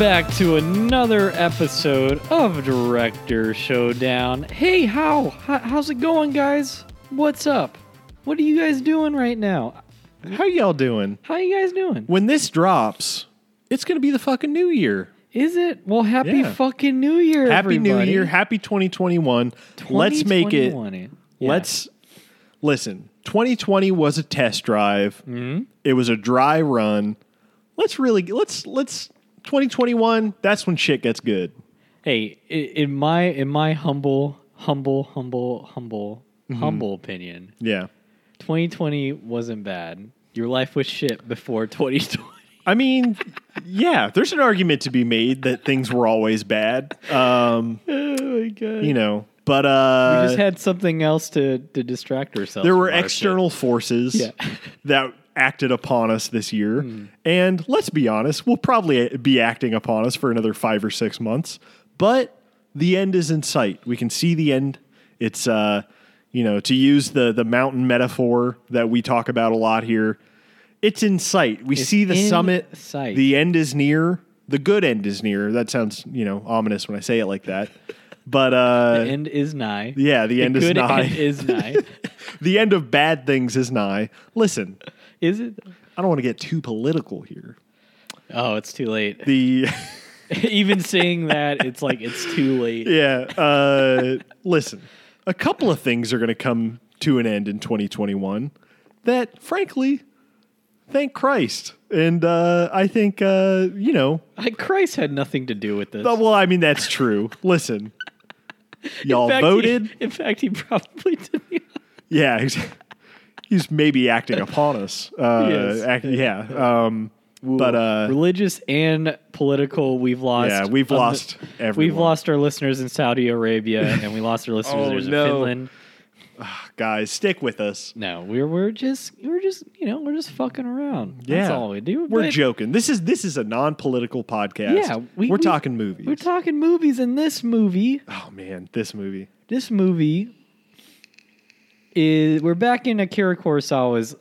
Back to another episode of Director Showdown. Hey, how? How's it going, guys? What's up? What are you guys doing right now? How y'all doing? How you guys doing? When this drops, it's gonna be the fucking new year. Is it? Well, happy Yeah. fucking New Year, Happy New. Year, happy 2021. Let's make it. Yeah. Let's listen. 2020 was a test drive. Mm-hmm. It was a dry run. Let's really let's let's 2021. That's when shit gets good. Hey, i- in my in my humble, humble, humble, humble, Mm-hmm. humble opinion, Yeah. 2020 wasn't bad. Your life was shit before 2020. I mean, yeah. There's an argument to be made that things were always bad. Um, oh my god. you know, but uh, we just had something else to, to distract ourselves. there from were our shit. external forces Yeah. that acted upon us this year. Hmm. And let's be honest, we'll probably be acting upon us for another five or six months. But the end is in sight. We can see the end. It's, uh, you know, to use the, the mountain metaphor that we talk about a lot here, it's in sight. We It's see the summit. sight. The end is near. The good end is near. That sounds, you know, ominous when I say it like that. But uh, The end is nigh. yeah, the, end is nigh. end is nigh. the end of bad things is nigh. Listen, is it? I don't want to get too political here. Oh, it's too late. The Even saying that, it's like it's too late. yeah, uh, listen, a couple of things are going to come to an end in 2021 that, frankly, thank Christ. And uh, I think uh, you know. Like Christ had nothing to do with this. uh, Well, I mean that's true. Listen, y'all in fact, he- voted. in fact, he probably didn't. Yeah, he's, he's maybe acting upon us. Uh, act- yeah. Um, but uh, religious and political, we've lost. yeah, we've um, lost everyone. We've lost our listeners in Saudi Arabia, and we lost our listeners in no. Finland. guys. Stick with us. No, we're we're just we're just you know we're just fucking around. That's all we do. We're But joking. This is this is a non-political podcast. Yeah, we- we, are we- talking movies. We're talking movies, and this movie, oh man, this movie. this movie is we're back in Akira Kurosawa's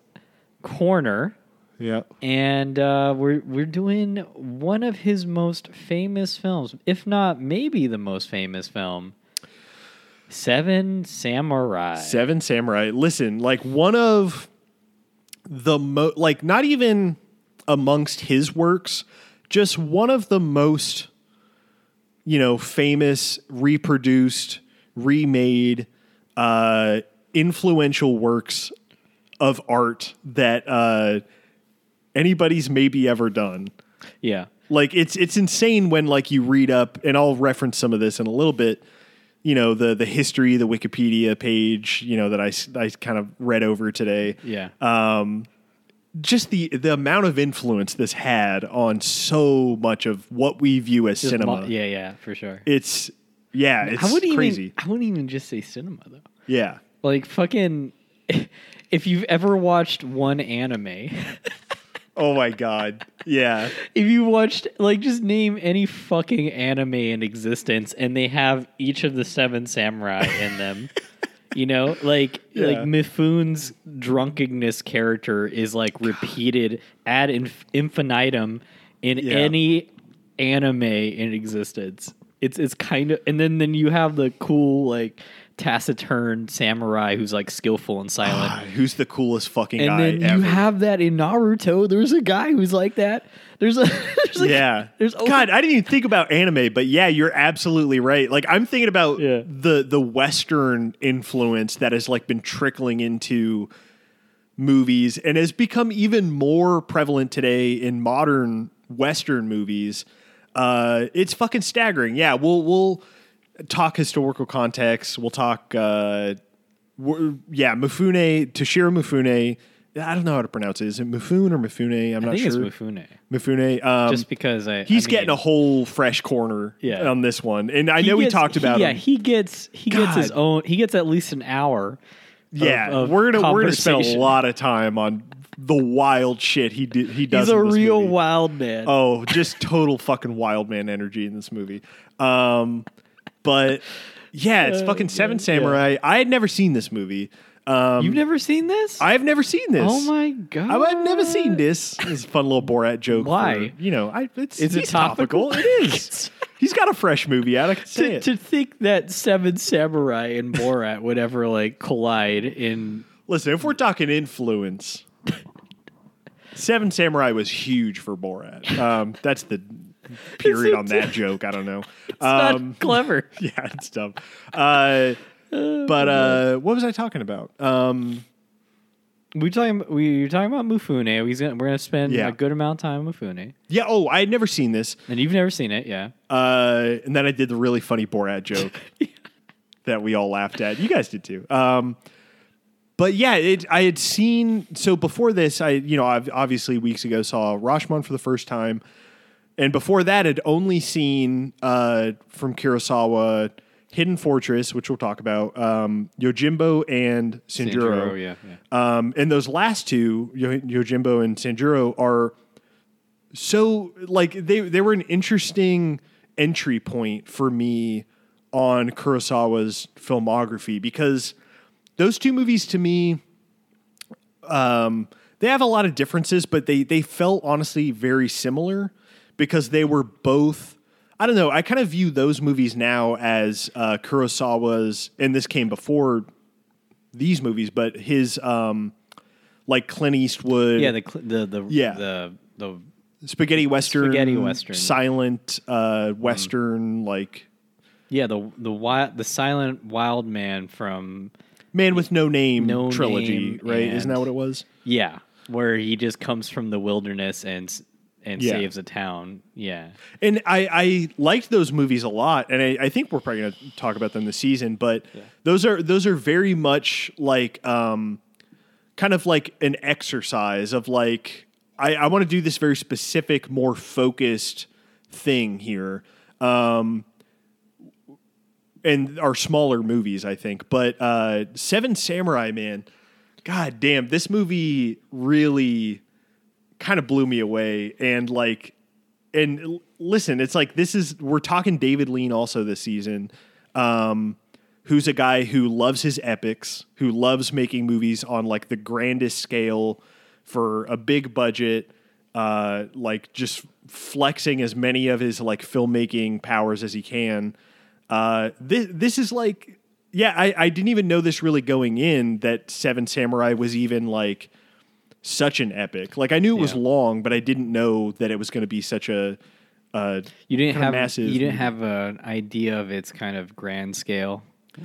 corner, Yeah. and uh, we're we're doing one of his most famous films, if not maybe the most famous film, Seven Samurai. Seven Samurai. Listen, like one of the mo like not even amongst his works, just one of the most you know, famous, reproduced, remade, uh influential works of art that uh anybody's maybe ever done. Yeah, like it's it's insane when like you read up and I'll reference some of this in a little bit you know the the history the wikipedia page you know that I I kind of read over today yeah. um just the the amount of influence this had on so much of what we view as Just cinema mo- yeah, yeah, for sure. it's yeah it's I wouldn't crazy even. I wouldn't even just say cinema though. yeah Like fucking. If you've ever watched one anime, oh my god yeah if you watched like just name any fucking anime in existence and they have each of the seven samurai in them. You know, like like Mifune's drunkenness character is like repeated ad inf- infinitum in Yeah. any anime in existence. It's it's kind of and then then you have the cool like taciturn samurai who's like skillful and silent. Ah, who's the coolest fucking and guy then ever you have that in Naruto. There's a guy who's like that. There's a there's like, yeah. There's God, I didn't even think about anime, but yeah, you're absolutely right. Like I'm thinking about Yeah. the the Western influence that has like been trickling into movies and has become even more prevalent today in modern Western movies. Uh, it's fucking staggering. Yeah, we'll we'll talk historical context. We'll talk. Uh, yeah, Mifune Toshiro Mifune. I don't know how to pronounce it. Is it Mifune or Mifune? I'm I not think sure. it's Mifune. Mifune. Um, Just because I he's I getting a whole fresh corner Yeah. on this one, and I he know we gets- talked he- about Yeah, him. he gets he gets his own. He gets at least an hour. yeah, of we're gonna we're gonna spend a lot of time on the wild shit he did. He does. He's a real movie. wild man. Oh, just total fucking wild man energy in this movie. Um, but yeah, it's Uh, fucking Seven Samurai. I had never seen this movie. Um, You've never seen this? I've never seen this. oh my god! I- I've never seen this. It's a fun little Borat joke. Why? for, you know, I, it's, Is it he's topical? It is. He's got a fresh movie out. I can say to, it. to think that Seven Samurai and Borat would ever like collide in Listen, if we're talking influence, Seven Samurai was huge for Borat. Um, that's the period on that joke. I don't know. it's Um, not clever. yeah, it's dumb. Uh, but uh, what was I talking about? Um, We talking we were talking about Mifune. He's gonna, we're gonna spend Yeah. a good amount of time with Mifune, yeah. Oh, I had never seen this. and you've never seen it, yeah? Uh, and then I did the really funny Borat joke that we all laughed at. You guys did too. Um, but yeah, it, I had seen so before this, I you know I've obviously weeks ago saw Rashomon for the first time, and before that, had only seen uh, from Kurosawa Hidden Fortress, which we'll talk about, um, Yojimbo and Sanjuro. yeah, yeah. Um, and those last two, Yo- Yojimbo and Sanjuro, are so like they they were an interesting entry point for me on Kurosawa's filmography because those two movies to me um, they have a lot of differences, but they they felt honestly very similar because they were both. I don't know. I kind of view those movies now as uh, Kurosawa's, and this came before these movies, but his um, like Clint Eastwood, Yeah, the the the Yeah. the the spaghetti western, Spaghetti western. silent uh, western, like yeah the the wild the silent wild man from Man with No Name No trilogy, Name right? Isn't that what it was? yeah where he just comes from the wilderness and and Yeah. saves a town. Yeah, And I, I liked those movies a lot, and I, I think we're probably going to talk about them this season. But those are those are very much like um, kind of like an exercise of like I, I want to do this very specific, more focused thing here. Um, and are smaller movies, I think. But uh, Seven Samurai, man, god damn, this movie really kind of blew me away. And like, and listen, it's like this is we're talking David Lean also this season, um, who's a guy who loves his epics, who loves making movies on like the grandest scale for a big budget, uh, like just flexing as many of his like filmmaking powers as he can. Uh, this this is like, yeah, I, I didn't even know this really going in that Seven Samurai was even like such an epic. Like I knew it was Yeah. long, but I didn't know that it was going to be such a. Uh, you didn't have massive you didn't have an idea of its kind of grand scale.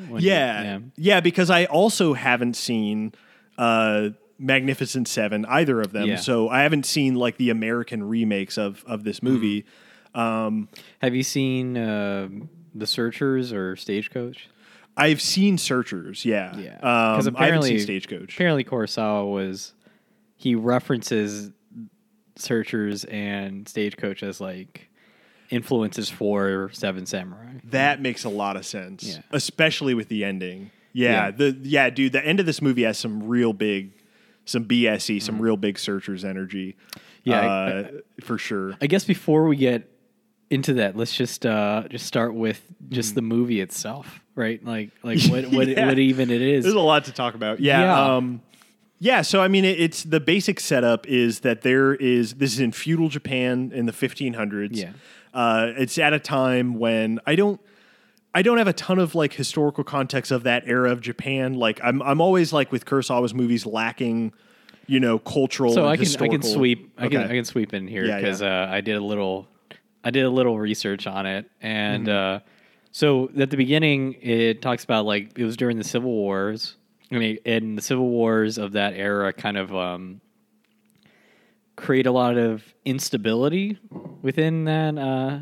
when you- yeah, yeah, because I also haven't seen uh, Magnificent Seven, either of them. Yeah. So I haven't seen like the American remakes of of this movie. Um, Have you seen uh, the Searchers or Stagecoach? I've seen Searchers, yeah, Yeah. Um, 'Cause I haven't apparently- seen Stagecoach. Apparently, Kurosawa was he references Searchers and Stagecoach as like influences for Seven Samurai. That makes a lot of sense, Yeah. especially with the ending. Yeah, Yeah. the yeah, dude, the end of this movie has some real big, some BSE, some real big searchers energy. Mm-hmm. Yeah, I- uh, for sure. I guess before we get into that, let's just uh, just start with just Mm. the movie itself, right? Like like what what, Yeah. what even it is. There's a lot to talk about. Yeah. Yeah. Um, yeah. So, I mean, it, it's the basic setup is that there is, this is in feudal Japan in the 1500s. Yeah. Uh, it's at a time when I don't, I don't have a ton of like historical context of that era of Japan. Like I'm, I'm always like with Kurosawa's movies lacking, you know, cultural. so I can I can sweep I can I can sweep in here Yeah, because uh, I did a little I did a little research on it and Mm-hmm. uh, so at the beginning it talks about like it was during the civil wars I mean and the civil wars of that era kind of um, create a lot of instability within that uh,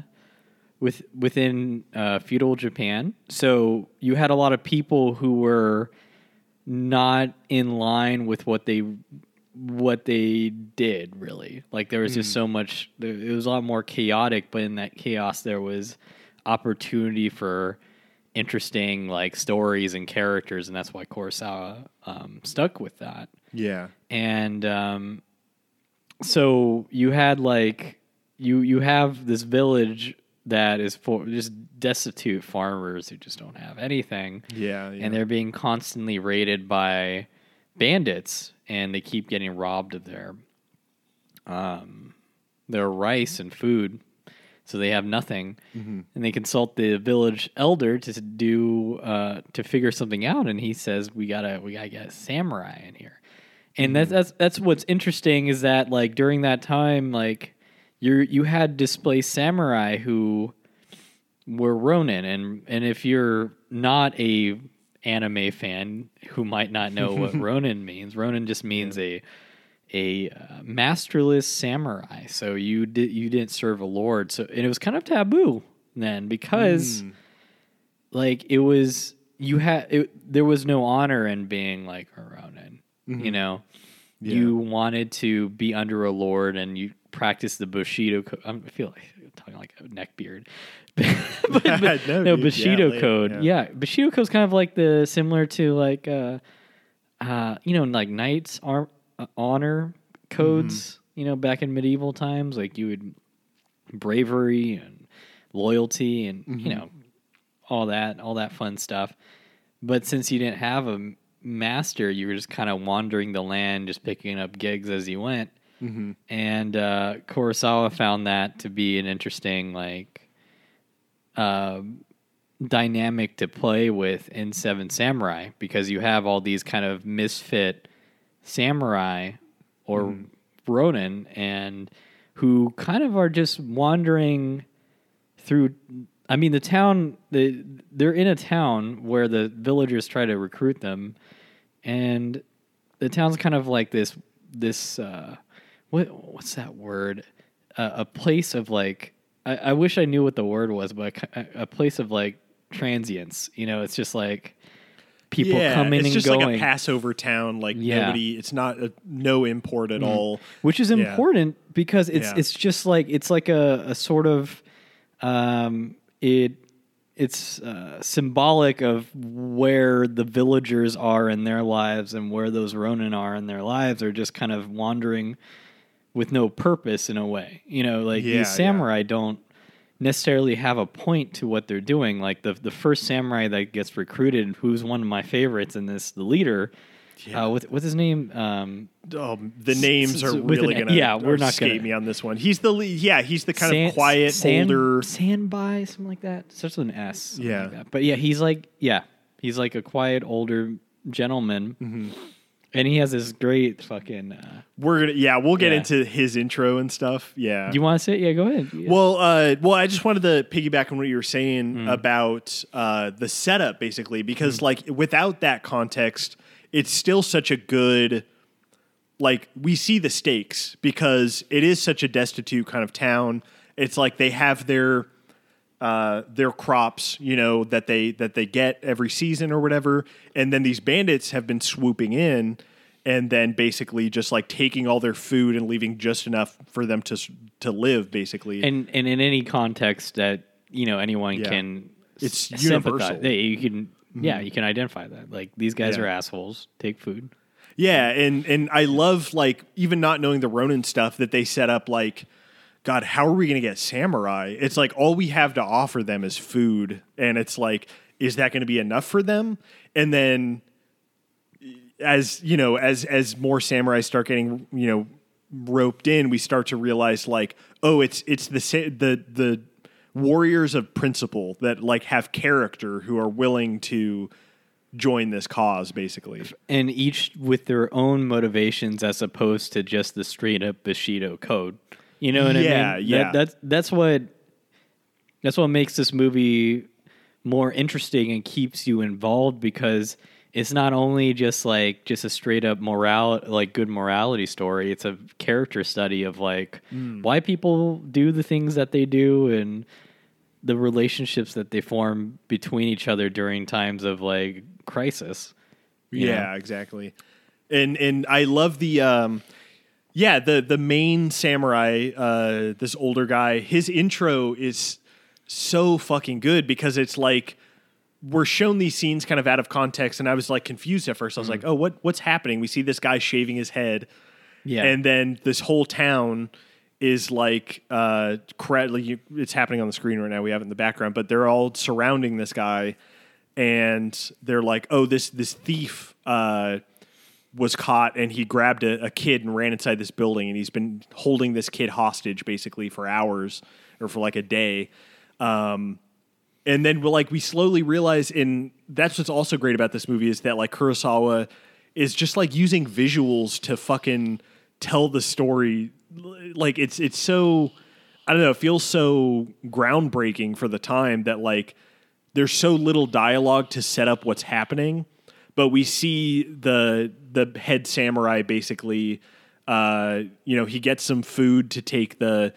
with within uh, feudal Japan. So you had a lot of people who were not in line with what they what they did really. Like there was just so much it was a lot more chaotic but in that chaos there was opportunity for interesting like stories and characters and that's why Kurosawa um, stuck with that Yeah. and um, so you had like you you have this village that is for just destitute farmers who just don't have anything. Yeah, yeah. And they're being constantly raided by bandits and they keep getting robbed of their um their rice and food. So they have nothing. Mm-hmm. And they consult the village elder to do uh to figure something out and he says we got to we got to get a samurai in here. And that's that's that's what's interesting is that like during that time like you you had displaced samurai who were Ronin, and and if you're not a anime fan who might not know what Ronin means, Ronin just means a a uh, masterless samurai. So you did you didn't serve a lord. So and it was kind of taboo then because like it was you had it, there was no honor in being like a Ronin. You know, you wanted to be under a lord and you practice the Bushido. Co- I feel like I'm talking like a neck beard. but, but- No, no, Bushido yeah, code. yeah. Yeah. Bushido code's kind of like the similar to like uh uh you know like knights ar- uh, honor codes, you know, back in medieval times like you would bravery and loyalty and you know all that all that fun stuff. But since you didn't have a master, you were just kind of wandering the land, just picking up gigs as you went. And uh, Kurosawa found that to be an interesting, like, uh, dynamic to play with in Seven Samurai because you have all these kind of misfit samurai or Ronin and who kind of are just wandering through I mean the town the they're in a town where the villagers try to recruit them. And the town's kind of like this this uh what what's that word? Uh, a place of like I, I wish I knew what the word was but a, a place of like transience. You know it's just like people yeah, coming it's and just going like a Passover town. Like Yeah. Nobody, it's not a, no import at all. which is Yeah. important because it's it's just like it's like a, a sort of um, it it's uh, symbolic of where the villagers are in their lives and where those Ronin are in their lives are just kind of wandering with no purpose in a way. You know, like these samurai don't necessarily have a point to what they're doing. Like the the first samurai that gets recruited, who's one of my favorites in this, the leader. Yeah. Uh, with, what's his name? Um, Oh, the names are really an- gonna yeah, we're not escape gonna- me on this one. He's the lead, yeah, he's the kind San- of quiet San- older. Sandby, something like that. Starts with an S. Yeah. like. But yeah, he's like yeah, he's like a quiet older gentleman, Mm-hmm. And he has this great fucking. Uh, We're gonna yeah, we'll get Yeah. into his intro and stuff. Yeah. do you want to say? it? Yeah, go ahead. Yeah. Well, uh, well, I just wanted to piggyback on what you were saying Mm. about uh, the setup, basically, because Mm. like without that context, it's still such a good. Like we see the stakes because it is such a destitute kind of town. It's like they have their uh, their crops, you know, that they that they get every season or whatever, and then these bandits have been swooping in, and then basically just like taking all their food and leaving just enough for them to to live, basically. and and in any context that you know anyone Yeah. can, It's s- universal. sympathize. You can. Yeah, you can identify that. Like these guys Yeah. are assholes. Take food. Yeah, and and I love like even not knowing the Ronin stuff that they set up like God, how are we going to get samurai? It's like all we have to offer them is food and it's like is that going to be enough for them? And then as, you know, as as more samurai start getting, you know, roped in, we start to realize like, oh, it's it's the the the warriors of principle that like have character who are willing to join this cause basically. and each with their own motivations as opposed to just the straight up Bushido code. You know what Yeah, I mean? yeah. That, that's that's what that's what makes this movie more interesting and keeps you involved because it's not only just like just a straight up moral like good morality story. It's a character study of like Hmm. why people do the things that they do and the relationships that they form between each other during times of like crisis. you know? Yeah, exactly. And and I love the um yeah, the the main samurai, uh this older guy, his intro is so fucking good because it's like we're shown these scenes kind of out of context and I was like confused at first. I was like, "Oh, what what's happening?" We see this guy shaving his head Yeah. and then this whole town is like uh cra- it's happening on the screen right now. We have it in the background, but they're all surrounding this guy, and they're like, "Oh, this this thief uh, was caught, and he grabbed a, a kid and ran inside this building, and he's been holding this kid hostage basically for hours or for like a day." Um, and then we're like we slowly realize and that's what's also great about this movie is that like kurosawa is just like using visuals to fucking tell the story like it's it's so i don't know it feels so groundbreaking for the time that like there's so little dialogue to set up what's happening but we see the the head samurai basically uh you know he gets some food to take the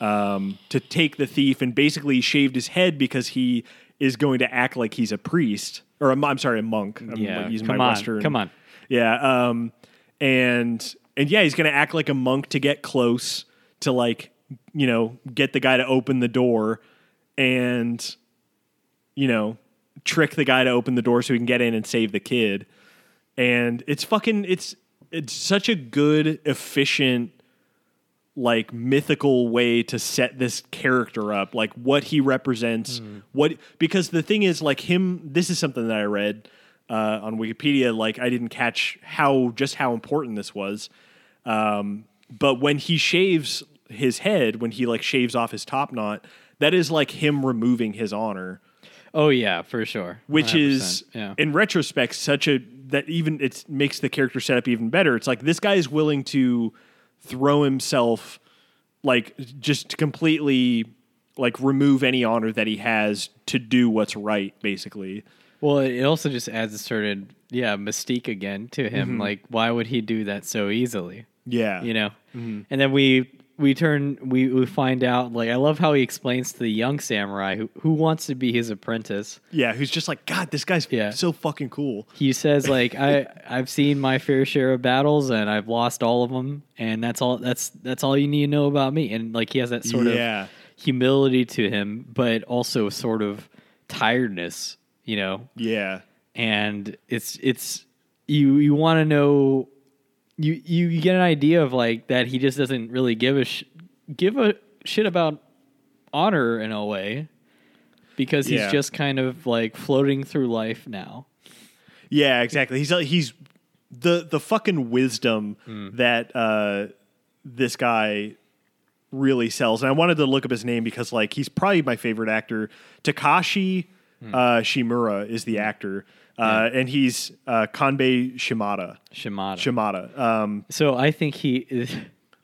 um, to take the thief and basically shaved his head because he is going to act like he's a priest or a, I'm sorry, a monk. I'm Yeah, come my on, Western. come on. Yeah, um, and and yeah, he's going to act like a monk to get close to like you know get the guy to open the door and you know trick the guy to open the door so he can get in and save the kid. And it's fucking it's it's such a good efficient like mythical way to set this character up like what he represents what because the thing is like him this is something that i read uh, on wikipedia like i didn't catch how just how important this was. Um, but when he shaves his head when he like shaves off his top knot that is like him removing his honor Oh yeah, for sure. which is 100%, yeah. in retrospect such a that even it makes the character setup even better. It's like this guy is willing to throw himself like just completely like remove any honor that he has to do what's right basically. Well, it also just adds a certain yeah mystique again to him. Mm-hmm. Like, why would he do that so easily? Yeah. You know. Mm-hmm. And then we we turn we, we find out like I love how he explains to the young samurai who who wants to be his apprentice. Yeah, who's just like god this guy's Yeah. so fucking cool. He says like I I've seen my fair share of battles and I've lost all of them and that's all that's that's all you need to know about me. And like he has that sort Yeah. of humility to him, but also sort of tiredness. You know, Yeah. and it's it's you you want to know you you you get an idea of like that he just doesn't really give a sh- give a shit about honor in a way because he's Yeah. just kind of like floating through life now. Yeah, exactly. He's he's the the fucking wisdom that uh, this guy really sells. And I wanted to look up his name because like he's probably my favorite actor. Takashi uh, Shimura is the actor, uh, and he's uh, Kanbei Shimada. Shimada. Shimada. Um, so I think he is.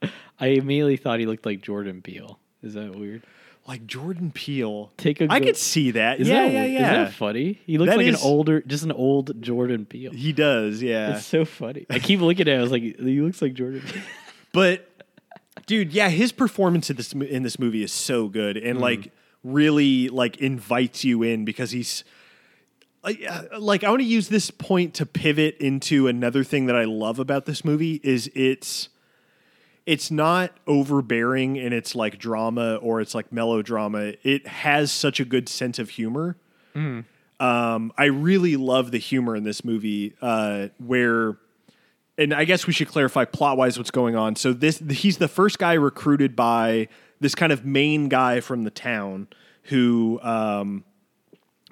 I immediately thought he looked like Jordan Peele. Is that weird? like Jordan Peele. Take a I go- could see that. Is yeah, that yeah, yeah. Is that funny? He looks That like is- an older, just an old Jordan Peele. he does. Yeah. It's so funny. I keep looking at it. I was like, he looks like Jordan. Peele. But dude, yeah, his performance in this in this movie is so good and like really like invites you in because he's like, uh, I want to use this point to pivot into another thing that I love about this movie is it's it's not overbearing in its like drama or it's like melodrama. It has such a good sense of humor. Um, I really love the humor in this movie, uh, where, and I guess we should clarify plot wise what's going on. So this he's the first guy recruited by this kind of main guy from the town who, um,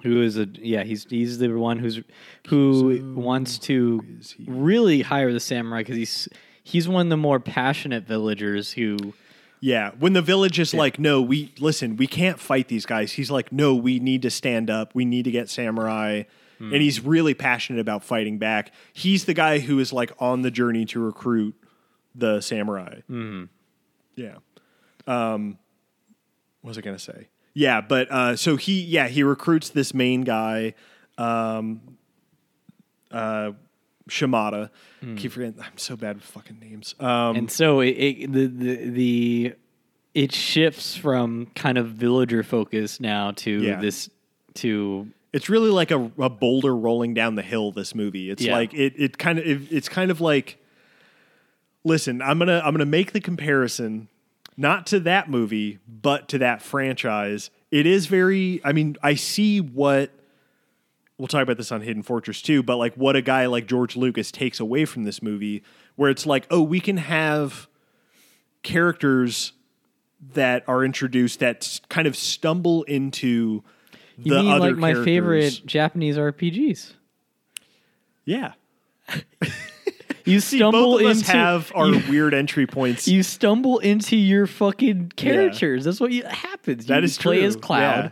who is a yeah he's he's the one who's who wants to really hire the samurai because he's he's one of the more passionate villagers who yeah, when the village is like, no, we listen, we can't fight these guys. He's like, no, we need to stand up. We need to get samurai. And he's really passionate about fighting back. He's the guy who is like on the journey to recruit the samurai. Yeah. Um, what was I gonna say? Yeah, but uh, so he, yeah, he recruits this main guy, um, uh, Shimada. Keep forgetting. I'm so bad with fucking names. Um, and so it, it the, the the it shifts from kind of villager focus now to Yeah. this to it's really like a, a boulder rolling down the hill. This movie. It's Yeah. like it. It kind of. It, it's kind of like. Listen, I'm gonna I'm gonna make the comparison, not to that movie, but to that franchise. It is very. I mean, I see what. We'll talk about this on Hidden Fortress too, but like what a guy like George Lucas takes away from this movie, where it's like, oh, we can have characters that are introduced that kind of stumble into You the mean other like my characters. favorite Japanese RPGs? Yeah. You stumble Both of us into have our you, weird entry points. you stumble into your fucking characters. That's what you, happens. That you is play true, as Cloud, yeah.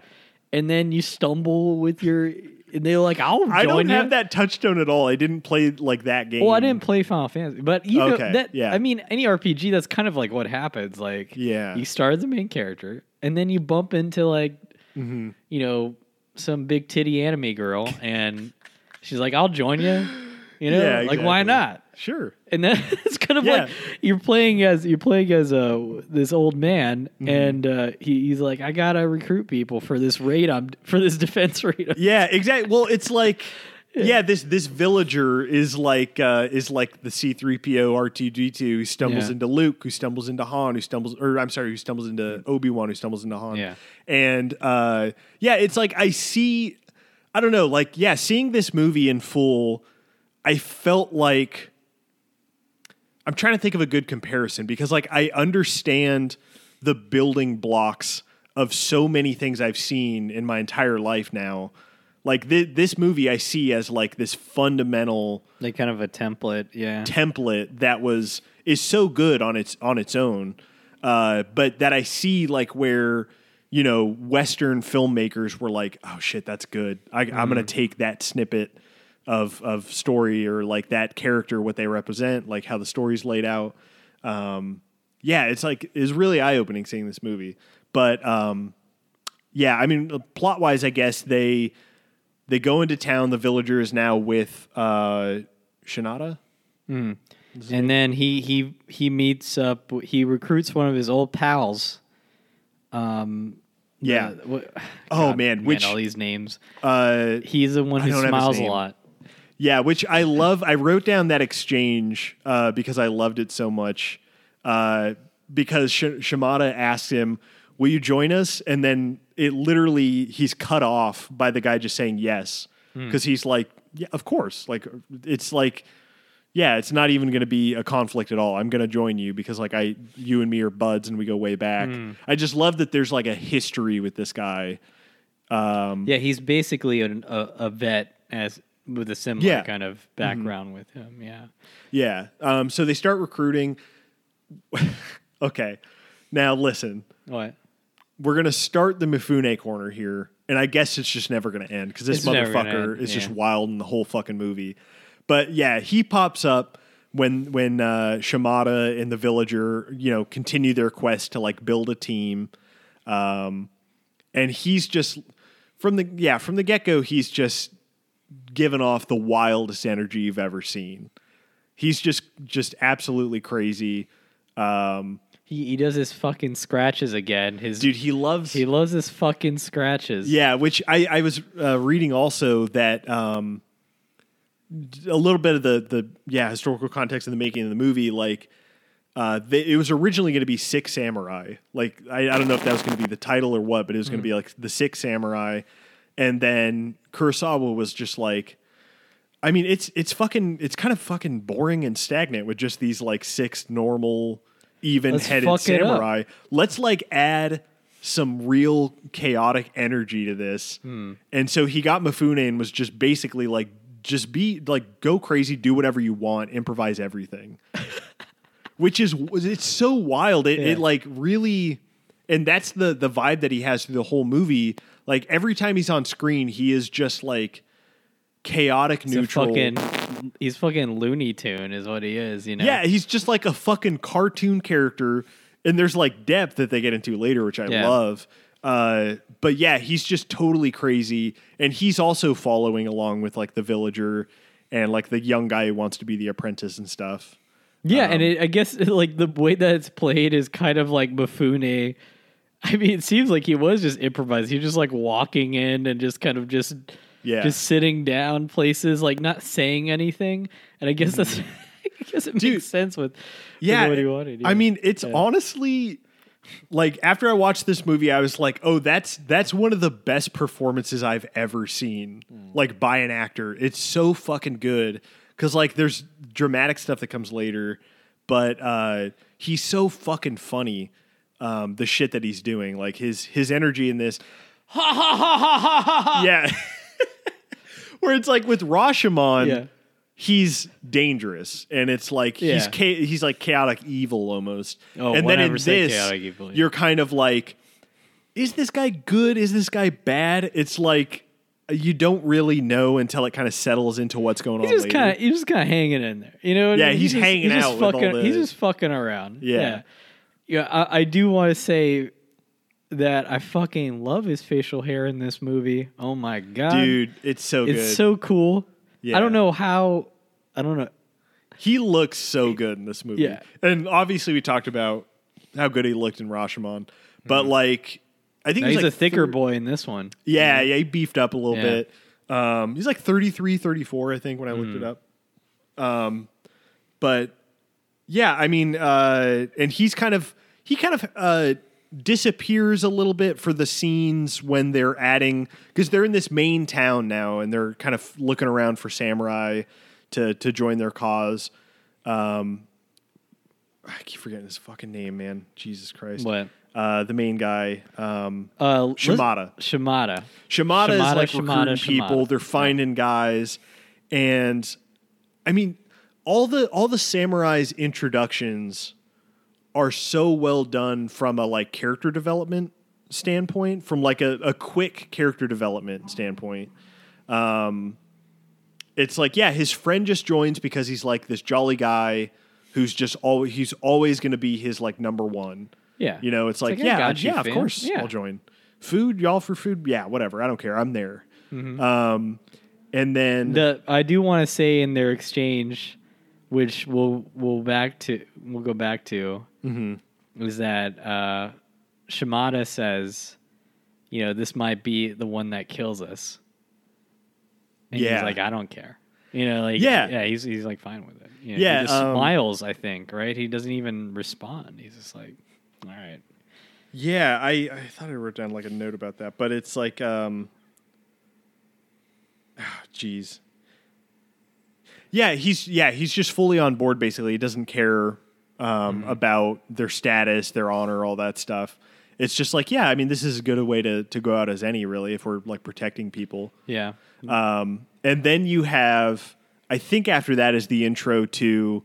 and then you stumble with your. And they're like, "I'll join I don't you." have that touchstone at all. I didn't play like that game. Well, I didn't play Final Fantasy, but you know that. yeah. I mean, any RPG, that's kind of like what happens. Like, Yeah. you start as the main character, and then you bump into like, Mm-hmm. you know, some big titty anime girl, and she's like, "I'll join you." You know, Yeah, like why not? Sure. And then it's kind of Yeah. like you're playing as you're playing as uh, this old man, Mm-hmm. and uh, he, he's like, "I gotta recruit people for this raid. I'm for this defense raid." Yeah, exactly. Well, it's like yeah, this this villager is like uh, is like the C three PO R two D two who stumbles Yeah. into Luke, who stumbles into Han, who stumbles or I'm sorry, who stumbles into Obi Wan, who stumbles into Han. Yeah. and uh, yeah, it's like I see, I don't know, like yeah, seeing this movie in full, I felt like I'm trying to think of a good comparison because like I understand the building blocks of so many things I've seen in my entire life now. Like thi- this movie I see as like this fundamental like kind of a template, yeah. template that was is so good on its on its own. Uh, but that I see like where you know Western filmmakers were like, oh shit, that's good. I, I'm gonna take that snippet of of story or like that character, what they represent, like how the story's laid out. Um, yeah, it's like it's really eye opening seeing this movie. But um, yeah, I mean, plot wise, I guess they they go into town. The villager is now with uh, Shimada. And then he he he meets up. He recruits one of his old pals. Um, Yeah. the- what- Oh, God, man, which- all these names. Uh, He's the one who don't have his smiles a lot. Yeah, which I love. I wrote down that exchange uh, because I loved it so much. Uh, because Sh- Shimada asks him, "Will you join us?" And then it literally he's cut off by the guy just saying yes because he's like, "Yeah, of course." Like it's like. Yeah, it's not even going to be a conflict at all. I'm going to join you because like I you and me are buds and we go way back. I just love that there's like a history with this guy. Um, Yeah, he's basically an, a, a vet as with a similar Yeah. Mm-hmm. kind of background with him. Yeah. Yeah. Um, so they start recruiting. okay. Now listen, What? we're gonna start the Mifune corner here, and I guess it's just never gonna end because this It's motherfucker is just wild in the whole fucking movie. But yeah, he pops up when when uh, Shimada and the villager, you know, continue their quest to like build a team, um, and he's just from the yeah from the get go, he's just given off the wildest energy you've ever seen. He's just just absolutely crazy. Um, He, he does his fucking scratches again. His dude, he loves he loves his fucking scratches. Yeah, which I, I was uh, reading also that um, a little bit of the the yeah historical context of the making of the movie, like uh, they, it was originally going to be Six Samurai. Like I, I don't know if that was going to be the title or what, but it was going to be like the Six Samurai, and then Kurosawa was just like. I mean, it's it's fucking it's kind of fucking boring and stagnant with just these like six normal, even-headed samurai. Let's like add some real chaotic energy to this. And so he got Mifune and was just basically like, just be like, go crazy, do whatever you want, improvise everything. Which is it's so wild. It, it like really, and that's the the vibe that he has through the whole movie. Like every time he's on screen, he is just like chaotic, He's neutral. fucking he's fucking Looney Tune is what he is, you know. Yeah, he's just like a fucking cartoon character, and there's like depth that they get into later, which I Yeah. love. Uh, but yeah, he's just totally crazy, and he's also following along with like the villager and like the young guy who wants to be the apprentice and stuff. Yeah, Um, and it, I guess like the way that it's played is kind of like Mifune. I mean, it seems like he was just improvised. He was just like walking in and just kind of just Yeah, just sitting down places, like not saying anything. And I guess that's I guess it Dude, makes sense with with yeah. what he wanted. I mean, it's Yeah. honestly like after I watched this movie, I was like, oh, that's that's one of the best performances I've ever seen, like by an actor. It's so fucking good because like there's dramatic stuff that comes later, but uh, he's so fucking funny um, the shit that he's doing. Like his his energy in this. Ha ha ha ha ha ha. ha. Yeah. Where it's like with Rashomon, Yeah. he's dangerous, and it's like he's Yeah. cha- he's like chaotic evil almost. Oh, and then in 100% this, chaotic evil, yeah. you're kind of like, is this guy good? Is this guy bad? It's like you don't really know until it kind of settles into what's going He's on. just later. kind of he's just kind of hanging in there, you know. what I Yeah, mean? he's just, hanging just out with all fucking. He's just fucking around. Yeah. Yeah. I, I do want to say that I fucking love his facial hair in this movie. Oh my god, dude. It's so it's good. so cool. Yeah. I don't know how. I don't know. he looks so good in this movie. Yeah. and obviously we talked about how good he looked in Rashomon, but like I think Mm-hmm. Now, he's he's like a thicker thir- boy in this one. Yeah, yeah, he beefed up a little Yeah. bit. Um, he's like 33, 34, I think, when I looked Mm. it up. Um, but yeah, I mean, uh, and he's kind of he kind of uh, disappears a little bit for the scenes when they're adding because they're in this main town now and they're kind of looking around for samurai to to join their cause. Um, I keep forgetting his fucking name, man. Jesus Christ. What? Uh, the main guy, um, Uh, Shimada. Shimada. Shimada, is like Shimada, recruiting people. Shimada. They're finding guys, and I mean, all the all the samurais introductions are so well done from a like character development standpoint, from like a, a quick character development standpoint. Um, it's like yeah, his friend just joins because he's like this jolly guy who's just always he's always going to be his like number one. Yeah. You know, it's like, like, I yeah, yeah, of course, Yeah. I'll join. Food, y'all for food, yeah, whatever. I don't care. I'm there. Mm-hmm. Um, and then The I do want to say in their exchange, which we'll we'll back to we'll go back to, Mm-hmm. is that uh, Shimada says, you know, this might be the one that kills us. And Yeah. he's like, I don't care. You know, like Yeah. yeah, he's he's like fine with it. You know, Yeah, he just um, smiles. I think right. He doesn't even respond. He's just like, all right. yeah, I I thought I wrote down like a note about that, but it's like, um, jeez. Yeah, he's yeah he's just fully on board. Basically, he doesn't care um, Mm-hmm. about their status, their honor, all that stuff. It's just like, yeah, I mean, this is as good a way to to go out as any, really, if we're like protecting people. Yeah. Um, and then you have, I think after that is the intro to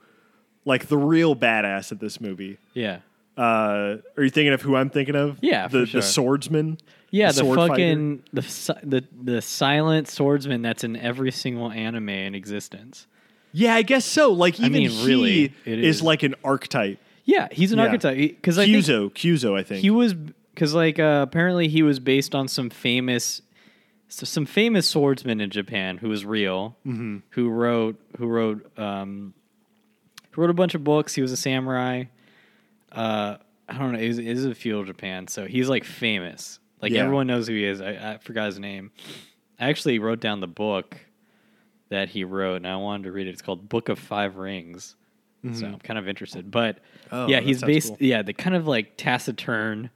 like the real badass of this movie. Yeah. Uh, are you thinking of who I'm thinking of? Yeah, the sure. the swordsman. Yeah, the, fighter? fucking the, the the silent swordsman that's in every single anime in existence. Yeah, I guess so. Like I even mean, he really, it is. is. like an archetype. Yeah, he's an Yeah. archetype because I think Kyuzo, Kyuzo, I think. he was because like uh, apparently he was based on some famous so some famous swordsman in Japan who was real Mm-hmm. who wrote who wrote um, who wrote a bunch of books. He was a samurai. Uh, I don't know. It was, it was a feudal Japan, so he's like famous. Like Yeah. everyone knows who he is. I, I forgot his name. I actually wrote down the book that he wrote, and I wanted to read it. It's called Book of Five Rings. So I'm kind of interested. But Mm-hmm. Oh, yeah, he's based. cool. Yeah, the kind of like taciturn,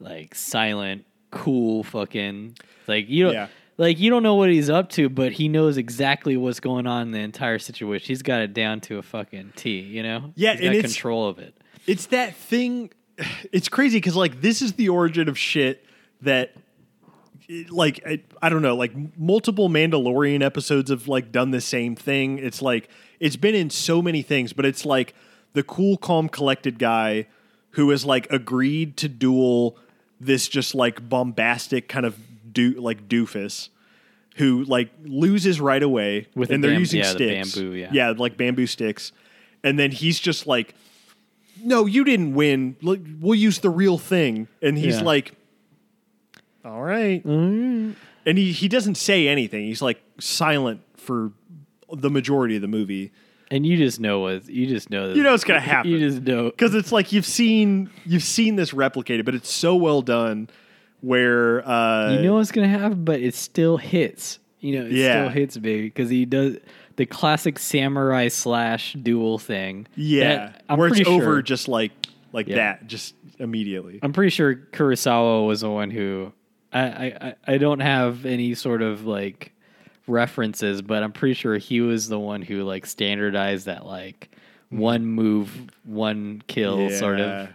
like silent, cool, fucking like you don't Yeah. like you don't know what he's up to, but he knows exactly what's going on in the entire situation. He's got it down to a fucking T. You know? Yeah, he's got control of it. it's that thing. It's crazy because like this is the origin of shit that, like I, I don't know, like multiple Mandalorian episodes have like done the same thing. It's like it's been in so many things, but it's like the cool, calm, collected guy who has like agreed to duel this just like bombastic kind of do like doofus who like loses right away With and the they're bam- using yeah, the sticks bamboo, yeah. yeah like bamboo sticks and then he's just like no you didn't win we'll use the real thing and he's Yeah. like all right and he, he doesn't say anything he's like silent for the majority of the movie And you just know what you just know. That You know it's gonna happen. You just know. because it's like you've seen you've seen this replicated but it's so well done where uh You know what's gonna happen, but it still hits. You know, it Yeah. still hits, baby, because he does the classic samurai slash duel thing. yeah that where it's pretty over just like like Yeah. that just immediately I'm pretty sure Kurosawa was the one who I, I, I- don't have any sort of like references, but I'm pretty sure he was the one who like standardized that like one move, one kill sort Yeah. of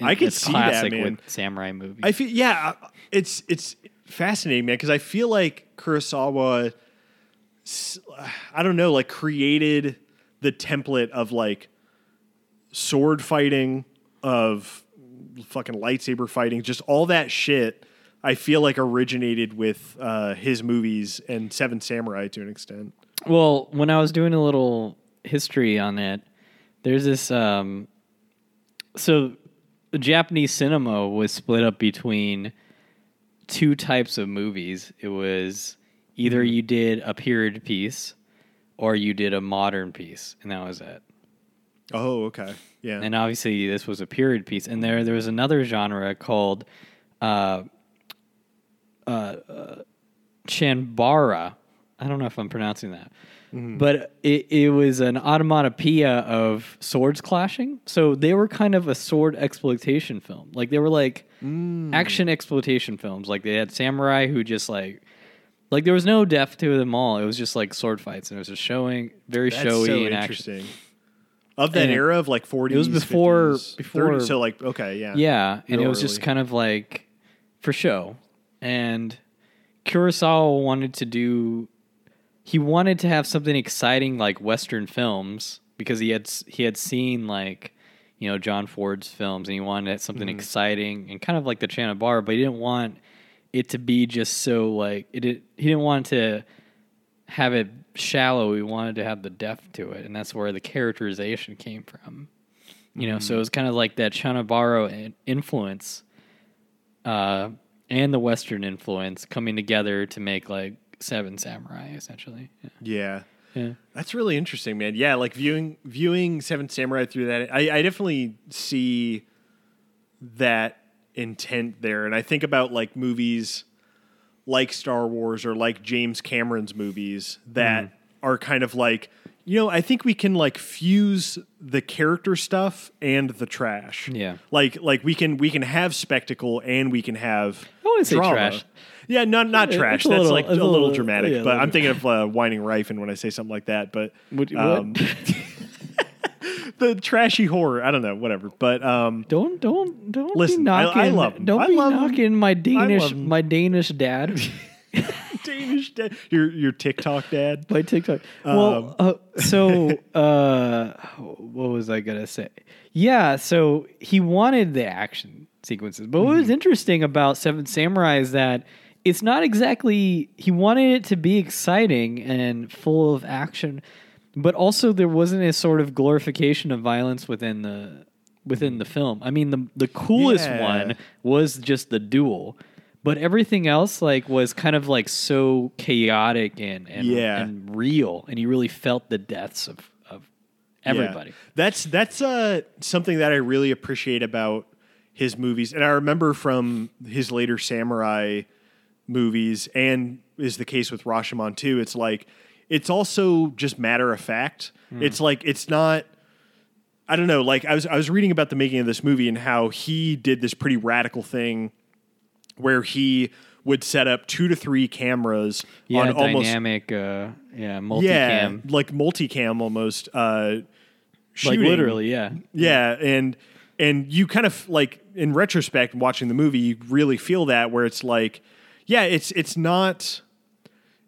I could see that, classic man. with samurai movies. I feel yeah, uh, it's it's fascinating, man, because I feel like Kurosawa, I don't know, like created the template of like sword fighting, of fucking lightsaber fighting, just all that shit. I feel like originated with uh, his movies and Seven Samurai to an extent. Well, when I was doing a little history on it, there's this. Um, so, Japanese cinema was split up between two types of movies. It was either you did a period piece or you did a modern piece, and that was it. Oh, okay, yeah, And obviously, this was a period piece. And there, there was another genre called uh, uh, Chanbara. I don't know if I'm pronouncing that, but it, it was an automatopoeia of swords clashing. So they were kind of a sword exploitation film. Like they were like action exploitation films. Like they had samurai who just like. Like there was no depth to them all. It was just like sword fights, and it was just showing very That's showy so and action. interesting. Of that And era of like 40s, was before- 50s, before- 30s, so like okay, yeah, Yeah, and it was just kind of like for show. And Kurosawa wanted to do he wanted to have something exciting like western films because he had he had seen like you know John Ford's films and he wanted something Mm-hmm. exciting and kind of like the Chanabara, but he didn't want it to be just so like it did, he didn't want to have it shallow. He wanted to have the depth to it, and that's where the characterization came from. You know, so it was kind of like that Chanabaro in- influence, uh, and the Western influence coming together to make like Seven Samurai, essentially. Yeah. yeah. yeah. That's really interesting, man. Yeah, like viewing viewing Seven Samurai through that, I, I definitely see that intent there, and I think about like movies like Star Wars or like James Cameron's movies that Mm-hmm. are kind of like, you know, I think we can like fuse the character stuff and the trash. Yeah. like like we can we can have spectacle and we can have. I wouldn't say trash. Yeah, not not trash. That's little- like a little, little- dramatic, yeah, but little- I'm thinking of uh, Winding Refn when I say something like that. But What- what? um, the trashy horror. I don't know, whatever. But um, Don't don't don't Listen, be I- I knocking. love. Don't I be knocking my Danish my Danish dad. Danish dad, your your TikTok dad. by TikTok. Um, well, uh, so uh, what was I gonna say? Yeah, so he wanted the action sequences, but what Mm-hmm. was interesting about Seven Samurai is that it's not exactly. He wanted it to be exciting and full of action, but also there wasn't a sort of glorification of violence within the within the film. I mean, the the coolest Yeah. one was just the duel. But everything else like was kind of like so chaotic and and, Yeah. and real, and you really felt the deaths of of everybody. Yeah. That's that's uh, something that I really appreciate about his movies, and I remember from his later samurai movies, and is the case with Rashomon too. It's like it's also just matter of fact. It's like it's not. I don't know. Like I was I was reading about the making of this movie and how he did this pretty radical thing where he would set up two to three cameras Yeah, on almost dynamic, uh, yeah, multicam, yeah, like multicam almost. Uh, like shooting. literally, yeah. Yeah, and and you kind of like in retrospect watching the movie, you really feel that where it's like, yeah, it's it's not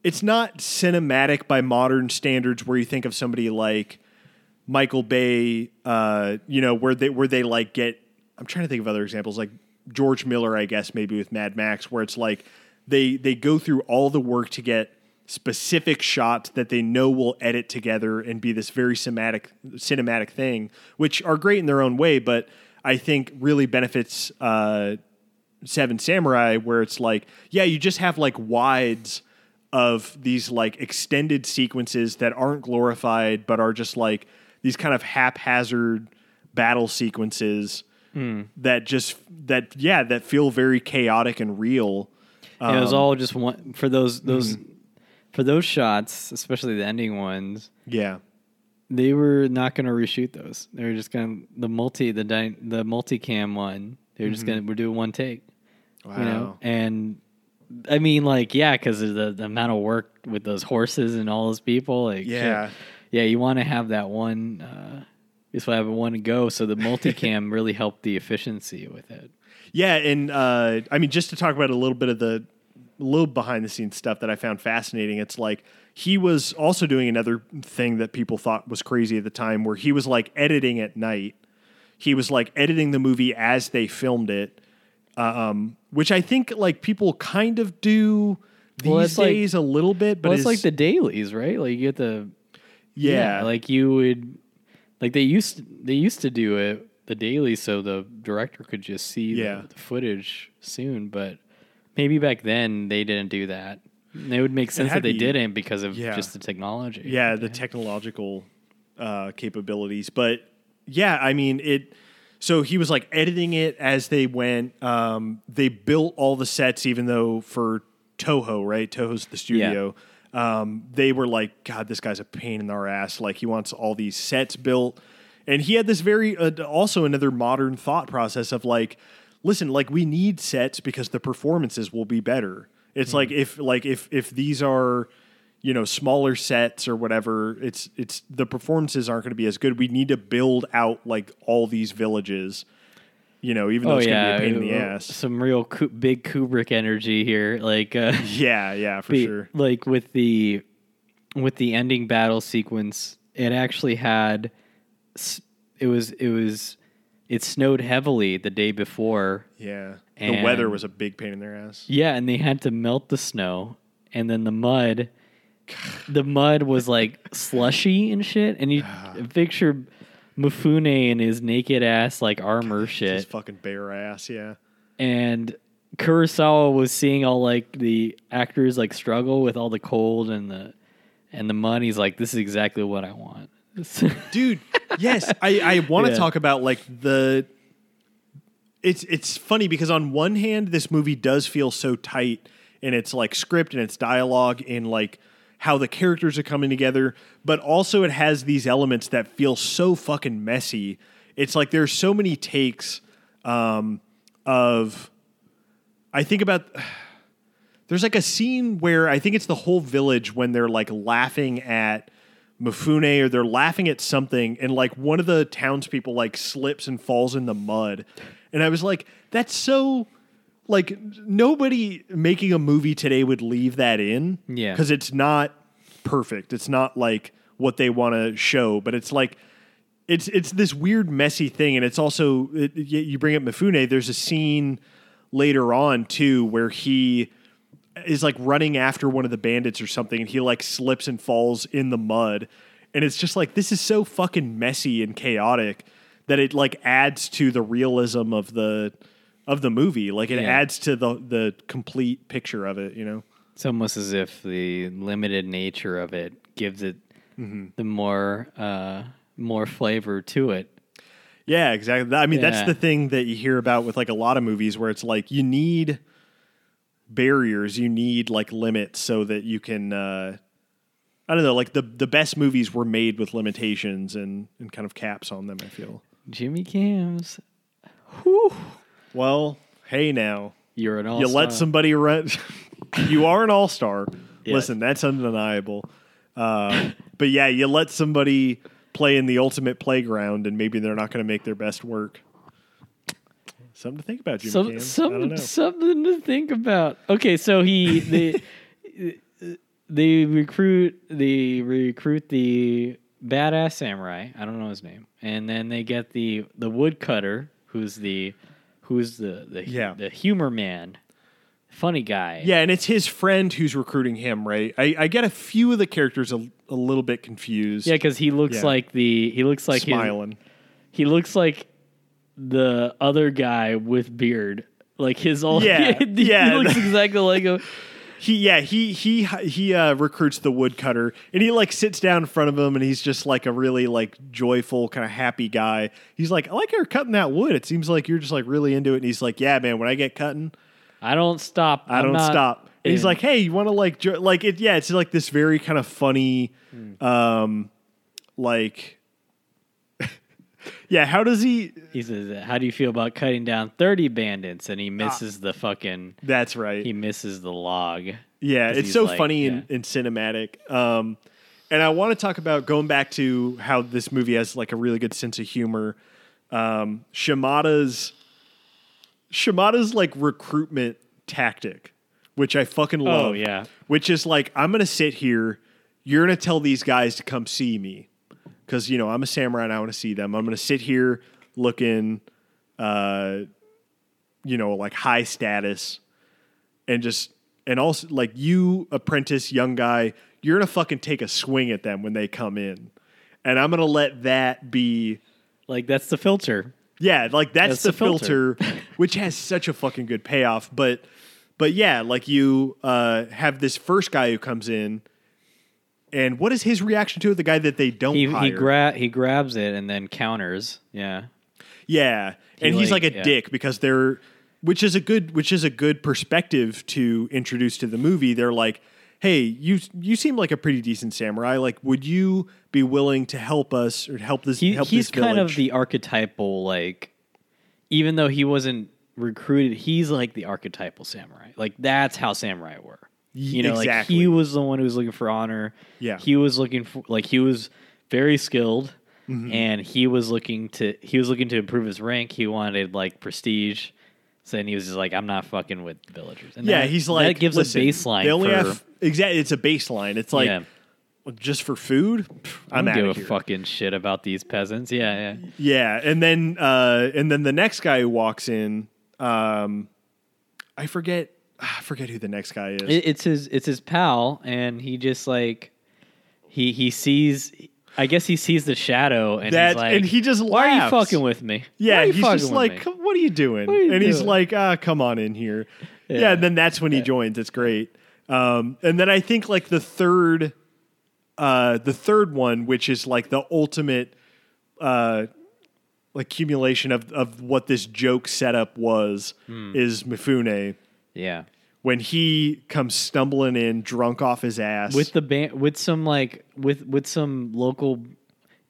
it's not cinematic by modern standards where you think of somebody like Michael Bay, uh, you know, where they where they like get I'm trying to think of other examples like George Miller, I guess maybe with Mad Max, where it's like they they go through all the work to get specific shots that they know will edit together and be this very cinematic cinematic thing, which are great in their own way, but I think really benefits uh, Seven Samurai, where it's like, yeah, you just have like wides of these like extended sequences that aren't glorified, but are just like these kind of haphazard battle sequences that just that yeah that feel very chaotic and real. And it was Um, all just one for those those for those shots, especially the ending ones. Yeah, They were not going to reshoot those. They were just going to the multi the dy- the multicam one. They were just going to we're doing one take. wow. you know and i mean like yeah because of the, the amount of work with those horses and all those people like shit. yeah, yeah you want to have that one uh just have a one to go. So the multicam really helped the efficiency with it. Yeah, and uh, I mean, just to talk about a little bit of the little behind the scenes stuff that I found fascinating. It's like he was also doing another thing that people thought was crazy at the time, where he was like editing at night. He was like editing the movie as they filmed it, um, which I think like people kind of do these Well, it's like- days a little bit. But But it's like the dailies, right? Like you get the yeah, like you would like they used they used to do it the daily so the director could just see the- Yeah. the, footage soon but maybe back then they didn't do that. And it would make sense that they be- didn't because of yeah. just the technology yeah the technological uh, capabilities but yeah i mean it so he was like editing it as they went um, they built all the sets even though for toho right? Toho's the studio um, they were like god this guy's a pain in our ass. Like he wants all these sets built. And he had this very uh, also another modern thought process of like listen like we need sets because the performances will be better. It's like if like if if these are you know smaller sets or whatever it's it's the performances aren't going to be as good. We need to build out like all these villages you know even though oh it's yeah going to be a pain in the uh, ass. some real big kubrick energy here like uh yeah yeah for the- sure. like with the with the ending battle sequence it actually had it was it was it snowed heavily the day before. Yeah the weather was a big pain in their ass. Yeah, and they had to melt the snow, and then the mud. The mud was like slushy and shit, and you picture Mifune in his naked ass like armor shit. his fucking bare ass yeah and Kurosawa was seeing all like the actors like struggle with all the cold and the and the mud. He's like, "This is exactly what I want." dude yes i i want to Yeah. talk about like the it's it's funny because on one hand this movie does feel so tight in its like script and its dialogue and like how the characters are coming together but also it has these elements that feel so fucking messy it's like there's so many takes um of i think about there's like a scene where I think it's the whole village when they're like laughing at Mifune or they're laughing at something, and like one of the townspeople like slips and falls in the mud. And I was like, that's so like nobody making a movie today would leave that in. Yeah. Because it's not perfect. It's not like what they want to show, but it's like it's it's this weird messy thing and it's also it, you bring up Mifune there's a scene later on too where he is like running after one of the bandits or something and he like slips and falls in the mud and it's just like this is so fucking messy and chaotic that it like adds to the realism of the of the movie like it Yeah. adds to the the complete picture of it you know It's almost as if the limited nature of it gives it Mm-hmm. the more uh, more flavor to it. Yeah, exactly. I mean, that's Yeah. the thing that you hear about with like a lot of movies where it's like you need barriers, you need like limits so that you can uh I don't know, like the the best movies were made with limitations and and kind of caps on them, I feel. Jimmy Cams, whew, Well, hey now. you're an all. Star. You let somebody run you are an all-star. Yes. Listen, that's undeniable. Uh, but yeah, you let somebody play in the ultimate playground and maybe they're not going to make their best work. Something to think about, Jimmy some, Cams. I don't some, something to think about. Okay, so he they they recruit they recruit the badass samurai. I don't know his name, and then they get the the woodcutter, who's the who's the the Yeah. the humor man, funny guy. Yeah, and it's his friend who's recruiting him, right? I, I get a few of the characters a, a little bit confused. yeah, because he looks Yeah. like the he looks like his, smiling. he looks like the other guy with beard. Like his old Yeah, he yeah. looks exactly like a He yeah he he he uh, recruits the woodcutter, and he like sits down in front of him, and he's just like a really like joyful kind of happy guy. He's like, I like you're cutting that wood. It seems like you're just like really into it. And he's like, Yeah, man, when I get cutting, I don't stop. I I'm don't not stop. And he's in. like, Hey, you want to like jo-? like it? Yeah, it's like this very kind of funny, Hmm. um, like. Yeah, how does he? he says, "How do you feel about cutting down thirty bandits?" And Ah. he misses the fucking. That's right. He misses the log. Yeah, it's so like- funny yeah. and, and cinematic. Um, and I want to talk about going back to how this movie has like a really good sense of humor. Um, Shimada's Shimada's like recruitment tactic, which I fucking love. Oh, yeah. Which is like, I'm gonna sit here. You're gonna tell these guys to come see me because you know I'm a samurai and I want to see them. I'm gonna sit here looking, uh, you know, like high status, and just and also like you apprentice young guy, you're gonna fucking take a swing at them when they come in, and I'm gonna let that be. Like that's the filter. Yeah, like that's, That's the, the filter. filter, which has such a fucking good payoff. But but yeah, like you uh, have this first guy who comes in, and what is his reaction to it? The guy that they don't He hire. he gra- he grabs it and then counters. Yeah. yeah, and he's like like- a yeah. dick because they're which is a good which is a good perspective to introduce to the movie. They're like, hey, you you seem like a pretty decent samurai. Like, would you be willing to help us or help this He, help he's this kind of village? the archetypal like even though he wasn't recruited, he's like the archetypal samurai. Like that's how samurai were. You know, like he was the one who was looking for honor. Yeah. He was looking for like he was very skilled Mm-hmm. and he was looking to he was looking to improve his rank. He wanted like prestige. So then he was just like, I'm not fucking with villagers. And yeah, that- he's like that gives listen, a baseline. They only for, have exactly. It's a baseline. It's like Yeah. just for food. Pff, I I'm don't out give a here. fucking shit about these peasants. Yeah, yeah. Yeah, and then uh, and then the next guy who walks in, um, I forget. I forget who the next guy is. It, it's his it's his pal, and he just like he he sees. I guess he sees the shadow, and That- he's like, and he just Why are you fucking with me? Yeah, he's just like, me?" "What are you doing?" Are you and he's like, "Ah, come on in here." Yeah, Yeah. and then that's when he joins. It's great. Um, and then I think like the third, uh, the third one, which is like the ultimate, uh, accumulation of of what this joke setup was, Hmm. is Mifune yeah, when he comes stumbling in, drunk off his ass. with the band, with some like with with some local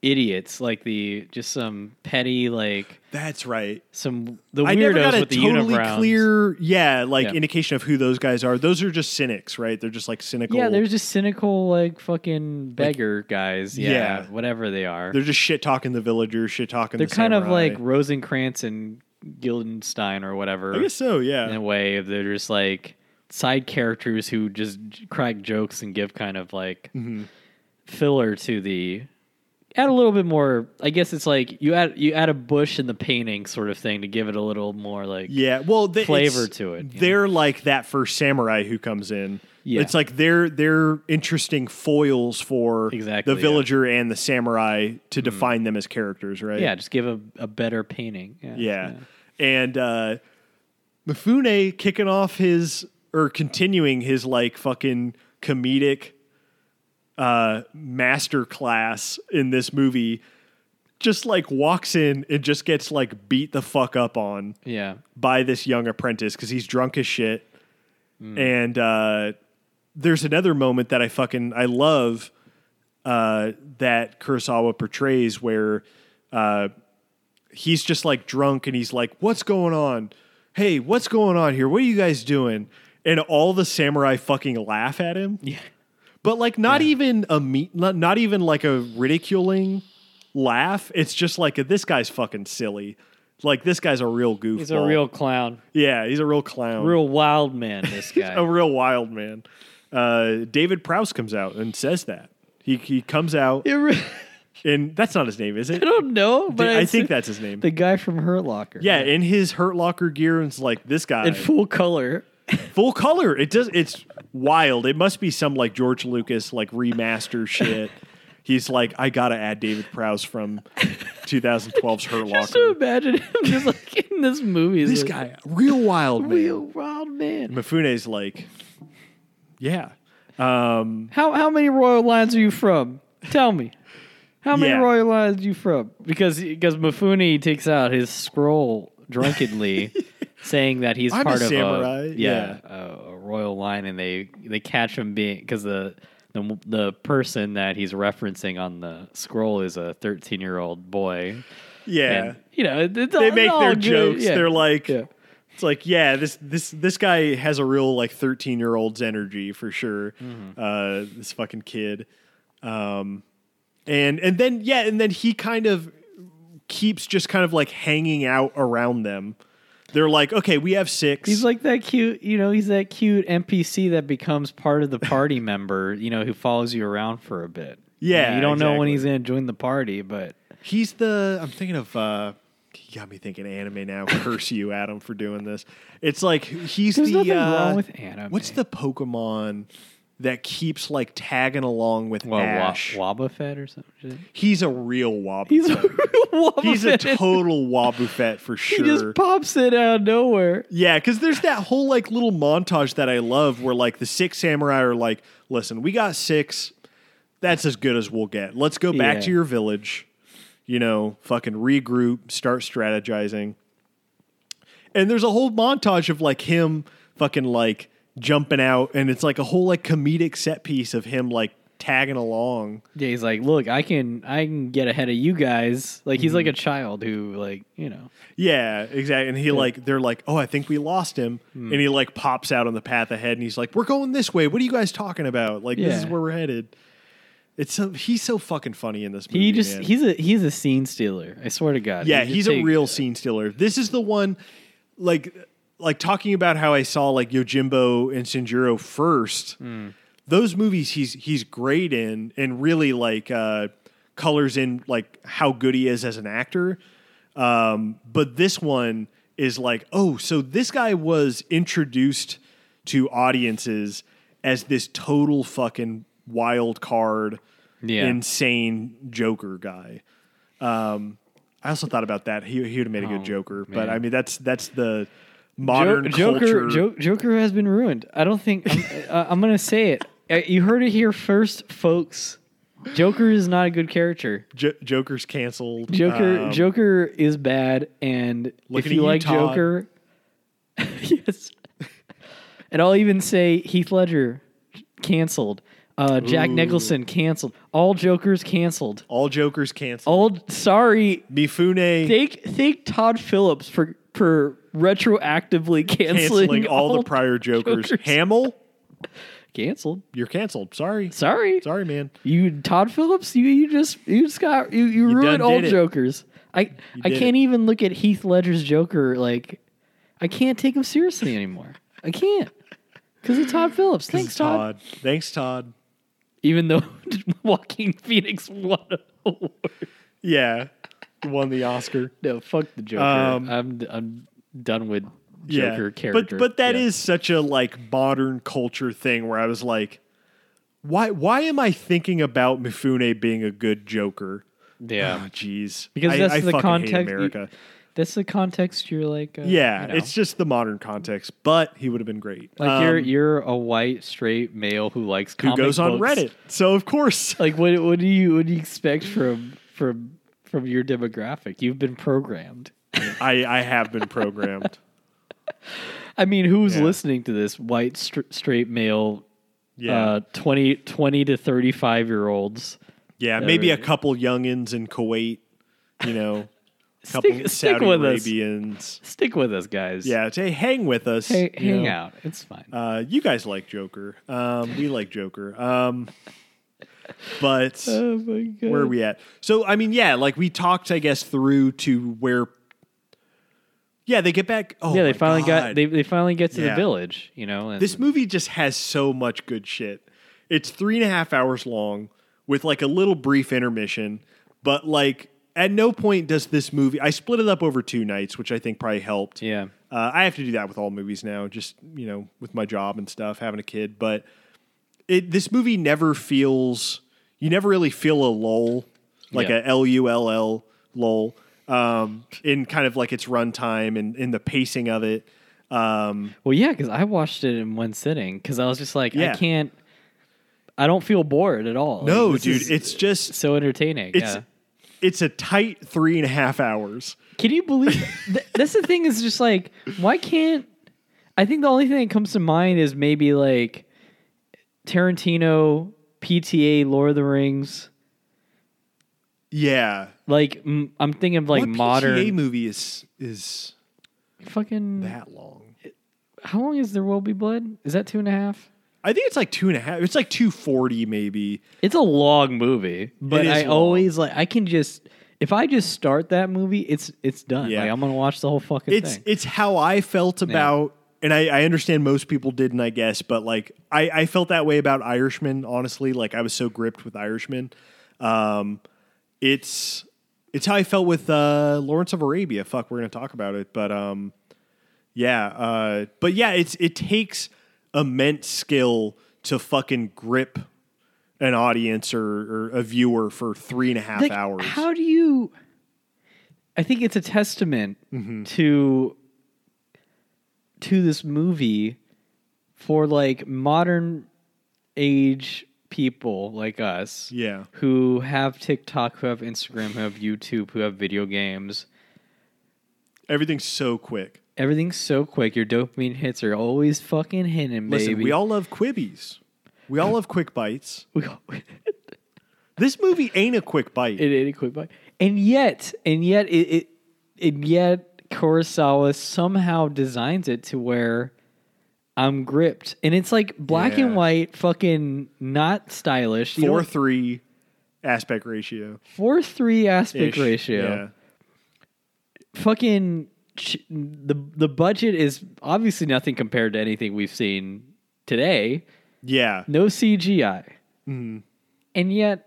idiots, like the just some petty like that's right. some the weirdos I never got a with the totally clear, yeah, like Yeah. indication of who those guys are. Those are just cynics, right? They're just like cynical. Yeah, they're just cynical like fucking beggar guys. Yeah, Yeah. whatever they are. They're just shit talking the villagers, shit talking. They're the kind of samurai. like Rosencrantz and Guildenstein or whatever. I guess so. Yeah. in a way. They're just like side characters who just crack jokes and give kind of like Mm-hmm. filler to the. Add a little bit more. I guess it's like you add you add a bush in the painting sort of thing to give it a little more like Yeah, well, flavor to it. They're like that first samurai who comes in. Yeah. it's like they're they're interesting foils for Exactly, the yeah. villager and the samurai to define them as characters, right? yeah, just give a, a better painting. Yeah, yeah. And uh, Mifune kicking off his or continuing his like fucking comedic uh, master class in this movie. Just like walks in and just gets like beat the fuck up on yeah. by this young apprentice because he's drunk as shit. And uh, there's another moment that I fucking I love uh, that Kurosawa portrays where uh, he's just like drunk and he's like, "What's going on? Hey, what's going on here? What are you guys doing?" And all the samurai fucking laugh at him. Yeah. But like not even a me- not, not even like a ridiculing laugh. It's just like this guy's fucking silly. Like this guy's a real goofball. He's a real clown, yeah. He's a real clown. real wild man. This guy. a real wild man. Uh, David Prowse comes out and says that he he comes out re- and that's not his name, is it? I don't know, but I think that's his name. the guy from Hurt Locker. yeah, in his Hurt Locker gear, and it's like this guy in full color. full color. It does. It's wild. It must be some like George Lucas like remaster shit. He's like, I gotta add David Prowse from 2012's Hurt Just to Locker. imagine him just like in this movie. This like, guy, real wild man. real wild man. Mifune's like, yeah, um, How how many royal lines are you from? Tell me. How many Yeah. royal lines are you from? Because because Mifune takes out his scroll drunkenly, saying that he's I'm a part of samurai, a yeah. yeah, a, a royal line, and they they catch him being because the. The, the person that he's referencing on the scroll is a 13 year old boy. yeah. And, you know, they all- make their good. jokes. Yeah. They're like. It's like, yeah, this this this guy has a real like thirteen year old's energy for sure. Mm-hmm. Uh, this fucking kid. Um, and and then yeah, and then he kind of keeps just kind of like hanging out around them. They're like, okay, we have six. He's like that cute, you know, he's that cute NPC that becomes part of the party member, you know, who follows you around for a bit. Yeah, You don't know when he's going to join the party, but He's the. I'm thinking of. uh You got me thinking anime now. Curse you, Adam, for doing this. It's like he's there's the. nothing uh, wrong with anime. What's the Pokemon that keeps like tagging along with well, Ash? Wa- Wobbuffet or something? He's a real Wobbuffet. He's a real He's a total Wobbuffet for sure. He just pops it out of nowhere. Yeah, because there's that whole like little montage that I love where like the six samurai are like, listen, we got six. That's as good as we'll get. Let's go back Yeah. to your village, you know, fucking regroup, start strategizing. And there's a whole montage of like him fucking like jumping out, and it's like a whole like comedic set piece of him like tagging along. Yeah, he's like, look, I can, I can get ahead of you guys. Like he's like Mm-hmm. a child who, like, you know, Yeah, exactly. And he like they're like, "Oh, I think we lost him." Hmm. And he like pops out on the path ahead and he's like, "We're going this way. What are you guys talking about? Like this is where we're headed." It's so he's so fucking funny in this movie. he just, man. he's a, he's a scene stealer. I swear to God. Yeah, He he's a real scene stealer. This is the one like like talking about how I saw like Yojimbo and Sanjuro first. Hmm. Those movies he's he's great in and really like uh colors in like how good he is as an actor. Um, but this one is like, oh, so this guy was introduced to audiences as this total fucking wild card, Yeah. insane Joker guy. Um, I also thought about that. He he would have made a good Oh, Joker, but. I mean that's that's the modern Joker, culture. Jo- Joker has been ruined. I don't think I'm, uh, I'm gonna say it. Uh, You heard it here first, folks. Joker is not a good character. Jo- Joker's canceled. Joker, Um, Joker is bad, and if you like Todd. Joker, yes. And I'll even say Heath Ledger canceled. Uh, Jack Ooh. Nicholson canceled. All Jokers canceled. all Jokers canceled. All sorry. Mifune Thank thank Todd Phillips for for retroactively canceling, canceling all, the prior Jokers. Jokers. Hamill, canceled. you're canceled. Sorry, Sorry, sorry, man. you Todd Phillips. You you just you just got you you, ruined all. Jokers. I I can't it. even look at Heath Ledger's Joker like I can't take him seriously anymore. I can't because of Todd Phillips. Thanks, Todd. Todd. Thanks, Todd. Even though Joaquin Phoenix won an award. Yeah, won the Oscar. No, fuck the Joker. Um, I'm I'm done with Joker yeah. character. But but that is Yeah. such a like modern culture thing where I was like, why why am I thinking about Mifune being a good Joker? yeah. Oh, jeez. Because I- that's I the fucking hate context. America. That's the context you're like. Uh, yeah, you know. it's just the modern context. But he would have been great. like you're Um, you're a white straight male who likes who comic goes on books. Reddit. So of course, Like what what do you what do you expect from from from your demographic? You've been programmed. I I have been programmed. I mean, who's Yeah. listening to this? White str- straight male, Yeah. uh, 20, 20 to thirty five year olds. Yeah, maybe a Everything. couple youngins in Kuwait, you know, a couple Stick, stick Saudi with us. Stick with us, guys. Yeah, say hang with us. Hey, hang know. out. It's fine. Uh, you guys like Joker. Um, we like Joker. Um, but oh my god. where are we at? So I mean, yeah, like we talked, I guess, through to where. Yeah, they get back. Oh, yeah, they finally got they they finally get to Yeah. the village. You know, and This movie just has so much good shit. It's three and a half hours long with like a little brief intermission, but like at no point does this movie. I split it up over two nights, which I think probably helped. yeah. Uh, I have to do that with all movies now, just you know, with my job and stuff, having a kid. But it this movie never feels. You never really feel a lull, like Yeah. a L U L L lull, um, in kind of like its runtime and in the pacing of it. Um, Well, yeah, because I watched it in one sitting because I was just like, Yeah. I can't. I don't feel bored at all. No, dude, it's just so entertaining. it's yeah. It's a tight three and a half hours. Can you believe? th- that's the thing. Is just like, why can't? I think the only thing that comes to mind is maybe like Tarantino, PTA, Lord of the Rings. Yeah, Like m- I'm thinking of like what modern PTA movie is is fucking. that long? How long is There Will Be Blood? Is that two and a half? I think it's like two and a half. It's like two forty maybe. It's a long movie, but I long. always like I can just if I just start that movie, it's it's done. Yeah. Like I'm gonna watch the whole fucking It's thing. it's how I felt about, and I, I understand most people didn't, I guess, but like I, I felt that way about Irishman. Honestly, like I was so gripped with Irishman. Um, it's it's how I felt with uh, Lawrence of Arabia. Fuck, we're gonna talk about it, but um, yeah, uh, but yeah, it's it takes immense skill to fucking grip an audience or, or a viewer for three and a half Like, hours. How do you? I think it's a testament Mm-hmm. to to this movie for like modern age people like us yeah, who have TikTok, who have Instagram, who have YouTube, who have video games. everything's so quick. Everything's so quick. Your dopamine hits are always fucking hitting, baby. Listen, we all love Quibbies. We all love quick bites. We all- This movie ain't a quick bite. it ain't a quick bite. And yet, and yet, it, it, and yet, Kurosawa somehow designs it to where I'm gripped, and it's like black and white, fucking not stylish. You Four don't- three aspect ratio. four three aspect ratio. Yeah. Fucking the the budget is obviously nothing compared to anything we've seen today. Yeah. No CGI, Mm-hmm. and yet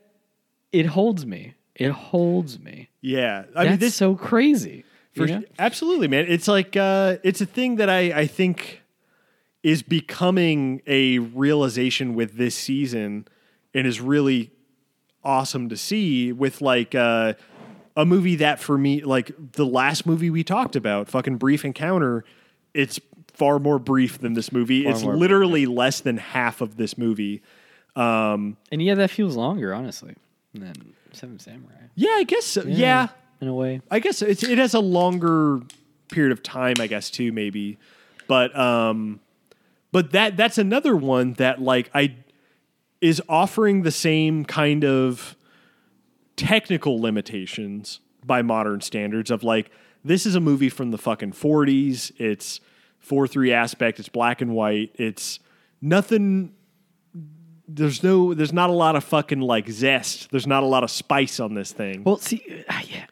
it holds me. It holds me. Yeah. I That's mean this so crazy. for, you know? absolutely, man. It's like uh it's a thing that I I think is becoming a realization with this season and is really awesome to see with like uh a movie that for me like the last movie we talked about, fucking Brief Encounter, it's far more brief than this movie. it's more brief, literally less than half of this movie. Um, And yeah, that feels longer, honestly, than Seven Samurai Yeah, I guess so. yeah. in a way. I guess it's, it has a longer period of time, I guess too, maybe. But um, but that that's another one that like I is offering the same kind of technical limitations by modern standards of like this is a movie from the fucking 40s it's 4-3 aspect it's black and white it's nothing there's no there's not a lot of fucking like zest there's not a lot of spice on this thing Well, see, uh, yeah,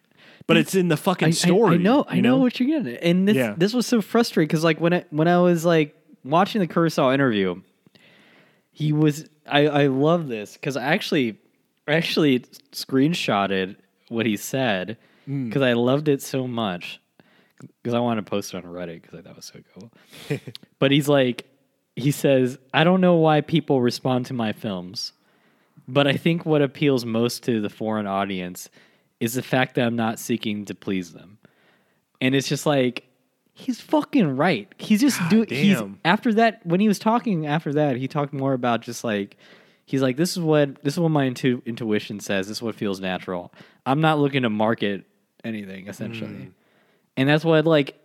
but it's in the fucking I, I- story. I, know, I you know, what you're getting, at. and this Yeah. this was so frustrating because like when I when I was like watching the Kurosawa interview, he was I I love this because I actually actually screenshotted what he said Mm. because I loved it so much because I wanted to post it on Reddit because I thought it was so cool. but he's like, he says, I don't know why people respond to my films, but I think what appeals most to the foreign audience is the fact that I'm not seeking to please them. And it's just like, he's fucking right. He's just doing, he's, after that, when he was talking after that, he talked more about just like, he's like, this is what, this is what my intu- intuition says. This is what feels natural. I'm not looking to market anything essentially. Mm. And that's what like,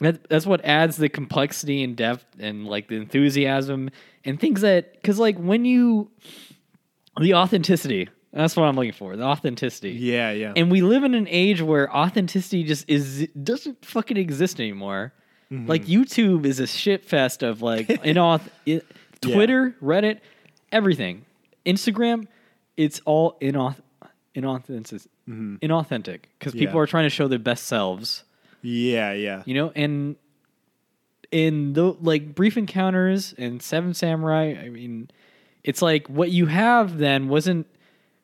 that, that's what adds the complexity and depth and like the enthusiasm and things that, cause like when you, the authenticity, that's what I'm looking for. The authenticity. Yeah, yeah. And we live in an age where authenticity just is doesn't fucking exist anymore. Mm-hmm. Like YouTube is a shit fest of like inauth- it, Twitter, Reddit, everything. Instagram, it's all inauth- inauthentic, inauthentic because people Mm-hmm. Yeah. are trying to show their best selves, yeah, yeah. you know. And in the like brief encounters and Seven Samurai, I mean, it's like what you have then wasn't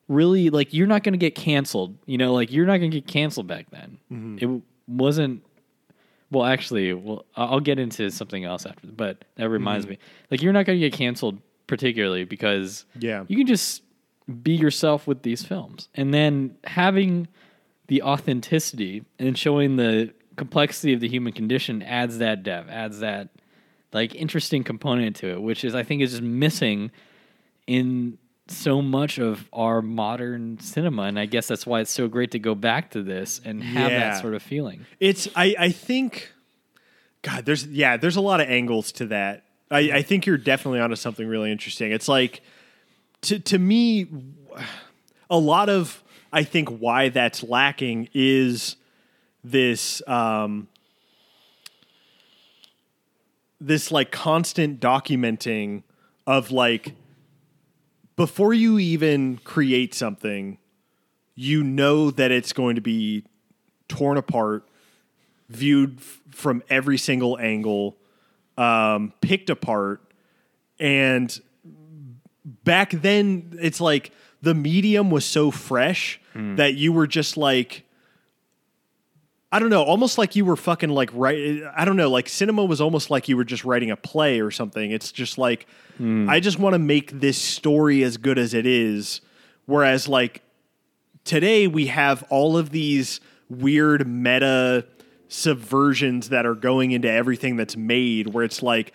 really like you're not going to get canceled. You know, like you're not going to get canceled back then. Mm-hmm. It wasn't. Well, actually, well, I'll get into something else after. But that reminds me, like you're not going to get canceled particularly because Yeah. you can just be yourself with these films, and then having the authenticity and showing the complexity of the human condition adds that depth, adds that like interesting component to it, which is I think is just missing in so much of our modern cinema, and I guess that's why it's so great to go back to this and have Yeah. that sort of feeling. It's I I think God, there's yeah, there's a lot of angles to that. I, I think you're definitely onto something really interesting. It's like to to me a lot of I think why that's lacking is this um this like constant documenting of like before you even create something, you know that it's going to be torn apart, viewed f- from every single angle, um, picked apart, and back then it's like the medium was so fresh that you were just like I don't know, almost like you were fucking like right. I don't know, like cinema was almost like you were just writing a play or something. It's just like I just want to make this story as good as it is. Whereas like today we have all of these weird meta subversions that are going into everything that's made, where it's like.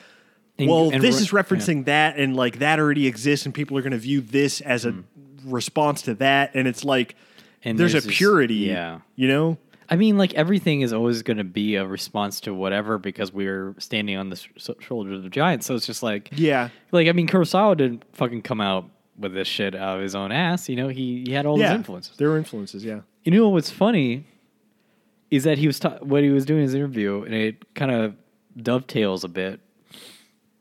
And- well, and this re- is referencing that, and like that already exists, and people are going to view this as a hmm. response to that, and it's like And there's, there's a this- purity, yeah. you know, I mean, like everything is always going to be a response to whatever because we're standing on the sh- shoulders of giants. So it's just like, yeah, like I mean, Kurosawa didn't fucking come out with this shit out of his own ass. You know, he, he had all yeah, those influences. There were influences, yeah, You know what's funny is that he was ta- what he was doing in his interview, and it kind of dovetails a bit.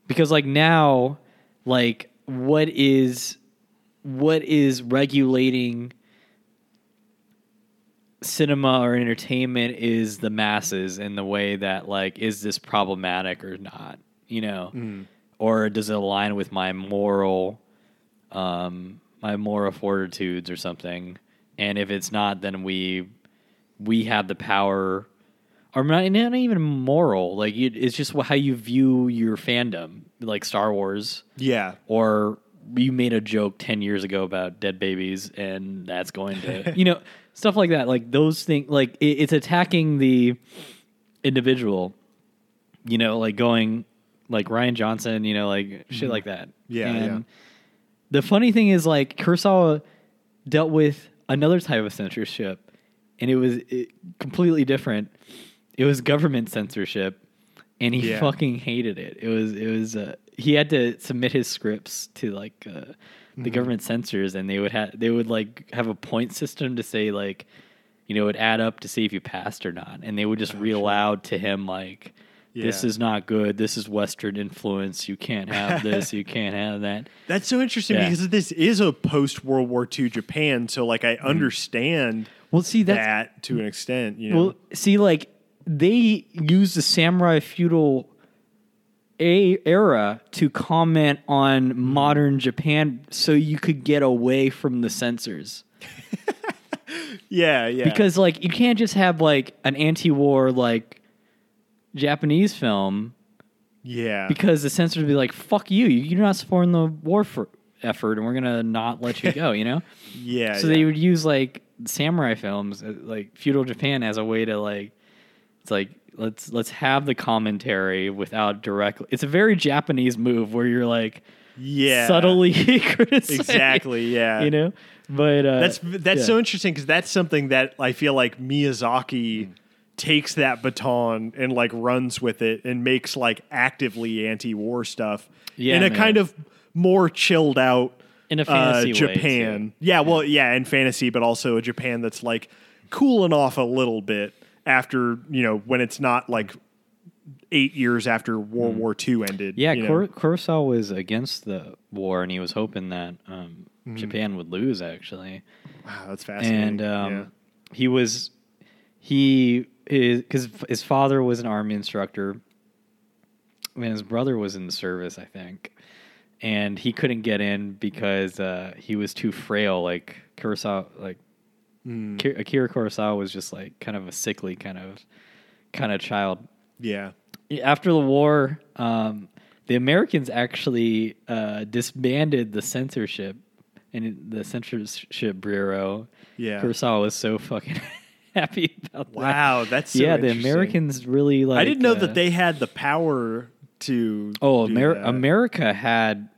Because like now, like what is what is regulating cinema or entertainment is the masses in the way that like is this problematic or not you know? Or does it align with my moral um my moral fortitudes or something? And if it's not then we we have the power or not, not even moral like you, it's just how you view your fandom like star wars. Yeah, or you made a joke 10 years ago about dead babies and that's going to you know stuff like that. Like those things like it, it's attacking the individual you know like going like Rian Johnson you know like shit mm-hmm. like that. Yeah, and yeah. the funny thing is like kurosawa dealt with another type of censorship and it was it, completely different it was government censorship and he Yeah. fucking hated it. It was it was uh, he had to submit his scripts to like uh, the Mm-hmm. government censors, and they would have they would like have a point system to say like, you know, it would add up to see if you passed or not, and they would just read aloud to him like. This is not good. This is Western influence. You can't have this. you can't have that. That's so interesting Yeah. because this is a post World War II Japan, so like I understand Well, see, that's that to an extent, you know. Well, see, like they use the samurai feudal a- era to comment on modern Japan, so you could get away from the censors. yeah, yeah, Because like you can't just have like an anti-war like Japanese film yeah, because the censors would be like, "Fuck you! You're not supporting the war for effort, and we're gonna not let you go." You know. yeah. so yeah. they would use like samurai films uh, like feudal japan as a way to like it's like let's let's have the commentary without directly it's a very japanese move where you're like yeah, subtly exactly, yeah. you know but uh That's that's yeah. so interesting because that's something that I feel like Miyazaki takes that baton and like runs with it and makes like actively anti-war stuff Yeah, in a man. kind of more chilled out In a uh, fantasy way, Japan. Yeah, well, yeah, in fantasy, but also a Japan that's like cooling off a little bit after you know when it's not like eight years after World War II ended. Mm. yeah you know? Kur- kurosawa was against the war and he was hoping that um japan would lose actually Wow, that's fascinating. and um, yeah. he was he is because his father was an army instructor and his brother was in the service i think and he couldn't get in because uh, he was too frail like kurosawa like. Ki- akira kurosawa was just like kind of a sickly kind of kind of child yeah, after the war, um, the Americans actually uh, disbanded the censorship and the censorship bureau. yeah. Kurosawa was so fucking happy about that. Wow, that's so yeah. The. Americans really like. I didn't know uh, that they had the power to. Oh, Amer- America had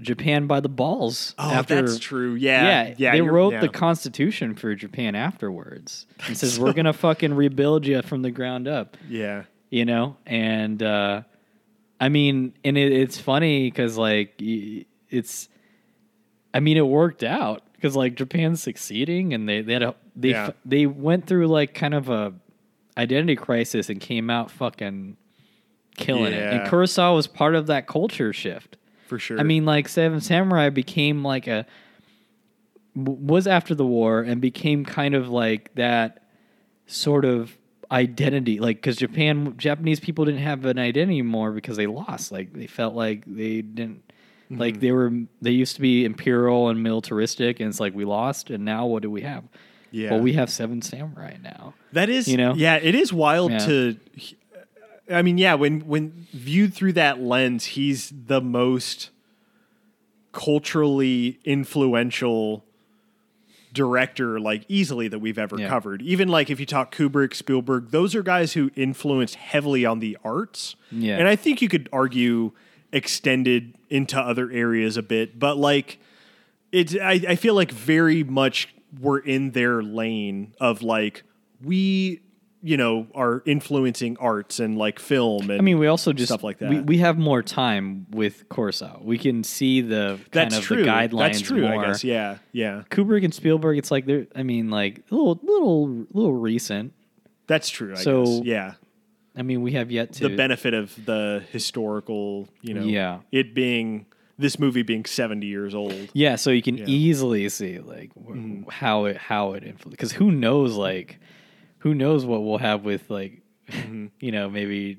Japan by the balls. Oh, after, that's true. Yeah, Yeah, yeah. they wrote yeah. the Constitution for Japan afterwards. It says we're gonna fucking rebuild you from the ground up. Yeah, you know and uh i mean and it, it's funny because like it's i mean it worked out because like japan's succeeding and they they had a they Yeah. f- they went through like kind of a identity crisis and came out fucking killing it and kurosawa was part of that culture shift for sure. I mean, like Seven Samurai became like a was after the war and became kind of like that sort of identity like because japan japanese people didn't have an identity anymore because they lost like they felt like they didn't Mm-hmm. like they were they used to be imperial and militaristic and it's like we lost and now what do we have yeah, well we have seven samurai now That is, You know? yeah, it is wild Yeah. to. I mean, yeah, when when viewed through that lens, he's the most culturally influential director, like easily that we've ever Yeah. covered. Even like if you talk Kubrick, Spielberg, those are guys who influenced heavily on the arts. Yeah. and I think you could argue extended into other areas a bit, but like it's I, I feel like very much we're in their lane of like we you know are influencing arts and like film and i mean we also just stuff like that. we, we have more time with Kurosawa. we can see the kind that's of true the guidelines that's true more. i guess yeah yeah Kubrick and Spielberg, it's like they're. I mean, like a little, little, little recent. that's true I So, guess. yeah I mean, we have yet to. the benefit of the historical you know Yeah. it being this movie being 70 years old yeah, so you can Yeah. easily see like wh- mm-hmm. how it how it influences. Because who knows, like, who knows what we'll have with like, you know, maybe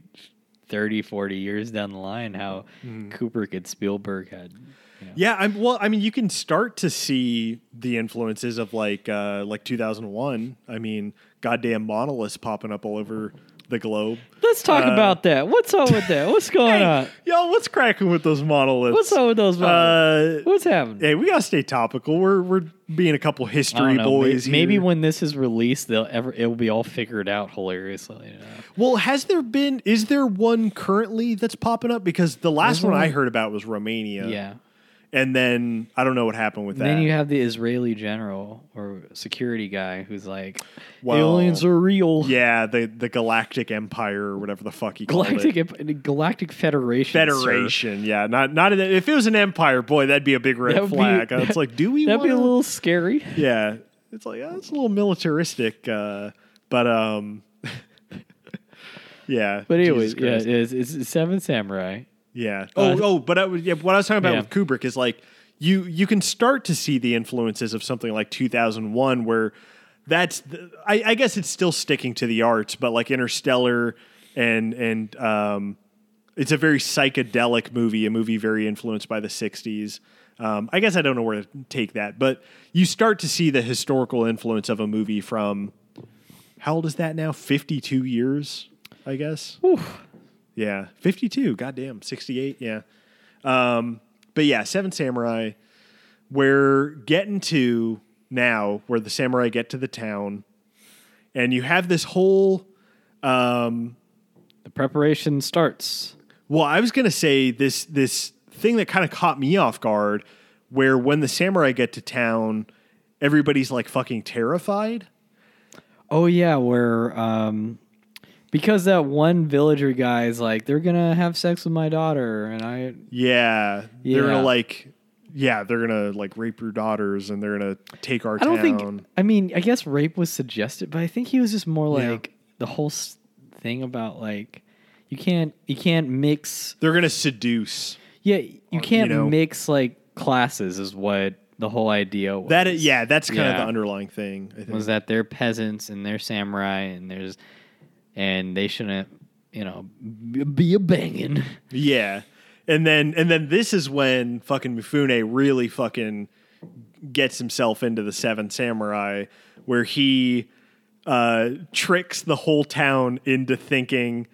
30, 40 years down the line, how Kubrick and Spielberg had. You know. Yeah, I'm well. I mean, you can start to see the influences of like uh, like 2001. I mean, goddamn monoliths popping up all over the globe. Let's talk Uh, about that. What's up with that? What's going on? Yo, what's cracking with those monoliths? What's up with those? Uh, Uh, What's happening? hey, we gotta stay topical. We're we're being a couple history. Boys. Maybe here. when this is released, they'll ever it will be all figured out hilariously. You know? Well, has there been? Is there one currently that's popping up? Because the last one I heard about was Romania. Yeah. And then I don't know what happened with And that. then you have the Israeli general or security guy who's like, Well, aliens are real. yeah, the the Galactic Empire or whatever the fuck he called it. Galactic Galactic Federation. sir. Federation, yeah, not not if it was an empire, boy, that'd be a big red would be- flag. it's like, do we? That'd be a little scary. yeah. It's like oh, it's a little militaristic, uh, but um, yeah. But anyways, yeah, it is. It's Seven Samurai. Yeah. Oh, Uh, oh, but I, yeah, what I was talking about Yeah. with Kubrick is like you you can start to see the influences of something like 2001, where that's the, I, I guess it's still sticking to the arts, but like Interstellar and and um, it's a very psychedelic movie, a movie very influenced by the 60s. Um, I guess I don't know where to take that, but you start to see the historical influence of a movie from how old is that now? 52 years, I guess. Yeah, 52. Goddamn, 68. Yeah. Um, but yeah, Seven Samurai. We're getting to now where the samurai get to the town, and you have this whole um, The preparation starts. well, I was gonna say this this thing that kind of caught me off guard, where when the samurai get to town, everybody's like fucking terrified. Oh yeah, where um, because that one villager guy is like, they're gonna have sex with my daughter, and I Yeah, they're gonna like, yeah, they're gonna like rape your daughters, and they're gonna take our I don't town. think. I mean, I guess rape was suggested, but I think he was just more Yeah. like the whole thing about like you can't you can't mix. they're gonna seduce. Yeah, you can't know. mix like classes. Is what the whole idea was. That is, yeah, that's kind of the underlying thing. I think. was that they're peasants and they're samurai and there's and they shouldn't you know be a banging. Yeah. And then and then this is when fucking Mifune really fucking gets himself into the Seven Samurai where he uh, tricks the whole town into thinking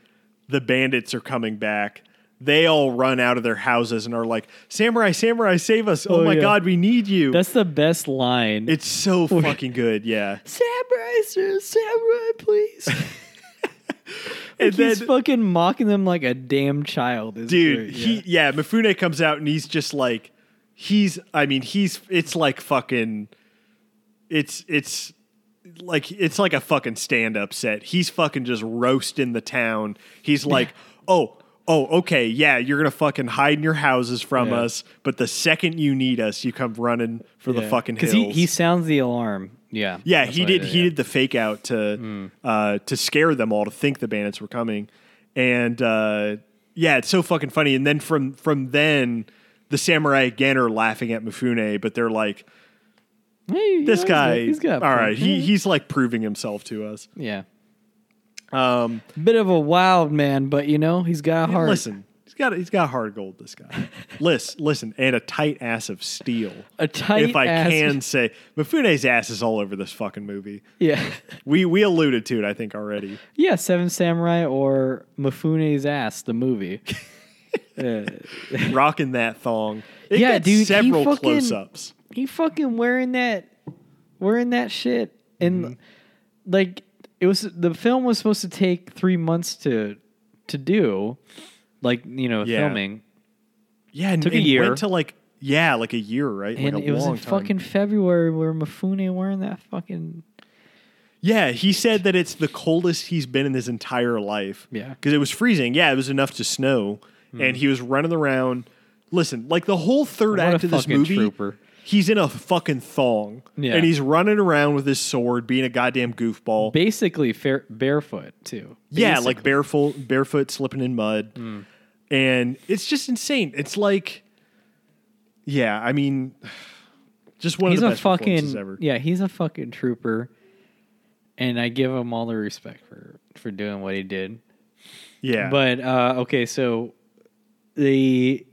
the bandits are coming back. They all run out of their houses and are like, "Samurai, samurai, save us! Oh, Oh, my yeah. god, we need you!" That's the best line. it's so fucking good, yeah. samurai, sir, samurai, please. And He's then, fucking mocking them like a damn child. Dude great, he yeah. yeah mifune comes out and he's just like he's i mean he's it's like fucking it's it's like it's like a fucking stand-up set he's fucking just roasting the town he's like oh oh okay yeah you're gonna fucking hide in your houses from Yeah. us but the second you need us you come running for the fucking hills because he, he sounds the alarm. Yeah, yeah, he what did. I he yeah. did the fake out to Mm. uh, to scare them all to think the bandits were coming, and uh, yeah, it's so fucking funny. And then from from then, the samurai again are laughing at Mifune, but they're like, Hey, this guy, he's got, he's got a all point. right, he he's like proving himself to us. yeah, Um, bit of a wild man, but you know he's got a heart. listen, he's got he's got hard gold. This guy, listen, listen, and a tight ass of steel. a tight if I ass- can say, Mifune's ass is all over this fucking movie. yeah, We we alluded to it, I think, already. yeah, Seven Samurai or Mifune's ass, the movie. Uh, Rocking that thong. It Yeah, dude, he Several fucking- close-ups. he fucking wearing that wearing that shit and Mm-hmm. like it was the film was supposed to take three months to to do like you know Yeah. filming Yeah, and, Took a year. Went to like yeah, like a year, right? and like a it was in time. fucking february where Mifune wearing that fucking Yeah, he said that it's the coldest he's been in his entire life. Yeah. Because it was freezing. Yeah, it was enough to snow. And he was running around. Listen, like the whole third What act of this movie, trooper. he's in a fucking thong. Yeah. And he's running around with his sword, being a goddamn goofball. basically fair, barefoot too yeah, like barefoot, barefoot, slipping in mud. Hmm. And it's just insane. It's like, yeah, I mean, just one he's of the best fucking ever. yeah he's a fucking trooper and i give him all the respect for for doing what he did Yeah. But uh, okay, so they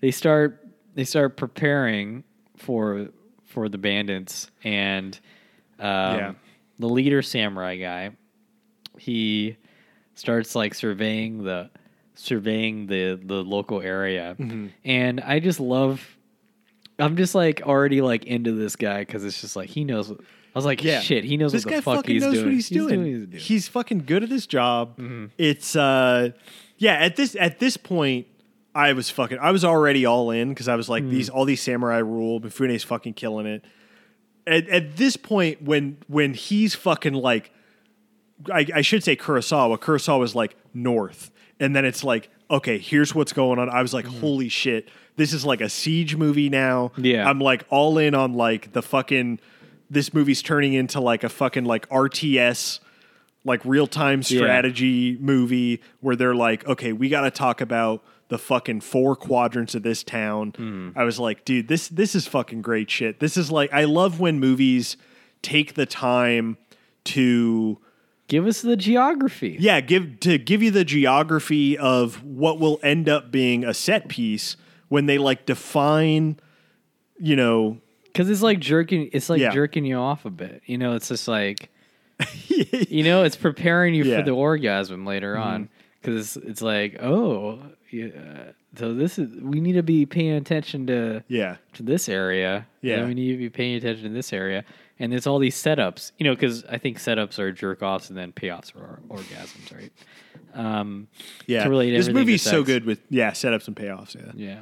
they start they start preparing for for the bandits and um, Yeah. the leader samurai guy he starts like surveying the surveying the the local area Mm-hmm. and i just love i'm just like already like into this guy because it's just like he knows i was like Yeah. shit he knows this what guy the fuck fucking he's knows doing what he's, doing. he's doing. He's fucking good at his job. Mm-hmm. It's uh, yeah. At this at this point, I was fucking. I was already all in because I was Mm. like these all these samurai rule. Mifune's fucking killing it. At, at this point, when when he's fucking like, I, I should say Kurosawa. Kurosawa was like north, and then it's like, okay, here's what's going on. I was like, mm-hmm. holy shit, this is like a siege movie now. Yeah. I'm like all in on like the fucking. This movie's turning into like a fucking like RTS, like real time strategy movie where they're like, okay, we got to talk about the fucking four quadrants of this town. Mm. I was like, dude, this this is fucking great shit. This is like, I love when movies take the time to give us the geography yeah give to give you the geography of what will end up being a set piece when they like define you know Because it's like jerking. It's like Yeah. jerking you off a bit. You know, it's just like, you know, it's preparing you Yeah. Mm-hmm. for the orgasm later on. Because it's, it's like, oh, yeah. So this is we need to be paying attention to yeah to this area. and Yeah. we need to be paying attention to this area. And there's all these setups. You know, because I think setups are jerk offs and then payoffs are or- orgasms, right? Um, yeah To relate this movie's so good with yeah setups and payoffs yeah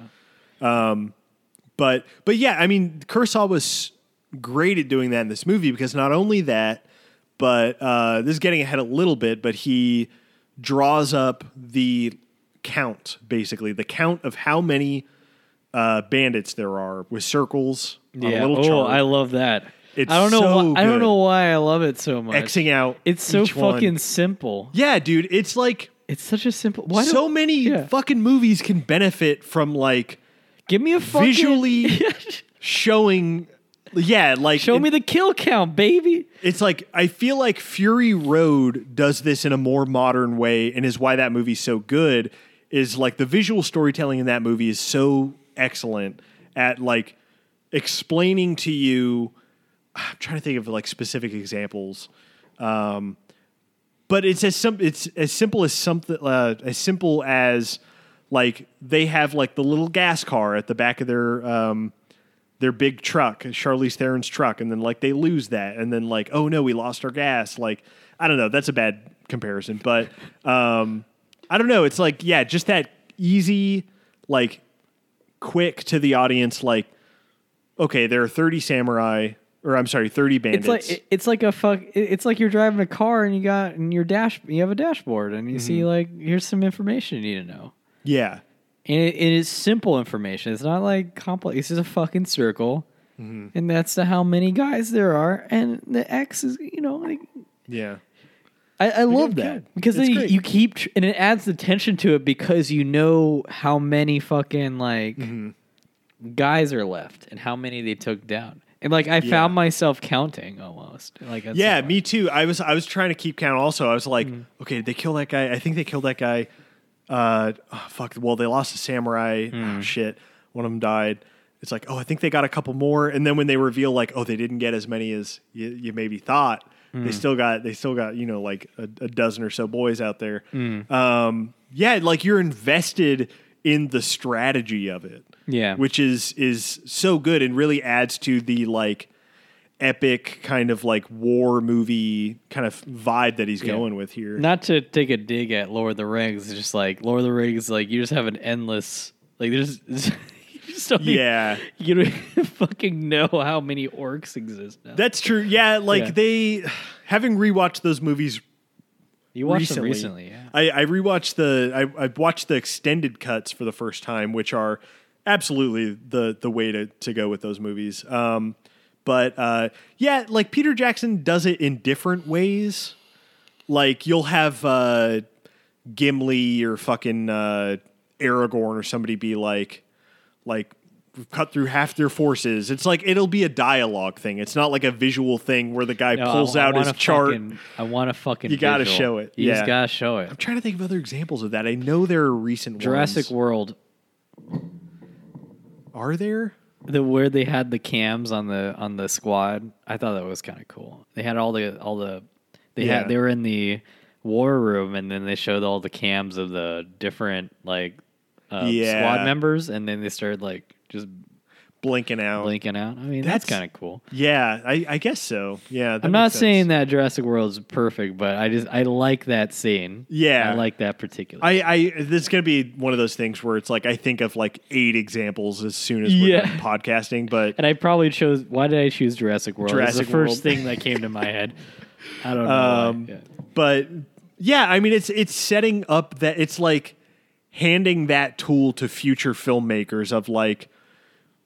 yeah. Um, but but yeah, I mean, Kurosawa was great at doing that in this movie because not only that, but uh, this is getting ahead a little bit, but he draws up the count basically the count of how many uh, bandits there are with circles Yeah. Oh, chart, I love that. It's I don't know. so why, I don't good. know why I love it so much. xing out. It's so each one. fucking simple. yeah, dude. It's like It's such a simple. Why so don't- many yeah. fucking movies can benefit from like Give me a fucking visually- showing. Yeah, like Show me the kill count, baby. It's like I feel like Fury Road does this in a more modern way, and is why that movie's so good. Is like the visual storytelling in that movie is so excellent at like explaining to you. I'm trying to think of like specific examples, um, but it's as sim- it's as simple as something uh, as simple as like they have like the little gas car at the back of their um, their big truck, Charlize Theron's truck, and then like they lose that, and then like oh no, we lost our gas. Like I don't know, that's a bad comparison, but um, I don't know. It's like yeah, just that easy, like quick to the audience. Like okay, there are thirty samurai, or I'm sorry, thirty bandits. It's like it's like a fuck. It's like you're driving a car and you got in your dash. You have a dashboard and you Mm-hmm. see like here's some information you need to know. yeah, And it, it is simple information. It's not like complex. It's just a fucking circle, Mm-hmm. and that's the how many guys there are, and the X is you know like yeah, I, I love good. that because then you, you keep tr- and it adds the tension to it because you know how many fucking like Mm-hmm. guys are left and how many they took down. And like I Yeah. found myself counting almost. Like Yeah, me too. I was I was trying to keep count. Also, I was like, Mm-hmm. okay, did they kill that guy? I think they killed that guy. Uh, oh, fuck. Well, they lost a samurai. Hmm. Oh, shit, one of them died. It's like, oh, I think they got a couple more. And then when they reveal, like, oh, they didn't get as many as you, you maybe thought. Hmm. They still got they still got you know like a, a dozen or so boys out there. Hmm. Um, yeah, like you're invested in the strategy of it. Yeah. which is is so good and really adds to the like epic kind of like war movie kind of vibe that he's going with here. Not to take a dig at Lord of the Rings, it's just like Lord of the Rings, like you just have an endless like there's you don't yeah. you don't even fucking know how many orcs exist now. That's true. Yeah, like Yeah. they having rewatched those movies you watched recently. them recently, yeah. I, I rewatched the I, I watched the extended cuts for the first time, which are absolutely the the way to, to go with those movies. Um, but uh, yeah, like Peter Jackson does it in different ways. Like you'll have uh, Gimli or fucking uh, Aragorn or somebody be like, like we've cut through half their forces. It's like it'll be a dialogue thing. It's not like a visual thing where the guy No, pulls I out his chart. fucking- I want to fucking. You gotta show it, You yeah. gotta show it. I'm trying to think of other examples of that. I know there are recent Jurassic ones. World, Are there? the where they had the cams on the on the squad. I thought that was kind of cool. They had all the all the they Yeah. had they were in the war room, and then they showed all the cams of the different like uh, Yeah. squad members, and then they started like just Blinking out. blinking out. I mean, that's, That's- kind of cool. Yeah, I, I guess so. Yeah. I'm not sense. saying that Jurassic World is perfect, but I just I like that scene. Yeah. I like that particular. I, I this is gonna be one of those things where it's like I think of like eight examples as soon as we're Yeah. done podcasting, but and I probably chose. Why did I choose Jurassic World? It's Jurassic the first World. thing that came to my head. I don't know. Um. Yeah. but yeah, I mean it's it's setting up that it's like handing that tool to future filmmakers of like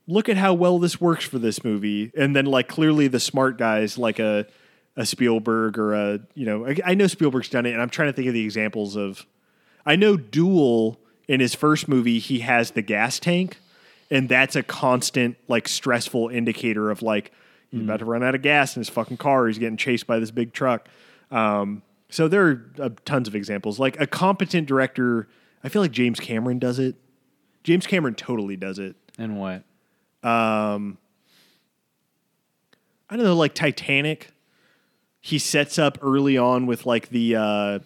look at how well this works for this movie. And then like clearly the smart guys like a a Spielberg or a you know I, I know Spielberg's done it and I'm trying to think of the examples of I know Duel in his first movie he has the gas tank and that's a constant like stressful indicator of like he's about to run out of gas in his fucking car. He's getting chased by this big truck. Um, so there are uh, tons of examples. Like a competent director I feel like James Cameron does it. James Cameron totally does it. And what? I don't know, like Titanic. He sets up early on with like the uh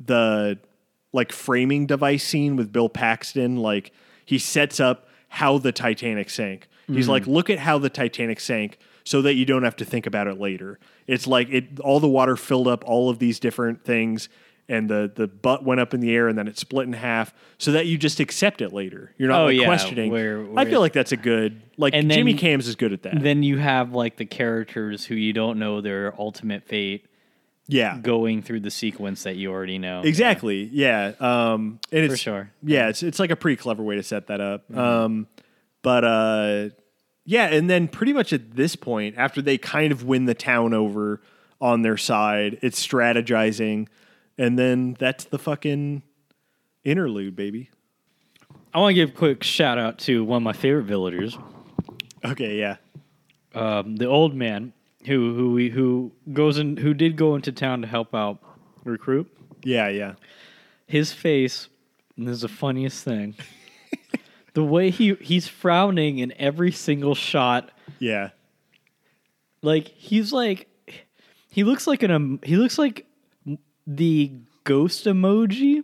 the like framing device scene with Bill Paxton. Like he sets up how the Titanic sank. He's like, look at how the Titanic sank so that you don't have to think about it later. It's like it all the water filled up all of these different things and the the butt went up in the air and then it split in half so that you just accept it later. You're not Oh, like yeah, questioning. where- I feel like that's a good like And then- Jimmy Cams is good at that. Then you have like the characters who you don't know their ultimate fate yeah. going through the sequence that you already know. Exactly. Yeah. Um, and it's sure. Yeah, it's it's like a pretty clever way to set that up. Um, but uh, yeah, and then pretty much at this point, after they kind of win the town over on their side, it's strategizing, and then that's the fucking interlude, baby. I want to give a quick shout out to one of my favorite villagers, Okay. Yeah. um, the old man who who we, who goes in who did go into town to help out recruit. Yeah. Yeah. His face, and this is the funniest thing. the way he he's frowning in every single shot Yeah. like he's like he looks like an um, he looks like the ghost emoji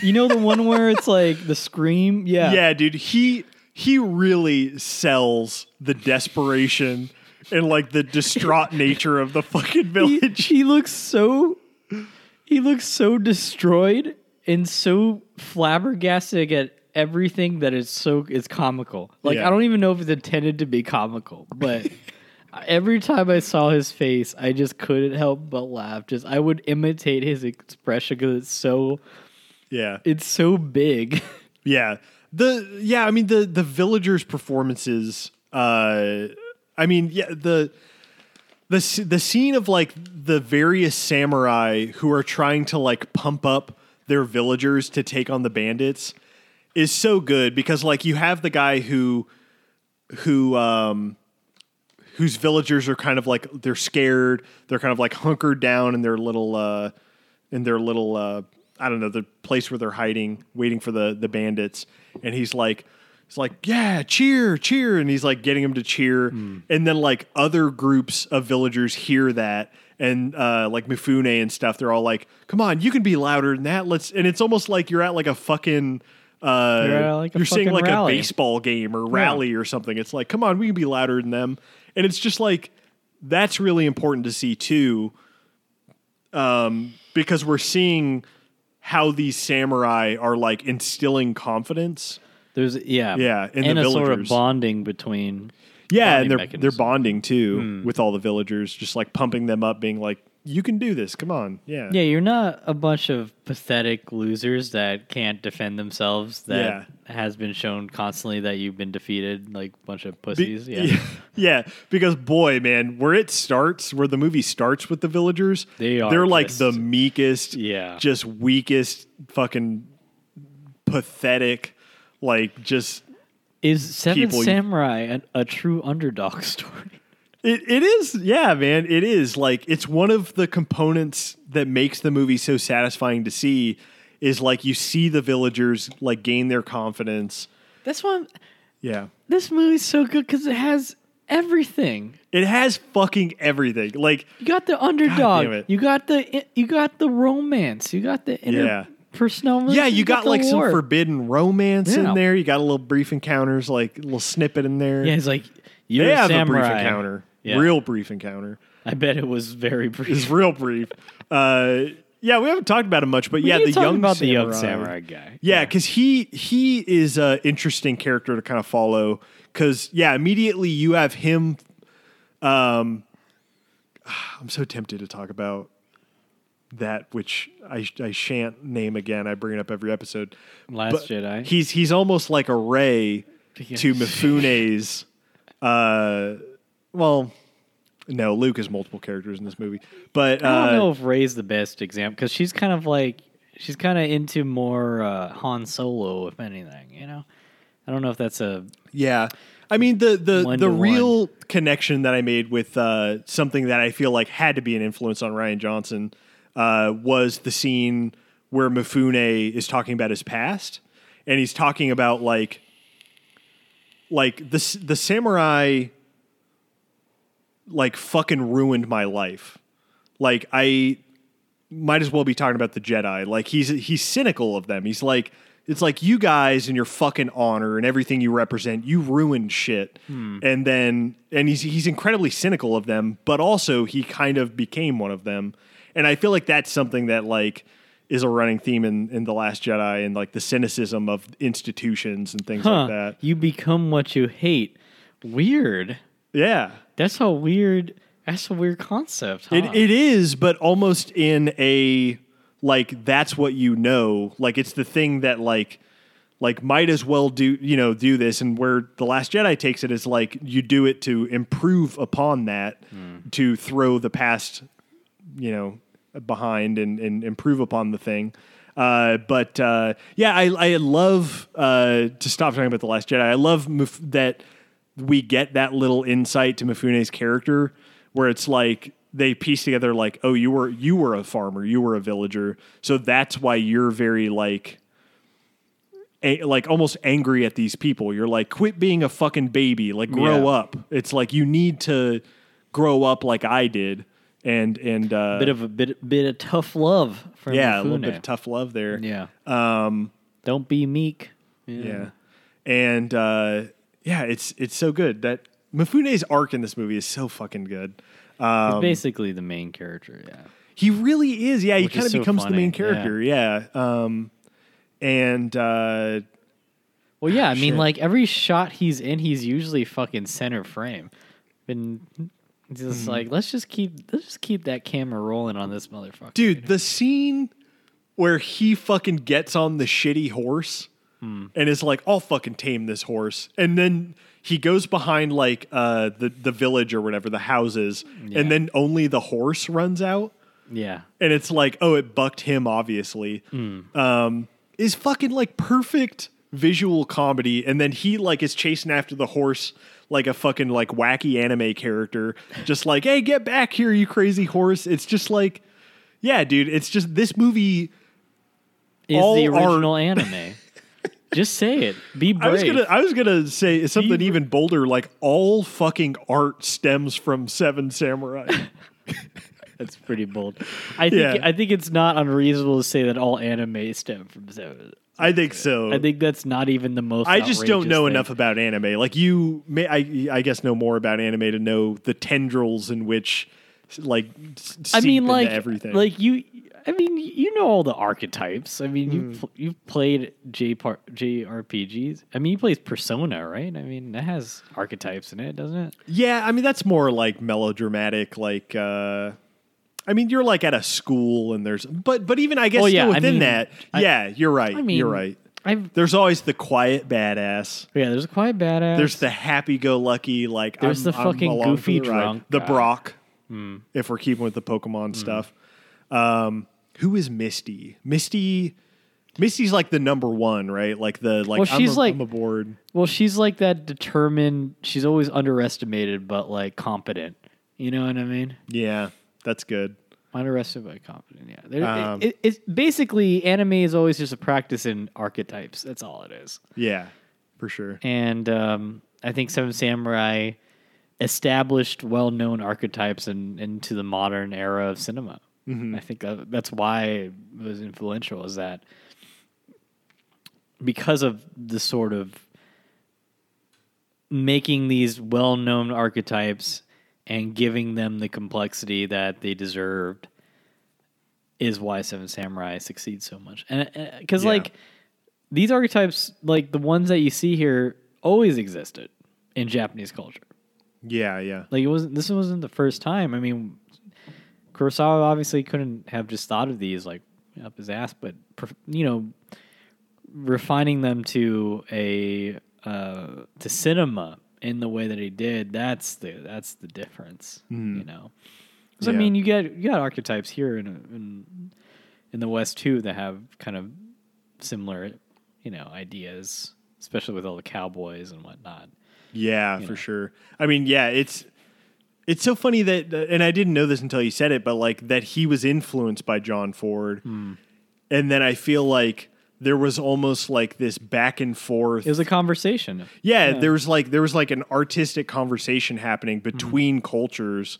you know the one where it's like the scream yeah Yeah, dude. He he really sells the desperation and like the distraught nature of the fucking he, village. he looks so he looks so destroyed and so flabbergasted at everything that is so it's comical like Yeah. i don't even know if it's intended to be comical but every time i saw his face i just couldn't help but laugh just i would imitate his expression because it's so yeah. it's so big Yeah. The yeah, I mean the the villagers' performances uh I mean, yeah, the the the scene of like the various samurai who are trying to like pump up their villagers to take on the bandits. is so good because like you have the guy who who um whose villagers are kind of like they're scared they're kind of like hunkered down in their little uh in their little uh i don't know the place where they're hiding waiting for the the bandits. And he's like he's like yeah cheer cheer. And he's like getting them to cheer. And then like other groups of villagers hear that. And uh like mifune and stuff they're all like come on you can be louder than that. Let's and it's almost like you're at like a fucking uh, You're like, a you're seeing like rally. a baseball game or rally or something. It's like, come on, we can be louder than them. And it's just like that's really important to see too, um, because we're seeing how these samurai are like instilling confidence. There's yeah, Yeah, in the and a sort of bonding between. Yeah, and they're mechanism. they're bonding too with all the villagers, just like pumping them up, being like, "You can do this. Come on, yeah, Yeah, you're not a bunch of pathetic losers that can't defend themselves. That has been shown constantly that you've been defeated, like a bunch of Be- pussies. yeah. yeah, yeah, because boy, man, where it starts, where the movie starts with the villagers, They are they're like just- the meekest, Yeah. just weakest, fucking pathetic, like just Is Seven People you- Samurai a, a true underdog story? It, it is, yeah, man, it is like it's one of the components that makes the movie so satisfying to see. Is like you see the villagers like gain their confidence. That's I'm- Yeah. this movie's so good because it has everything. It has fucking everything. Like You got the underdog. You got the you got the romance. You got the Yeah. interpersonal. Yeah, you got like some forbidden romance Yeah. in there. You got a little brief encounters, like a little snippet in there. Yeah, it's like you're they a have samurai. a brief encounter, Yeah. real brief encounter. I bet it was very brief. It's real brief. Uh, yeah, we haven't talked about him much, but We yeah, the young about samurai. the young samurai guy. Yeah, because he he is an interesting character to kind of follow. Because yeah, immediately you have him. Um, I'm so tempted to talk about that, which I I shan't name again. I bring it up every episode. Last But Jedi. He's he's almost like a Rey Yeah. to Mifune's. Uh, well, no, Luke is multiple characters in this movie, but I don't uh, know if Rey's the best example because she's kind of like she's kind of into more uh, Han Solo, if anything. You know, I don't know if that's a Yeah. I mean the the One the to real connection that I made with uh, something that I feel like had to be an influence on Rian Johnson uh, was the scene where Mifune is talking about his past and he's talking about like like the the samurai like fucking ruined my life. Like I might as well be talking about the Jedi. Like he's he's cynical of them. He's like it's like you guys and your fucking honor and everything you represent, you ruined shit. Hmm. And then and he's he's incredibly cynical of them, but also he kind of became one of them. And I feel like that's something that like is a running theme in, in The Last Jedi and like the cynicism of institutions and things huh, like that. you become what you hate. Weird. Yeah. That's a weird. That's a weird concept. Huh? It it is, but almost in a like that's what you know. Like it's the thing that like like might as well do you know do this and where the last jedi takes it is like you do it to improve upon that to throw the past you know behind and, and improve upon the thing uh, but uh, yeah i, I love uh, to stop talking about the last jedi i love Mif- that we get that little insight to mifune's character where it's like they piece together like oh you were you were a farmer you were a villager so that's why you're very like a, like almost angry at these people. You're like, quit being a fucking baby. Like, grow Yeah. up. It's like you need to grow up like I did. And and uh, bit of a bit bit of tough love from yeah, a little bit of tough love there. Yeah. Um. Don't be meek. Yeah, and uh, yeah, it's it's so good that Mifune's arc in this movie is so fucking good. He's basically the main character. Yeah. He really is. Yeah, he Which is kind of so becomes the main character. Yeah. Um, and uh, Well, yeah. I shit. mean, like every shot he's in, he's usually fucking center frame. Been it's Mm-hmm. just like let's just keep let's just keep that camera rolling on this motherfucker. Dude, the scene where he fucking gets on the shitty horse Hmm. and is like, I'll fucking tame this horse. And then he goes behind like uh the, the village or whatever, the houses, Yeah. and then only the horse runs out. Yeah. And it's like, oh, it bucked him, obviously. Hmm. Um, is fucking like perfect visual comedy, and then he like is chasing after the horse like a fucking like wacky anime character, just like, hey, get back here, you crazy horse. It's just like, yeah, dude. It's just this movie. Is the art- original anime. Just say it. Be brave. I was gonna I was gonna say something You- even bolder, like all fucking art stems from Seven Samurai. That's pretty bold. I think Yeah. I think it's not unreasonable to say that all anime stem from Seven. I think so. I think that's not even the most. I just don't know thing. enough about anime. Like you, may I, I guess, know more about anime to know the tendrils in which, like, I mean, like everything. Like you, I mean, you know all the archetypes. I mean, Hmm. you've you've played J par- JRPGs. I mean, you played Persona, right? I mean, that has archetypes in it, doesn't it? yeah, I mean that's more like melodramatic. Like, uh, I mean, you're like at a school and there's, but but even I guess Well, yeah, I within mean, that, I- yeah, you're right. I mean, you're right. I've There's always the quiet badass. yeah. There's a quiet badass. There's the happy-go-lucky, like There's I'm, the fucking goofy the drunk the. Brock. Hmm. If we're keeping with the Pokemon stuff, um, who is Misty? Misty, Misty's like the number one, right? Like the like. Well, I'm she's a- like- I'm aboard. well, she's like that determined. She's always underestimated, but like competent. You know what I mean? Yeah, that's good. Underestimated but confident. Yeah, Um, it, it, it's basically anime is always just a practice in archetypes. That's all it is. Yeah, for sure. And um, I think Seven Samurai established well-known archetypes in, into the modern era of cinema. Mm-hmm. I think that, that's why it was influential. Is that because of the sort of making these well-known archetypes and giving them the complexity that they deserved is why Seven Samurai succeeds so much. And uh, because Yeah. like these archetypes, like the ones that you see here, always existed in Japanese culture. Yeah, yeah, Like it wasn't. This wasn't the first time. I mean, Kurosawa obviously couldn't have just thought of these like up his ass, but you know, refining them to a uh, to cinema in the way that he did. That's the that's the difference. You know, I Yeah. mean, you get you got archetypes here in in in the West too that have kind of similar, you know, ideas, especially with all the cowboys and whatnot. yeah, You for know. sure. I mean, yeah, it's it's so funny that, and I didn't know this until you said it, but like that he was influenced by John Ford, Hmm. and then I feel like there was almost like this back and forth. It was a conversation. yeah, there was like there was like an artistic conversation happening between cultures,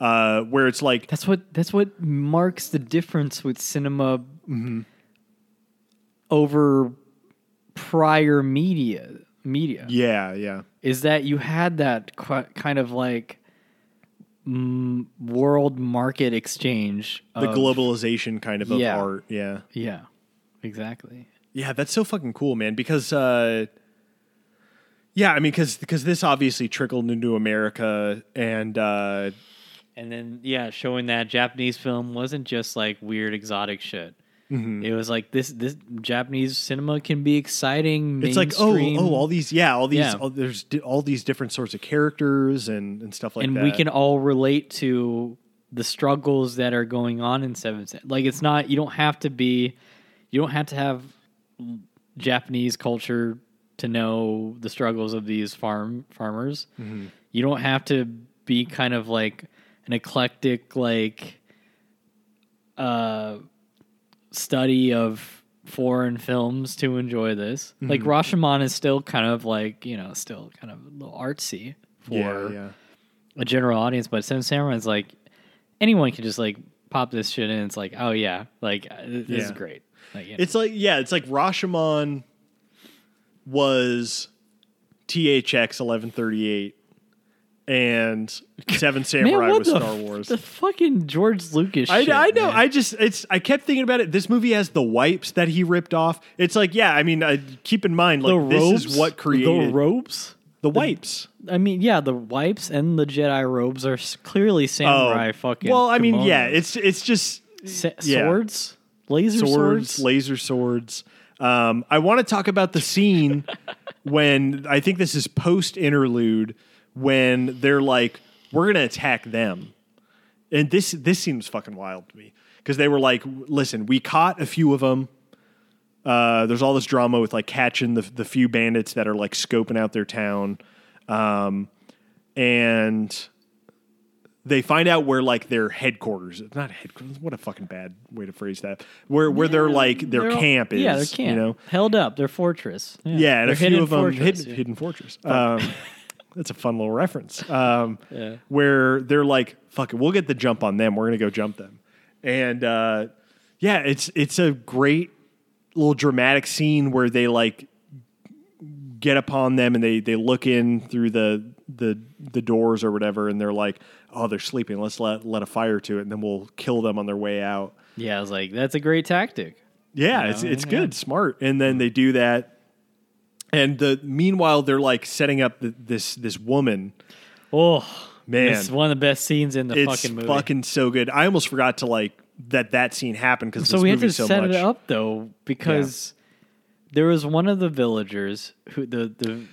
uh, where it's like That's what that's what marks the difference with cinema Mm-hmm. over prior media. Media yeah, yeah, is that you had that qu- kind of like mm, world market exchange. the of- globalization kind of of yeah. art. Yeah, Yeah, exactly. Yeah, that's so fucking cool, man. Because, uh, yeah, I mean, because because this obviously trickled into America, and uh, And then yeah, showing that Japanese film wasn't just like weird exotic shit. Mm-hmm. It was like this this Japanese cinema can be exciting. it's like oh oh all these yeah all these Yeah. all, there's di- all these different sorts of characters and and stuff like and that. And we can all relate to the struggles that are going on in Seven Like it's not you don't have to be you don't have to have Japanese culture to know the struggles of these farm farmers. Mm-hmm. You don't have to be kind of like an eclectic like uh study of foreign films to enjoy this. Like Mm-hmm. Rashomon is still kind of like, you know, still kind of a little artsy for yeah yeah a general audience, but Seven Samurai is like anyone can just like pop this shit in. It's like, oh yeah, like uh, this is great. Like, you know. it's like yeah it's like Rashomon was THX eleven thirty eight. And Seven Man, Samurai was the, Star f- Wars. The fucking George Lucas. I, shit, I know. man. I just it's. I kept thinking about it. This movie has the wipes that he ripped off. It's like, yeah. I mean, uh, keep in mind, like the this robes, is what created the ropes. the wipes. I mean, yeah, the wipes and the Jedi robes are clearly samurai fucking. Oh. Well, I mean, yeah. It's it's just Sa- yeah. swords, laser swords, swords. laser swords. Um, I want to talk about the scene when I think this is post interlude when they're like, "We're gonna attack them," and this this seems fucking wild to me because they were like, "Listen, we caught a few of them. Uh, there's all this drama with like catching the the few bandits that are like scoping out their town, um, and they find out where like their headquarters. Not headquarters. What a fucking bad way to phrase that. Where where their like their all- camp is. Yeah, their camp. You know. held up, their fortress. Yeah, and their a few of them fortress, hidden, yeah. hidden fortress. Um, that's a fun little reference. Um, Yeah. Where they're like, "Fuck it, we'll get the jump on them. We're gonna go jump them." And uh, yeah, it's it's a great little dramatic scene where they like get upon them and they they look in through the the the doors or whatever, and they're like, "Oh, they're sleeping. Let's let let a fire to it, and then we'll kill them on their way out." Yeah, I was like, that's a great tactic. Yeah, You it's know, it's yeah. good, smart. And then they do that, and the meanwhile they're like setting up the, this this woman. Oh Man. it's one of the best scenes in the It's fucking movie. fucking so good. I almost forgot to like that that scene happened because so this we had movie to so set much. it up though because there was one of the villagers who the the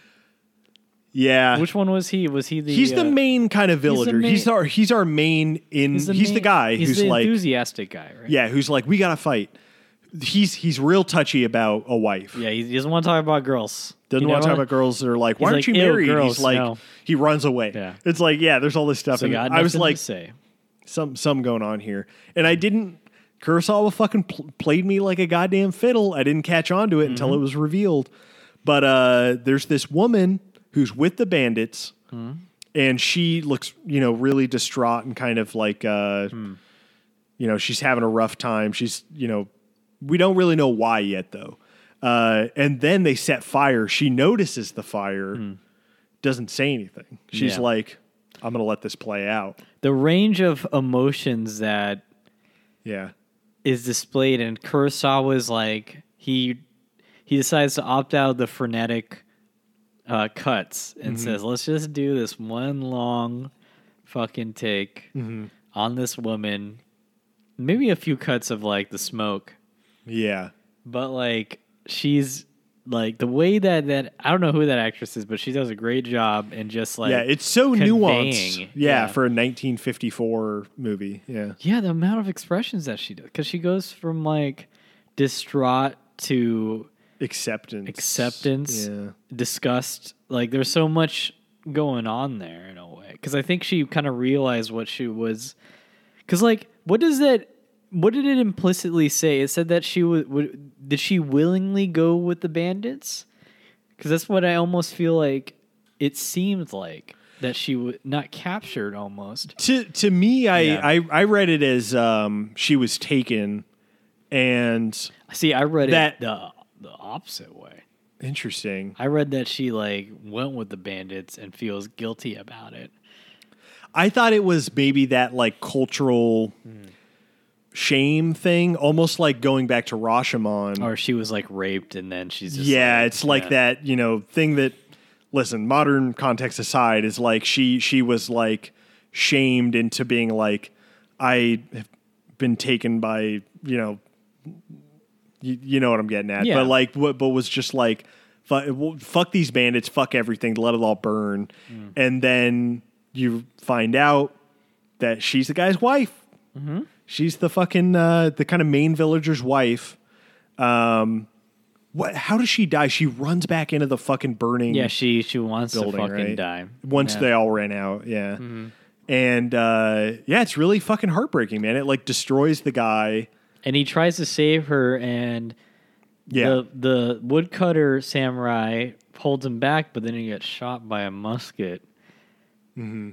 Yeah, which one was he? Was he the? he's the uh, main kind of villager. He's, main- our he's our main in. He's the, main- guy he's who's the like enthusiastic guy, right? yeah, who's like we gotta fight. He's he's real touchy about a wife. Yeah, he, doesn't want to talk about girls. Doesn't You want to talk about girls that are like, why aren't you like, "Ew, married? girls, he's like, no. he runs away. Yeah. It's like, yeah, there's all this stuff. So and I was like, say. some some going on here, and I didn't. Kurosawa fucking pl- played me like a goddamn fiddle. I didn't catch on to it until Mm-hmm. it was revealed. But uh, there's this woman who's with the bandits, Mm-hmm. and she looks, you know, really distraught and kind of like, uh, Hmm. you know, she's having a rough time. She's, you know, we don't really know why yet though. Uh, and then they set fire. She notices the fire, doesn't say anything. She's. Yeah. like, "I'm gonna let this play out." The range of emotions that Yeah. is displayed and Kurosawa's like he he decides to opt out of the frenetic uh, cuts and says, "Let's just do this one long fucking take on this woman. Maybe a few cuts of like the smoke, Yeah. but like she's like the way that that I don't know who that actress is, but she does a great job and just like yeah, it's so nuanced. Yeah, Yeah. for a 1954 movie. Yeah. Yeah, the amount of expressions that she does because she goes from like distraught to Acceptance. acceptance, Yeah. disgust. Like there's so much going on there in a way. Because I think she kind of realized what she was. Because like, what does that? What did it implicitly say? It said that she would. would did she willingly go with the bandits? Because that's what I almost feel like. It seemed like that she would not captured almost. To to me, I, Yeah. I I read it as um, she was taken, and See, I read That- it the the opposite way. interesting. I read that she like went with the bandits and feels guilty about it. I thought it was maybe that like cultural shame thing, almost like going back to Rashomon. Or she was like raped and then she's just yeah, like- it's like yeah. that, you know, thing that listen, modern context aside, is like she she was like shamed into being like, I have been taken by, you know, you, you know what I'm getting at. Yeah. But like what but was just like fuck, fuck these bandits, fuck everything, let it all burn. Mm. And then you find out that she's the guy's wife. Mm-hmm. She's the fucking uh, the kind of main villager's wife. Um, what? How does she die? She runs back into the fucking burning. Yeah, she she wants building, to fucking right? die. Once Yeah. they all ran out, yeah. Mm-hmm. And uh, yeah, it's really fucking heartbreaking, man. It like destroys the guy. and he tries to save her and Yeah, the the woodcutter samurai holds him back, but then he gets shot by a musket. Mm-hmm.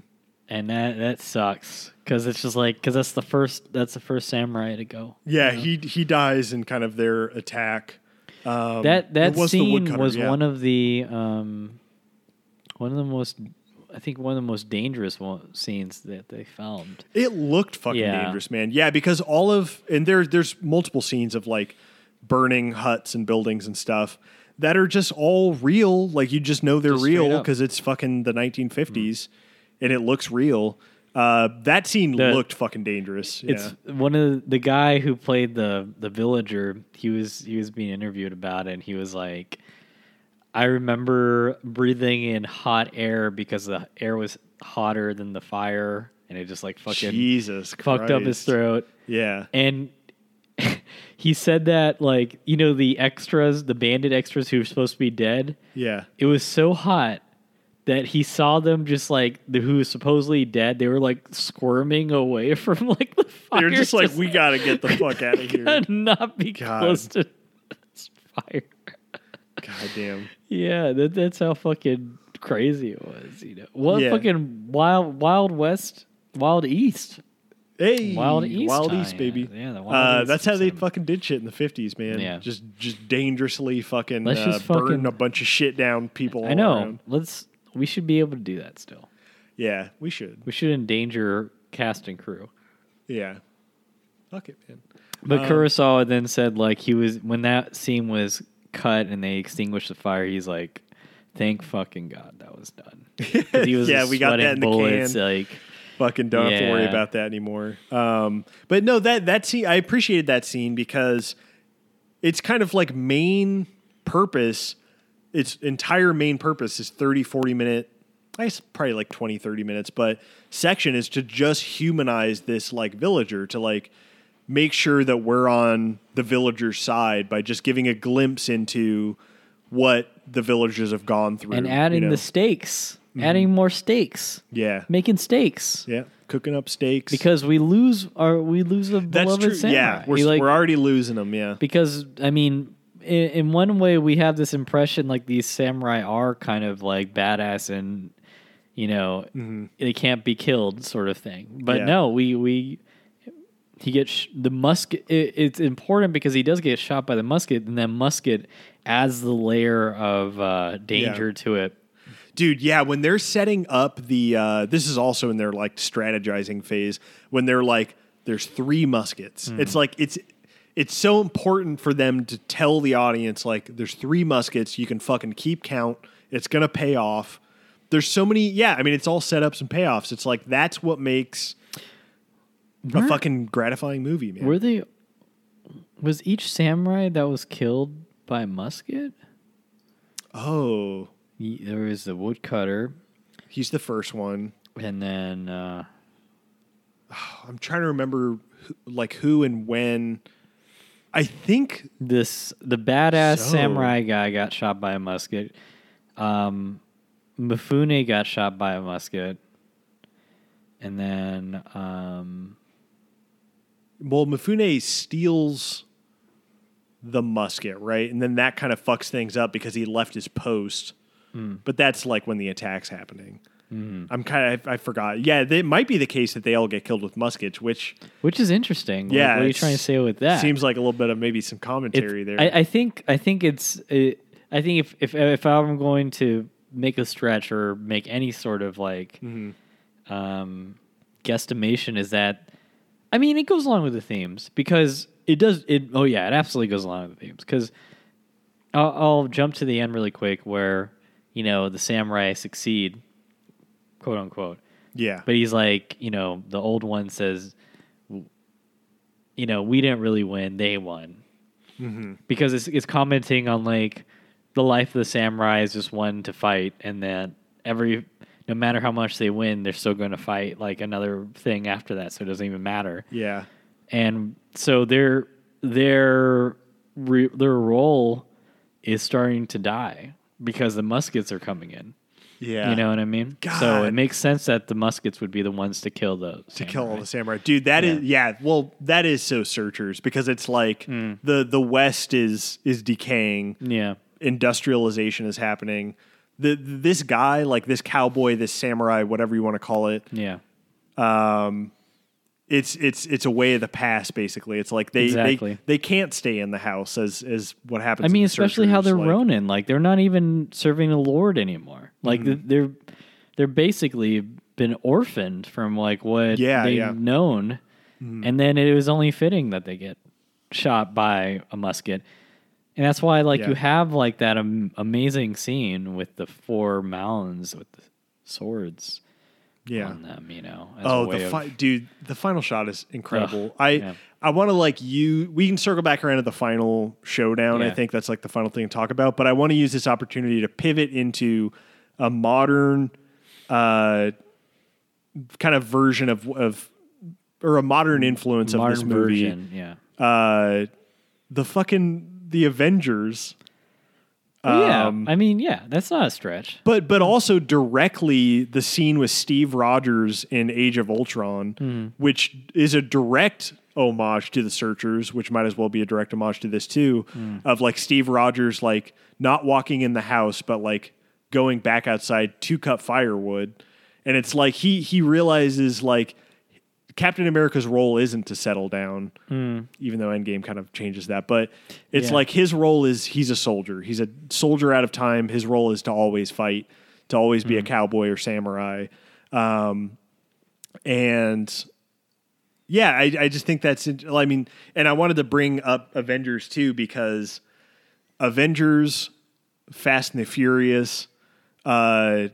And that that sucks because it's just like because that's the first that's the first samurai to go. yeah. He he dies in kind of their attack. Um, that that was the scene was yeah. one of the um, one of the most I think one of the most dangerous one, scenes that they filmed. It looked fucking Yeah. dangerous, man. Yeah, because all of and there there's multiple scenes of like burning huts and buildings and stuff that are just all real. Like you just know they're Just real because it's fucking the 1950s and it looks real. Uh, that scene The- looked fucking dangerous. Yeah. It's one of the guy who played the the villager. He was he was being interviewed about it. and He was like, I remember breathing in hot air because the air was hotter than the fire, and it just like fucking Jesus fucked up his throat. Yeah. And he said that like you know the extras, the bandit extras who were supposed to be dead. Yeah. It was so hot that he saw them just like the who supposedly dead. They were like squirming away from like the fire. They're just like, we got to get the fuck out of here. not be God. close to this fire. God damn. Yeah, that, that's how fucking crazy it was. You know, what Yeah. fucking wild, wild west, wild east. Hey, Wild East Wild time, East, baby. yeah. Yeah, the Wild uh, East that's how they fucking did shit in the fifties, man. Yeah. just just dangerously fucking Let's uh, just burn fucking- a bunch of shit down people. I know. around. Let's. We should be able to do that still. Yeah, we should. We should endanger cast and crew. Yeah. Fuck it, man. But Um, Kurosawa then said like he was when that scene was cut and they extinguished the fire. He's like, "Thank fucking god that was done. He was Yeah, we got that in the can. Like, Fucking don't have to worry about that anymore. Um, but no, that that scene I appreciated that scene because it's kind of like main purpose. Its entire main purpose is 30, 40 minute. I guess probably like 20, 30 minutes, but section is to just humanize this like villager to like make sure that we're on the villager's side by just giving a glimpse into what the villagers have gone through and you adding know? the stakes, mm-hmm. adding more stakes, yeah making stakes. yeah cooking up steaks Because we lose our we lose the That's beloved true. samurai. Yeah, we're, like, we're already losing them. Yeah, because I mean, in, in one way, we have this impression like these samurai are kind of like badass and you know they can't be killed, sort of thing. But Mm-hmm. Yeah. no, we we he gets sh- the musket. It, it's important because he does get shot by the musket, and then musket adds the layer of uh, danger to it. dude. Yeah, when they're setting up the, uh, this is also in their like strategizing phase. When they're like, there's three muskets. Hmm. It's like it's it's so important for them to tell the audience like, there's three muskets. You can fucking keep count. It's gonna pay off. There's so many. Yeah, I mean, it's all setups and payoffs. It's like that's what makes a fucking gratifying movie, man. Were they? Was each samurai that was killed by musket? oh, There was the woodcutter, he's the first one. and then uh, I'm trying to remember who, like who and when. I think this the badass So- samurai guy got shot by a musket. Um, Mifune got shot by a musket, and then um, well Mifune steals the musket, right? And then that kind of fucks things up because he left his post. Hmm. But that's like when the attack's happening. I'm kind of I, I forgot. Yeah, it might be the case that they all get killed with muskets, which which is interesting. Like, Yeah, what are you trying to say with that? seems like a little bit of maybe some commentary there. I, I think I think it's uh, I think if if if I'm going to make a stretch or make any sort of like Mm-hmm. um, guesstimation, is that I mean it goes along with the themes because it does it. Oh yeah, it absolutely goes along with the themes because I'll, I'll jump to the end really quick where you know the samurai succeed, quote unquote. yeah, But he's like, you know, the old one says, you know, we didn't really win; they won, Mm-hmm. because it's it's commenting on like the life of the samurai is just one to fight, and that every no matter how much they win, they're still going to fight like another thing after that, so it doesn't even matter. yeah, And so their their re, their role is starting to die because the muskets are coming in. Yeah. You know what I mean? So it makes sense that the muskets would be the ones to kill those. to kill all the samurai. Dude, that is yeah. Well, that is so searchers because it's like Hmm. the the West is is decaying. Yeah. Industrialization is happening. The this guy, like this cowboy, this samurai, whatever you want to call it, Yeah. It's it's it's a way of the past. Basically, it's like they Exactly. they, they can't stay in the house as as what happens. I mean, especially how they're like- Ronin. Like they're not even serving the Lord anymore. Like Mm-hmm. they're they're basically been orphaned from like what Yeah, they've yeah. Mm-hmm. known, and then it was only fitting that they get shot by a musket, and that's why like Yeah. you have like that am- amazing scene with the four mounds with the swords Yeah. on them. You know. as a Oh, the of- dude, the final shot is incredible. Ugh, I yeah. I want to like you. We can circle back around to the final showdown. I think that's like the final thing to talk about. But I want to use this opportunity to pivot into a modern, uh, kind of version of of or a modern influence of this movie. version. Yeah. Uh, the fucking the Avengers. Yeah, Um, I mean, yeah, that's not a stretch. but but also directly the scene with Steve Rogers in Age of Ultron, which is a direct homage to the Searchers, which might as well be a direct homage to this too, of like Steve Rogers like not walking in the house, but like going back outside to cut firewood, and it's like he he realizes like Captain America's role isn't to settle down, even though Endgame kind of changes that. But it's Yeah. like his role is he's a soldier. He's a soldier out of time. His role is to always fight, to always be a cowboy or samurai. Um, and yeah, I, I just think that's, I mean, and I wanted to bring up Avengers too because Avengers, Fast and the Furious, uh,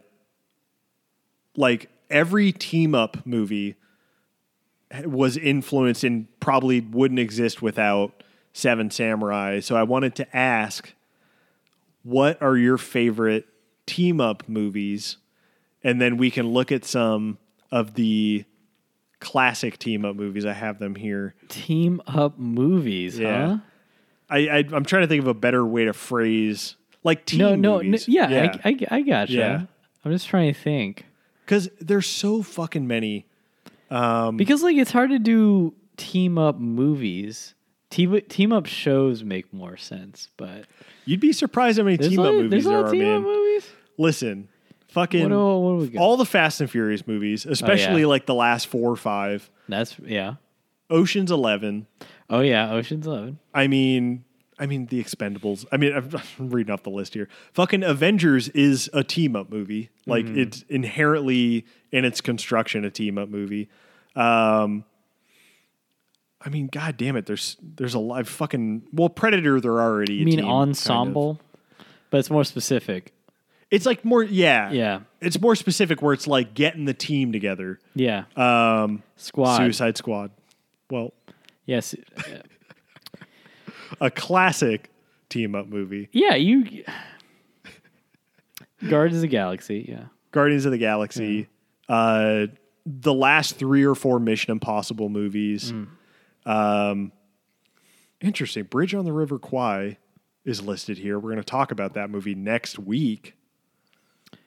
like every team up movie was influenced and probably wouldn't exist without Seven Samurai. So I wanted to ask, what are your favorite team up movies? And then we can look at some of the classic team up movies. I have them here. Team up movies, Yeah. huh? I, I I'm trying to think of a better way to phrase like team No, no, n- movies. yeah, I, I, I gotcha. Yeah. I'm just trying to think because there's so fucking many. Um, because like it's hard to do team up movies. Team team up shows make more sense, but You'd be surprised how many team up movies there are, team man. up movies. Listen, fucking What what got? all the Fast and Furious movies, especially like the last four or five. That's yeah. Ocean's Eleven. Oh yeah, Ocean's Eleven. I mean, I mean the Expendables. I mean, I'm I'm reading off the list here. Fucking Avengers is a team up movie. Like Mm-hmm. it's inherently in its construction a team up movie. Um, I mean, god damn it. There's there's a lot. Fucking well, Predator. They're already. You mean team, kind of. ensemble, but it's more specific. It's like more. Yeah. Yeah, It's more specific where it's like getting the team together. yeah. Um, Squad. Suicide Squad. Well, Yes. a classic team up movie. yeah, you. Guardians of the Galaxy. Yeah. Guardians of the Galaxy. Uh, the last three or four Mission Impossible movies. Um, interesting. Bridge on the River Kwai is listed here. We're going to talk about that movie next week.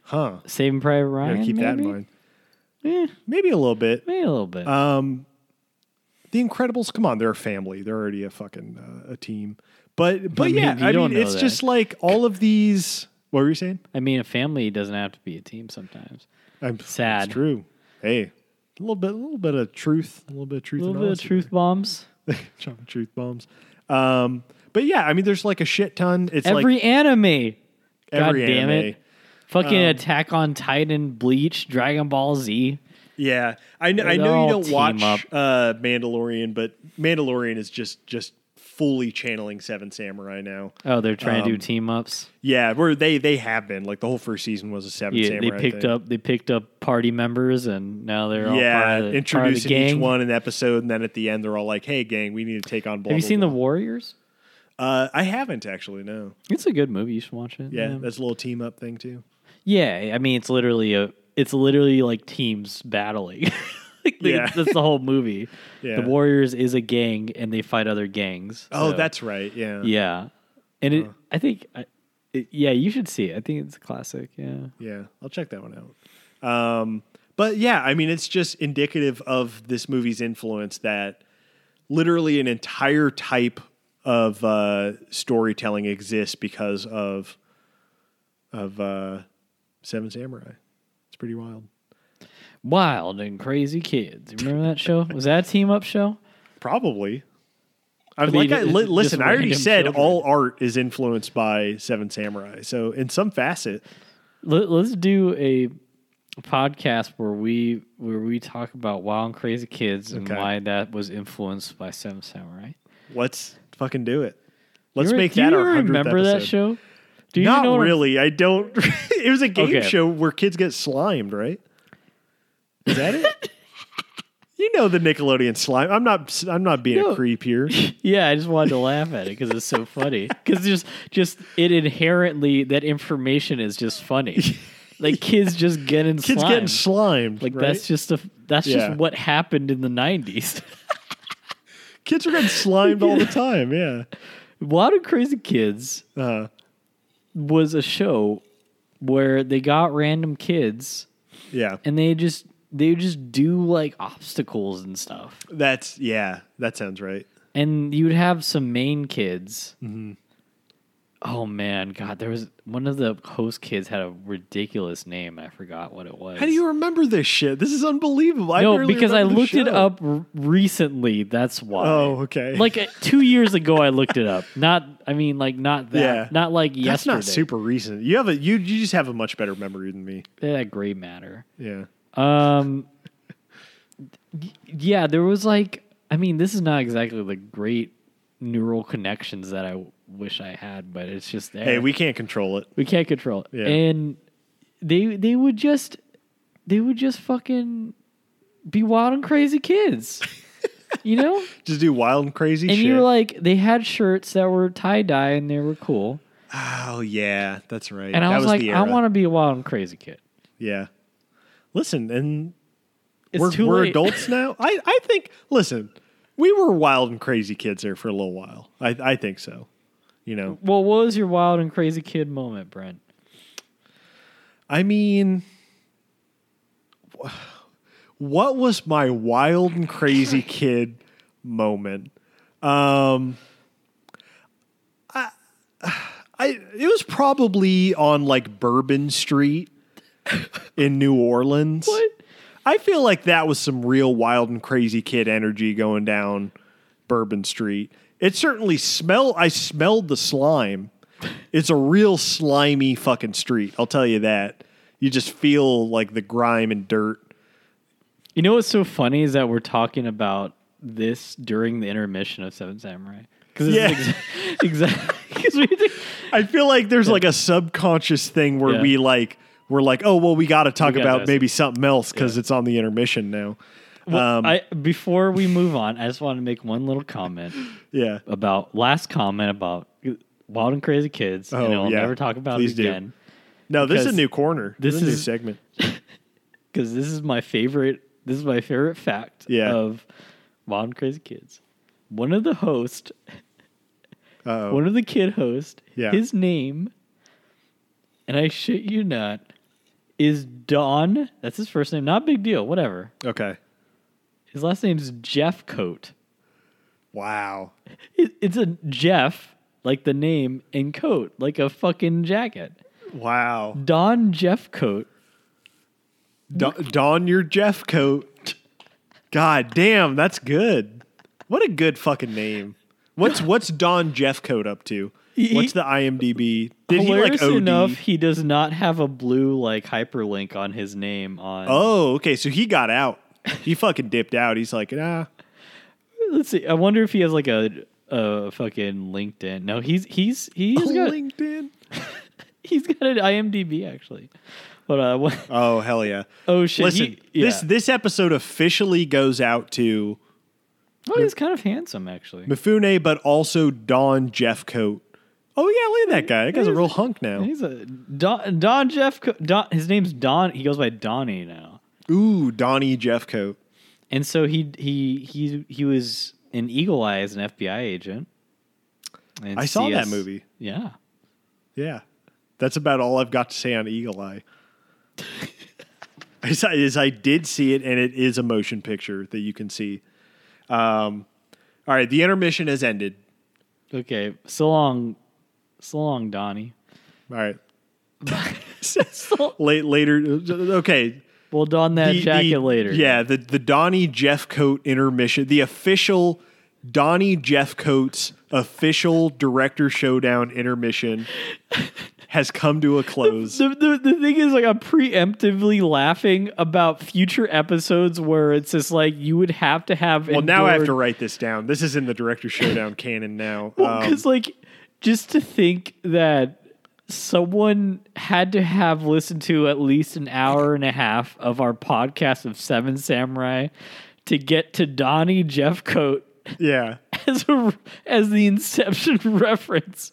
Huh. Saving Private Ryan. Keep that in mind. Eh, Maybe a little bit. maybe a little bit. Um, the Incredibles, come on, they're a family. They're already a fucking uh, a team. But but I mean, yeah, you I don't mean, know it's that. just like all of these. What were you saying? I mean, a family doesn't have to be a team sometimes. I'm Sad. It's true. Hey, a little bit, a little bit of truth, a little bit of truth, A little bit of truth bombs. there. Chopping truth bombs. Um, but yeah, I mean, there's like a shit ton. It's Every like anime. God every damn anime. it. Fucking Um, Attack on Titan, Bleach, Dragon Ball Z. Yeah, I know. I know you don't watch up. uh, Mandalorian, but Mandalorian is just just fully channeling Seven Samurai now. Oh, they're trying to do Um, team ups. Yeah, where they they have been like the whole first season was a Seven Yeah, they picked thing. up they picked up party members and now they're all yeah, the, part of the introducing each one an episode, and then at the end they're all like, "Hey, gang, we need to take on." Blah, Have you blah, seen blah. the Warriors? Uh, I haven't actually. No. It's a good movie. You should watch it. Yeah, that's a little team up thing too. Yeah, I mean it's literally a it's literally like teams battling. like Yeah. that's the whole movie. Yeah. The Warriors is a gang and they fight other gangs. Oh, so- that's right. Yeah. yeah. And it, I think, I, it, yeah, you should see it. I think it's a classic. Yeah. Yeah, I'll check that one out. Um, but yeah, I mean, it's just indicative of this movie's influence that literally an entire type of uh, storytelling exists because of of uh, Seven Samurai. Pretty wild. Wild and crazy kids. Remember that show? Was that a team up show? Probably. I, mean, like I, li- listen, I already said children. all art is influenced by Seven Samurai. So in some facet, Let, let's do a podcast where we where we talk about wild and crazy kids and Okay. why that was influenced by Seven Samurai. let's fucking do it. Let's You re- make do that you our 100th remember that episode. show? Do you Not know really. I don't. it was a game Okay. show where kids get slimed, right? Is that it? you know the Nickelodeon slime. I'm not. I'm not being No. a creep here. Yeah, I just wanted to laugh at it because it's so funny. Because just just it inherently that information is just funny. Like kids just getting Kids slimed. getting slimed. like right? that's just a that's Yeah. just what happened in the nineties. kids are getting slimed all the time. Yeah. a lot of Crazy Kids Uh, was a show where they got random kids yeah, and they just they would just do like obstacles and stuff. that's yeah, that sounds right. And you would have some main kids. Mm-hmm. Oh man, God, there was one of the host kids had a ridiculous name. I forgot what it was. How do you remember this shit? This is unbelievable. I No, because I looked it up r- recently. That's why. Oh, okay. Like uh, two years ago, I looked it up. Not, I mean, like not that. Yeah. Not like That's yesterday. not super recent. You have a you you just have a much better memory than me. That gray matter. Yeah. Um. yeah, there was like, I mean, this is not exactly the great neural connections that I wish I had, but it's just there. Hey, we can't control it. we can't control it. Yeah. And they they would just they would just fucking be wild and crazy kids. you know? Just do wild and crazy And shit. you were like they had shirts that were tie dye and they were cool. oh yeah, that's right. And I that was, like, I want to be a wild and crazy kid. Yeah. Listen, and It's we're, too we're adults now. I, I think. Listen, we were wild and crazy kids there for a little while. I I think so. You know, Well, what was your wild and crazy kid moment, Brent? I mean, what was my wild and crazy kid moment? Um, I, I it was probably on like Bourbon Street in New Orleans. What? I feel like that was some real wild and crazy kid energy going down Bourbon Street. It certainly smell. I smelled the slime. It's a real slimy fucking street. I'll tell you that. You just feel like the grime and dirt. You know what's so funny is that we're talking about this during the intermission of Seven Samurai. Because Yeah. exactly. Because we think, I feel like there's like a subconscious thing where Yeah. we like we're like, oh well, we got to talk about maybe something else because it's on the intermission now. Well, Um, I before we move on, I just want to make one little comment Yeah. about last comment about Wild and Crazy Kids, Oh, and I'll yeah. never talk about Please it do. again No, this is a new corner. This, this is a new segment. because this is my favorite. This is my favorite fact Yeah. of Wild and Crazy Kids. One of the hosts, Uh-oh. one of the kid hosts, Yeah. his name, and I shit you not, is Don. That's his first name. Not big deal. Whatever. Okay. His last name is Jeff Coat. Wow. It, it's a Jeff, like the name, and coat, like a fucking jacket. Wow. Don Jeff Coat. Don, don your Jeff coat. God damn, that's good. What a good fucking name. What's what's Don Jeff coat up to? He- What's the IMDb? Did he like OD? enough, he does not have a blue like hyperlink on his name on. Oh, okay. So he got out. He fucking dipped out. He's like, nah. Let's see. I wonder if he has like a a fucking LinkedIn. No, he's he's he's got LinkedIn. he's got an IMDb actually. But uh, what, Oh hell yeah! oh shit, Listen, he, yeah. this this episode officially goes out to oh, he's kind of handsome actually. Mifune, but also Don Jeff coat. Oh yeah, look at that guy. That guy's a real hunk now. He's a Don Don Jeff. Don, his name's Don. He goes by Donnie now. Ooh, Donnie Jeff coat. And so he he he he was in Eagle Eye as an FBI agent. And I saw that movie. Yeah. Yeah, that's about all I've got to say on Eagle Eye. is, I, is I did see it, and it is a motion picture that you can see. Um, all right, the intermission has ended. Okay. So long, so long, Donnie. All right, So- late later. Okay, we'll don that The- jacket the- later. Yeah, the the Donnie Jeff Coat intermission, the official Donnie Jeff Coates official director showdown intermission has come to a close. The, the, the thing is, like, I'm preemptively laughing about future episodes where it's just like you would have to have. Well, now I have to write this down. This is in the director showdown canon now. Um, Because, like, just to think that someone had to have listened to at least an hour and a half of our podcast of Seven Samurai to get to Donnie Jeff Coat yeah, as a, as the Inception reference.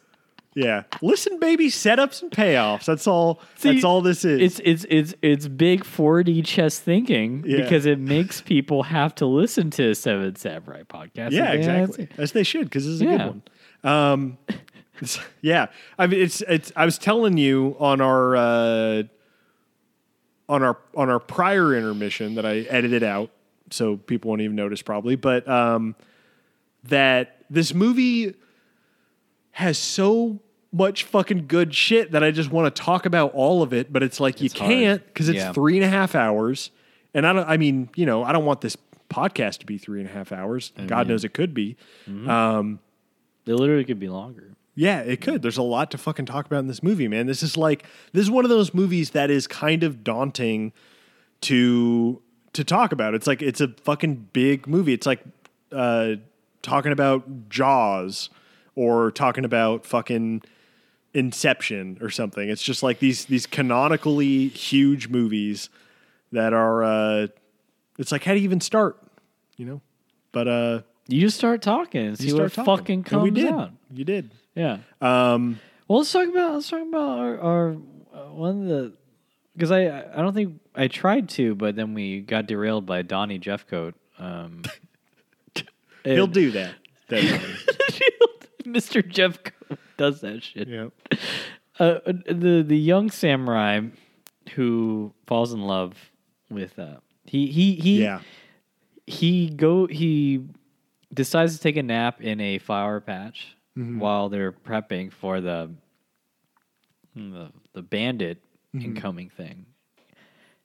yeah. Listen, baby, setups and payoffs. That's all. See, that's all this is. It's it's it's it's big 4D chess thinking Yeah. because it makes people have to listen to Seven Samurai podcast. yeah, exactly. As they should, because this is a Yeah. good one. Um, yeah, I mean, it's it's. I was telling you on our uh, on our on our prior intermission that I edited out, so people won't even notice probably, but um, that this movie has so much fucking good shit that I just want to talk about all of it, but it's like you It's hard. can't because it's Yeah. three and a half hours, and I don't. I mean, you know, I don't want this podcast to be three and a half hours. God knows it could be. Um, They literally could be longer. Yeah, it could. There's a lot to fucking talk about in this movie, man. This is like this is one of those movies that is kind of daunting to to talk about. It's like it's a fucking big movie. It's like uh talking about Jaws or talking about fucking Inception or something. It's just like these these canonically huge movies that are uh it's like how do you even start? You know? But uh You just start talking and see you what start talking. fucking And comes we did. out. You did. Yeah. Um Well, let's talk about let's talk about our, our uh, one of the because I I don't think I tried to, but then we got derailed by Donnie Jeffcoat. Um, he'll and- do that. Mr. Jeffcoat does that shit. yeah. Uh, the the young samurai who falls in love with uh he he he Yeah. he go he decides to take a nap in a flower patch Mm-hmm. while they're prepping for the the, the bandit Mm-hmm. incoming thing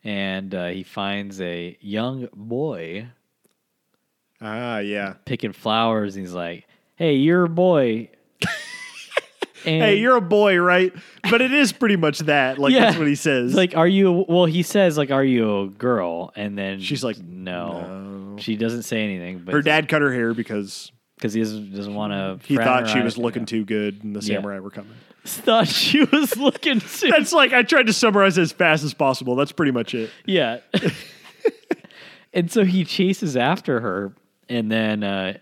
and uh, he finds a young boy Ah, yeah. picking flowers and he's like hey you're a boy and Hey, you're a boy, right? But it is pretty much that. Like that's what he says. Like, are you? Well, he says like, "Are you a girl?" And then She's like, "No." "No." She doesn't say anything, but her dad cut her hair because because he doesn't, doesn't want to. he thought she was looking too good and the Yeah. samurai were coming. Thought she was looking too. That's like I tried to summarize as fast as possible. That's pretty much it. yeah. and so he chases after her, and then uh,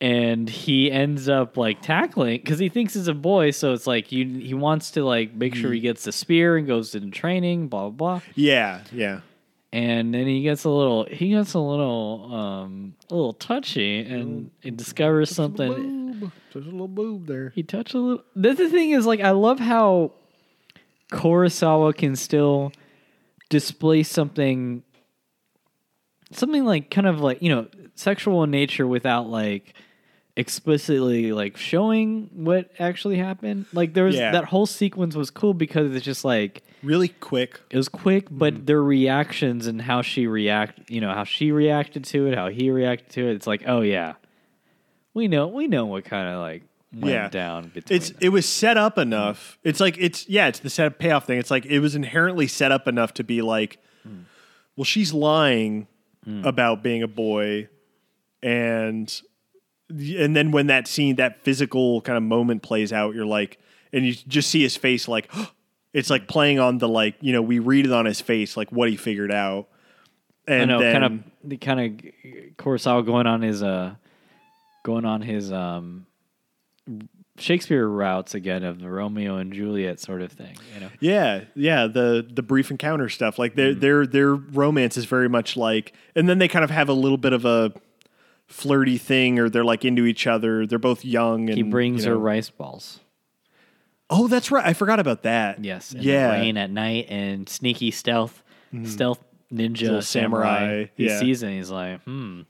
and he ends up like tackling because he thinks it's a boy. So it's like you he wants to like make sure he gets the spear and goes into training. Blah blah blah. Yeah, yeah. and then he gets a little he gets a little um a little touchy and he discovers something. There's a little boob there. he touched a little the the thing is like i love how kurosawa can still display something something like kind of like you know sexual in nature without like explicitly like showing what actually happened like there was Yeah. that whole sequence was cool because it's just like Really quick. it was quick, but Mm-hmm. their reactions and how she react, you know, how she reacted to it, how he reacted to it. It's like, oh yeah, we know, we know what kind of like went Yeah. down between. It's them. it was set up enough. It's like it's yeah, it's the set up payoff thing. It's like it was inherently set up enough to be like, well, she's lying about being a boy, and and then when that scene, that physical kind of moment plays out, you're like, and you just see his face like, it's like playing on the like, you know, we read it on his face like what he figured out, and I know, then kind of the kind of Kurosawa going on his uh, going on his um, Shakespeare roots again of the Romeo and Juliet sort of thing. You know, Yeah, yeah, the the brief encounter stuff. Like Mm. their their their romance is very much like and then they kind of have a little bit of a flirty thing or they're like into each other. They're both young and he brings you know- her rice balls. Oh, that's right. I forgot about that. Yes, yeah. rain at night and sneaky stealth, stealth ninja samurai. samurai, He yeah. sees it and he's like, hmm.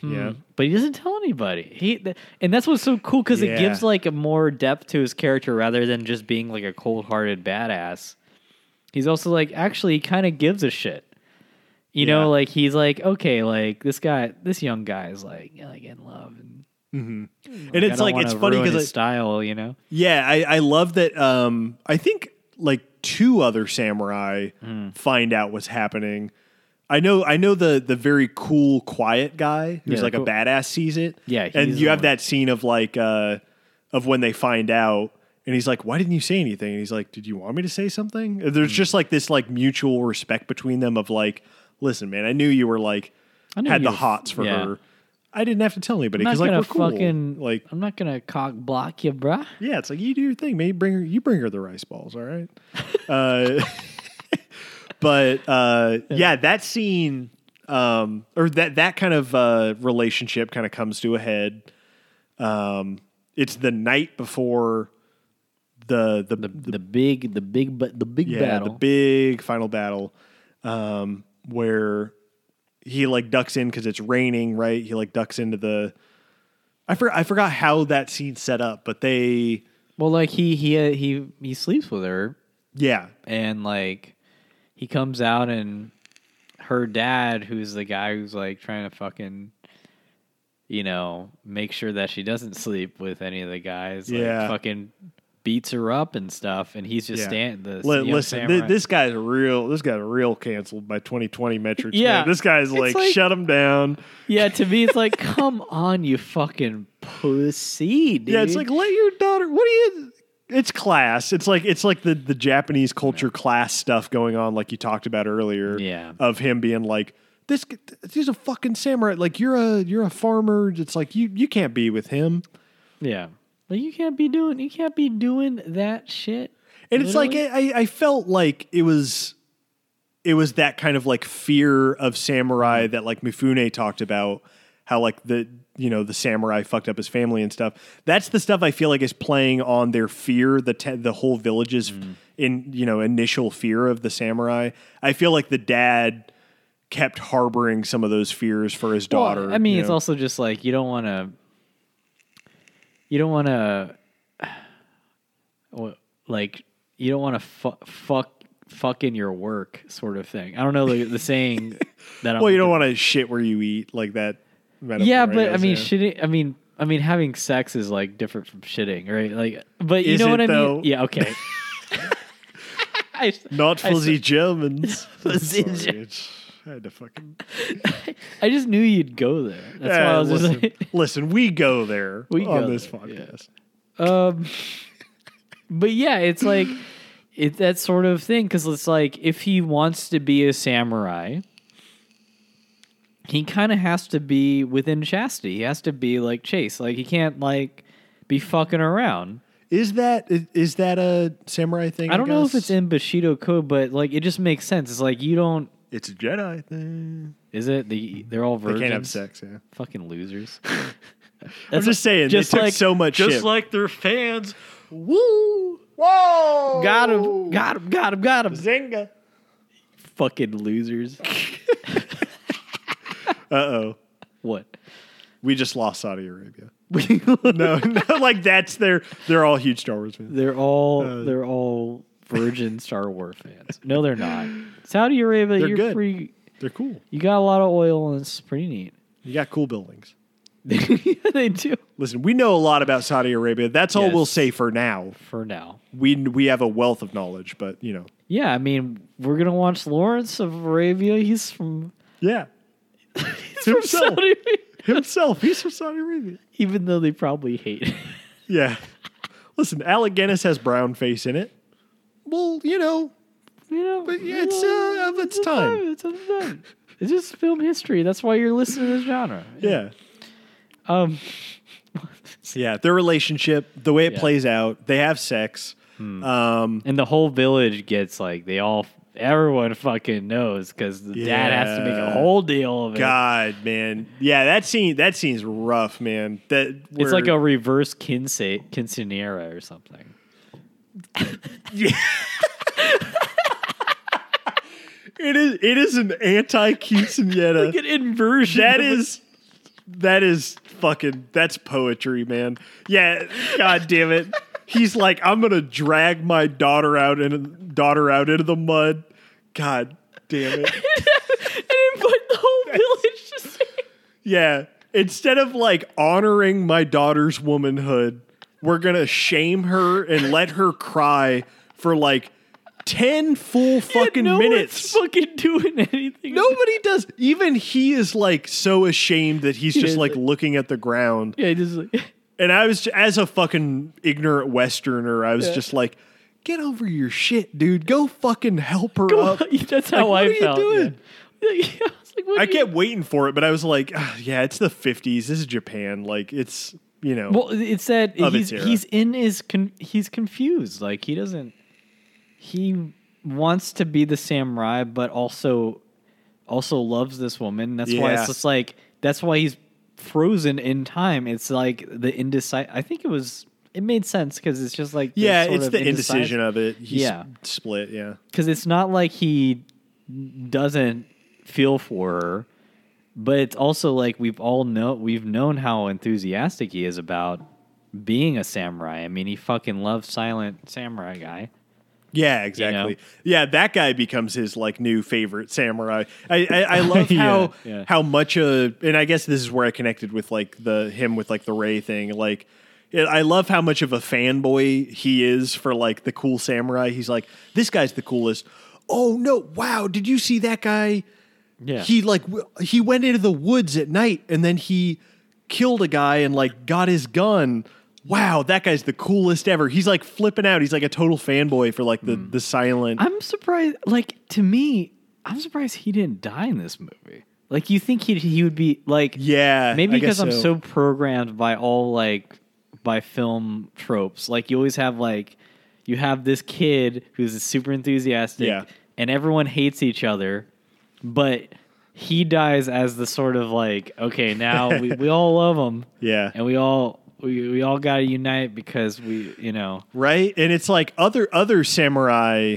hmm. Yeah. But he doesn't tell anybody. He th- and that's what's so cool because Yeah. it gives like a more depth to his character rather than just being like a cold hearted badass. He's also like actually he kind of gives a shit. You Yeah. know, like he's like okay, like this guy, this young guy is like like in love and. And I it's don't like it's funny because style, you know. yeah, I, I love that. Um, I think like two other samurai Hmm. find out what's happening. I know, I know the the very cool, quiet guy who's Yeah, like cool. a badass sees it. Yeah, and you have that scene of like uh, of when they find out, and he's like, "Why didn't you say anything?" And he's like, "Did you want me to say something?" There's Hmm. just like this like mutual respect between them of like, "Listen, man, I knew you were like had the hots for yeah. her. I didn't have to tell anybody because like we're cool. fucking like I'm not gonna cock block you, bruh. yeah, it's like you do your thing. Maybe bring her, you bring her the rice balls, all right? uh, but uh, yeah, that scene um, or that that kind of uh, relationship kind of comes to a head. Um, it's the night before the the, The the big the big but the big yeah battle. the big final battle um, where he like ducks in because it's raining. Right, he like ducks into the. I for, I forgot how that scene's set up, but they well, like he he uh, he he sleeps with her, yeah and like he comes out and her dad, who's the guy who's like trying to fucking. You know, make sure that she doesn't sleep with any of the guys. Like, Yeah. fucking beats her up and stuff, and he's just Yeah. stand the young listen, samurai. this guy's real. This guy's real canceled by 2020 metrics. Yeah. man. this guy's like, like- shut him down. Yeah, to me, it's like, come on, you fucking pussy, dude. Yeah, it's like let your daughter. What do you? It's class. It's like it's like the the Japanese culture class stuff going on, like you talked about earlier. Yeah. of him being like this. He's a fucking samurai. Like you're a you're a farmer. It's like you you can't be with him. yeah, like you can't be doing, you can't be doing that shit. And it's like I, I felt like it was it was that kind of like fear of samurai that like Mifune talked about how like the you know the samurai fucked up his family and stuff. That's the stuff I feel like is playing on their fear the te- the whole village's mm. in you know initial fear of the samurai. I feel like the dad kept harboring some of those fears for his Well, daughter. I mean, it's know? also just like you don't want to, you don't want to, like you don't want to fu- fuck fuck in your work sort of thing. I don't know the, the saying that. I'm well, you don't want to shit where you eat like that. metaphor, Yeah, but I guess, mean, yeah. shitting. I mean, I mean, having sex is like different from shitting, right? Like, but you Is know what I though? mean? Yeah. Okay. I, Not I fuzzy s- Germans. Fuzzy Sorry, Ger- it's- I had to fucking. I just knew you'd go there. That's why I was listen, just like, listen, we go there We on go this there, podcast. Um, but yeah, it's like it's that sort of thing because it's like if he wants to be a samurai, he kind of has to be within chastity. He has to be like Chase. Like he can't like be fucking around. Is that is, is that a samurai thing? I don't know if guess? it's in Bushido code, but like it just makes sense. It's like you don't. It's a Jedi thing. Is it the? They're all They virgins. can't have sex. Yeah, Fucking losers. I'm just saying. just they took like- so much just shit. like their fans. woo, whoa, Got him. Got him. Got him. Got him. Zinga. Fucking losers. Uh oh, what? we just lost Saudi Arabia. No, no, like that's their. They're all huge Star Wars fans. They're all Uh, they're all virgin Star Wars fans. No, they're not. Saudi Arabia, They're you're good. free. They're cool. You got a lot of oil, and it's pretty neat. You got cool buildings. they do Listen, we know a lot about Saudi Arabia. That's all Yes. we'll say for now. for now. We we have a wealth of knowledge, but you know, Yeah, I mean, we're gonna watch Lawrence of Arabia. He's from yeah, he's from Himself. Saudi Arabia. himself. He's from Saudi Arabia. Even though they probably hate. it. Yeah. Listen, Alec Guinness has brown face in it. Well, you know, you know, But yeah, it's, uh, of its a time. It's its time. It's just film history. That's why you're listening to this genre. yeah. Um. Yeah, their relationship, the way it Yeah. plays out, they have sex. Um, And the whole village gets like they all everyone fucking knows because the dad has to make a whole deal of it. God, man. Yeah, that scene that scene's rough, man. That It's like a reverse quinceanera or something. it is it is an anti quinceanera. Like an inversion. that is that is fucking that's poetry, man. Yeah, god damn it. He's like, I'm gonna drag my daughter out and daughter out into the mud. God damn it. and invite the whole village to see. Yeah. Instead of like honoring my daughter's womanhood, we're gonna shame her and let her cry for like 10 full fucking no minutes. Fucking doing anything. Nobody does. Even he is like so ashamed that he's just Yeah, like like- looking at the ground. Yeah, just like And I was, as a fucking ignorant Westerner, I was Yeah. just like, get over your shit, dude. Go fucking help her go up. That's how Like, I what are you felt. doing? Yeah. Yeah, I was like, what I do you- kept waiting for it, but I was like, "Ah, yeah, it's the 50s. This is Japan. Like, it's, you know. Well, it's that he's its he's in his con- he's confused. Like he doesn't he wants to be the samurai, but also also loves this woman. That's why Yeah. it's just like that's why he's frozen in time. It's like the indecisive. I think it was. It made sense because it's just like Yeah, sort it's of the indecision of it. He's Yeah. split. Yeah, because it's not like he doesn't feel for her, but it's also like we've all know we've known how enthusiastic he is about being a samurai. I mean, he fucking loves Silent Samurai guy. yeah, exactly. Yeah, that guy becomes his like new favorite samurai. I I, I love how yeah. how much uh and I guess this is where I connected with like the him with like the Rey thing. Like, it, I love how much of a fanboy he is for like the cool samurai. He's like, this guy's the coolest. Oh no! Wow! Did you see that guy? Yeah, he like w- he went into the woods at night and then he killed a guy and like got his gun wow that guy's the coolest ever he's like flipping out he's like a total fanboy for like the mm. the silent I'm surprised. Like to me, I'm surprised he didn't die in this movie. Like you think he he would be like yeah maybe I guess because I'm so programmed by all like by film tropes. Like you always have like you have this kid who's super enthusiastic Yeah. and everyone hates each other, but he dies as the sort of like okay now we, we all love him. Yeah. And we all we, we all got to unite because we you know. Right? And it's like other other samurai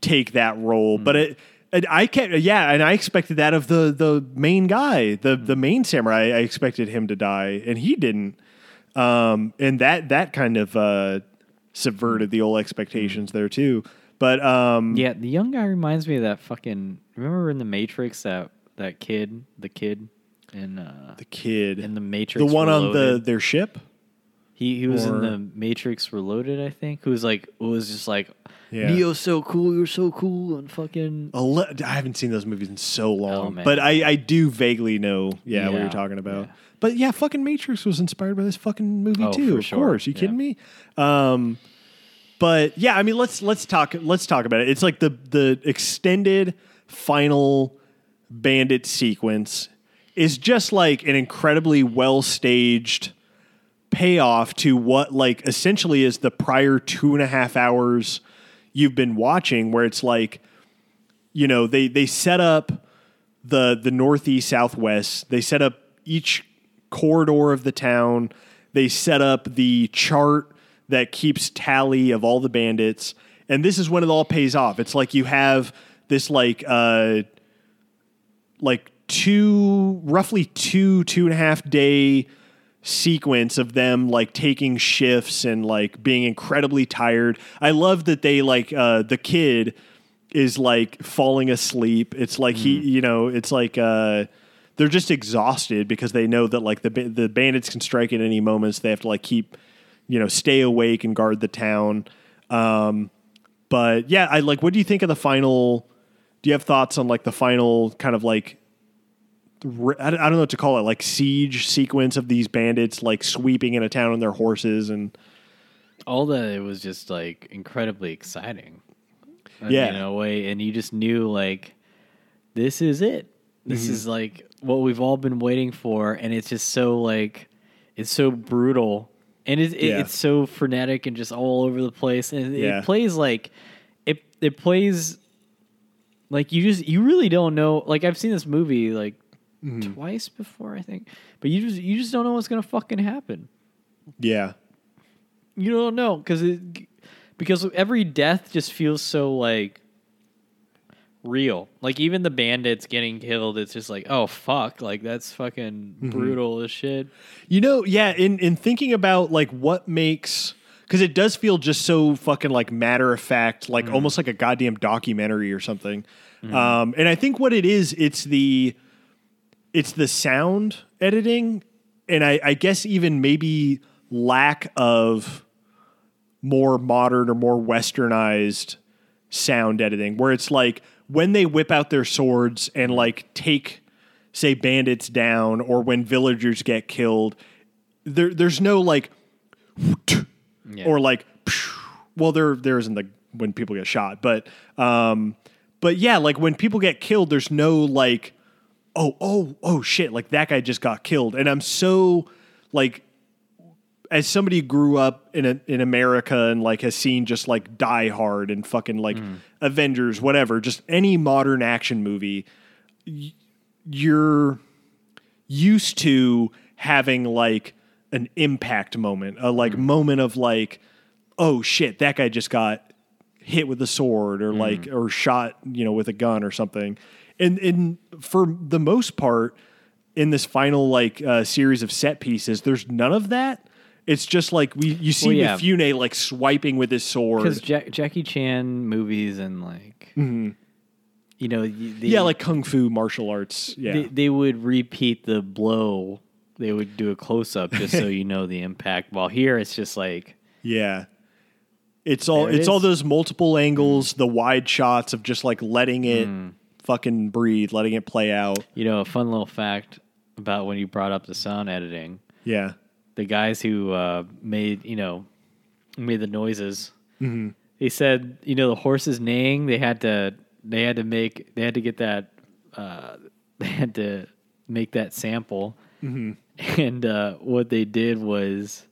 take that role but it and I can't yeah and I expected that of the the main guy the the main samurai. I expected him to die and he didn't. Um and that that kind of uh subverted the old expectations there too but um Yeah, the young guy reminds me of that fucking. Remember in the Matrix that that kid, the kid and uh, the kid in the Matrix, the one on the their ship he he was or- in the Matrix Reloaded, I think. Who was like was just like Yeah. Neo's so cool, you're so cool, and fucking I haven't seen those movies in so long, Oh, but I, I do vaguely know, yeah, what Yeah, you're talking about. yeah. But yeah, fucking Matrix was inspired by this fucking movie Oh, too. Of sure. course, you kidding me? Um, but yeah, I mean, let's let's talk let's talk about it. It's like the the extended final bandit sequence is just like an incredibly well staged payoff to what like essentially is the prior two and a half hours you've been watching where it's like you know they they set up the the northeast southwest they set up each corridor of the town they set up the chart that keeps tally of all the bandits and this is when it all pays off it's like you have this like uh like two roughly two two and a half day sequence of them like taking shifts and like being incredibly tired. I love that they like uh the kid is like falling asleep. It's like he, you know, it's like uh they're just exhausted because they know that like the the bandits can strike at any moment. So they have to like keep, you know, stay awake and guard the town. Um but yeah, I like what do you think of the final do you have thoughts on like the final kind of like I don't I know what to call it, like siege sequence of these bandits like sweeping in a town on their horses and all that it was just like incredibly exciting. Uh, Yeah. in a way, and you just knew like this is it. This Mm-hmm. is like what we've all been waiting for, and it's just so like it's so brutal, and it, it, Yeah. it's so frenetic and just all over the place, and Yeah. it plays like it it plays like you just you really don't know. Like I've seen this movie like Mm-hmm. twice before, I think, but you just you just don't know what's gonna fucking happen yeah. you don't know because it because every death just feels so like real. Like even the bandits getting killed it's just like oh fuck. Like that's fucking mm-hmm. brutal as shit. You know, yeah, in in thinking about like what makes because it does feel just so fucking like matter of fact, like mm. almost like a goddamn documentary or something. Mm-hmm. Um, and I think what it is, it's the it's the sound editing, and I, I guess even maybe lack of more modern or more westernized sound editing, where it's like when they whip out their swords and like take say bandits down or when villagers get killed, there there's no like Yeah. or like well there there isn't the when people get shot, but um but yeah, like when people get killed, there's no like oh oh oh shit, like that guy just got killed. And I'm so like as somebody who grew up in a, in America and like has seen just like Die Hard and fucking like mm-hmm. Avengers, whatever, just any modern action movie, you're used to having like an impact moment, a like mm-hmm. moment of like, oh shit, that guy just got hit with a sword or like mm-hmm. or shot, you know, with a gun or something. And and for the most part, in this final like uh, series of set pieces, there's none of that. It's just like we you see Well, yeah. Mifune like swiping with his sword. Because Jack, Jackie Chan movies and like, you know, they, Mm-hmm. yeah, like kung fu martial arts. Yeah. they, they would repeat the blow. They would do a close up just so you know the impact. While here, it's just like, Yeah. It's all it it's all those multiple angles, the wide shots of just like letting it Mm. fucking breathe, letting it play out. you know, a fun little fact about when you brought up the sound editing. Yeah. The guys who uh, made, you know, made the noises. Mm-hmm. They said, you know, the horses neighing. They had to, they had to make, they had to get that, uh, they had to make that sample. Mm-hmm. And uh, what they did was,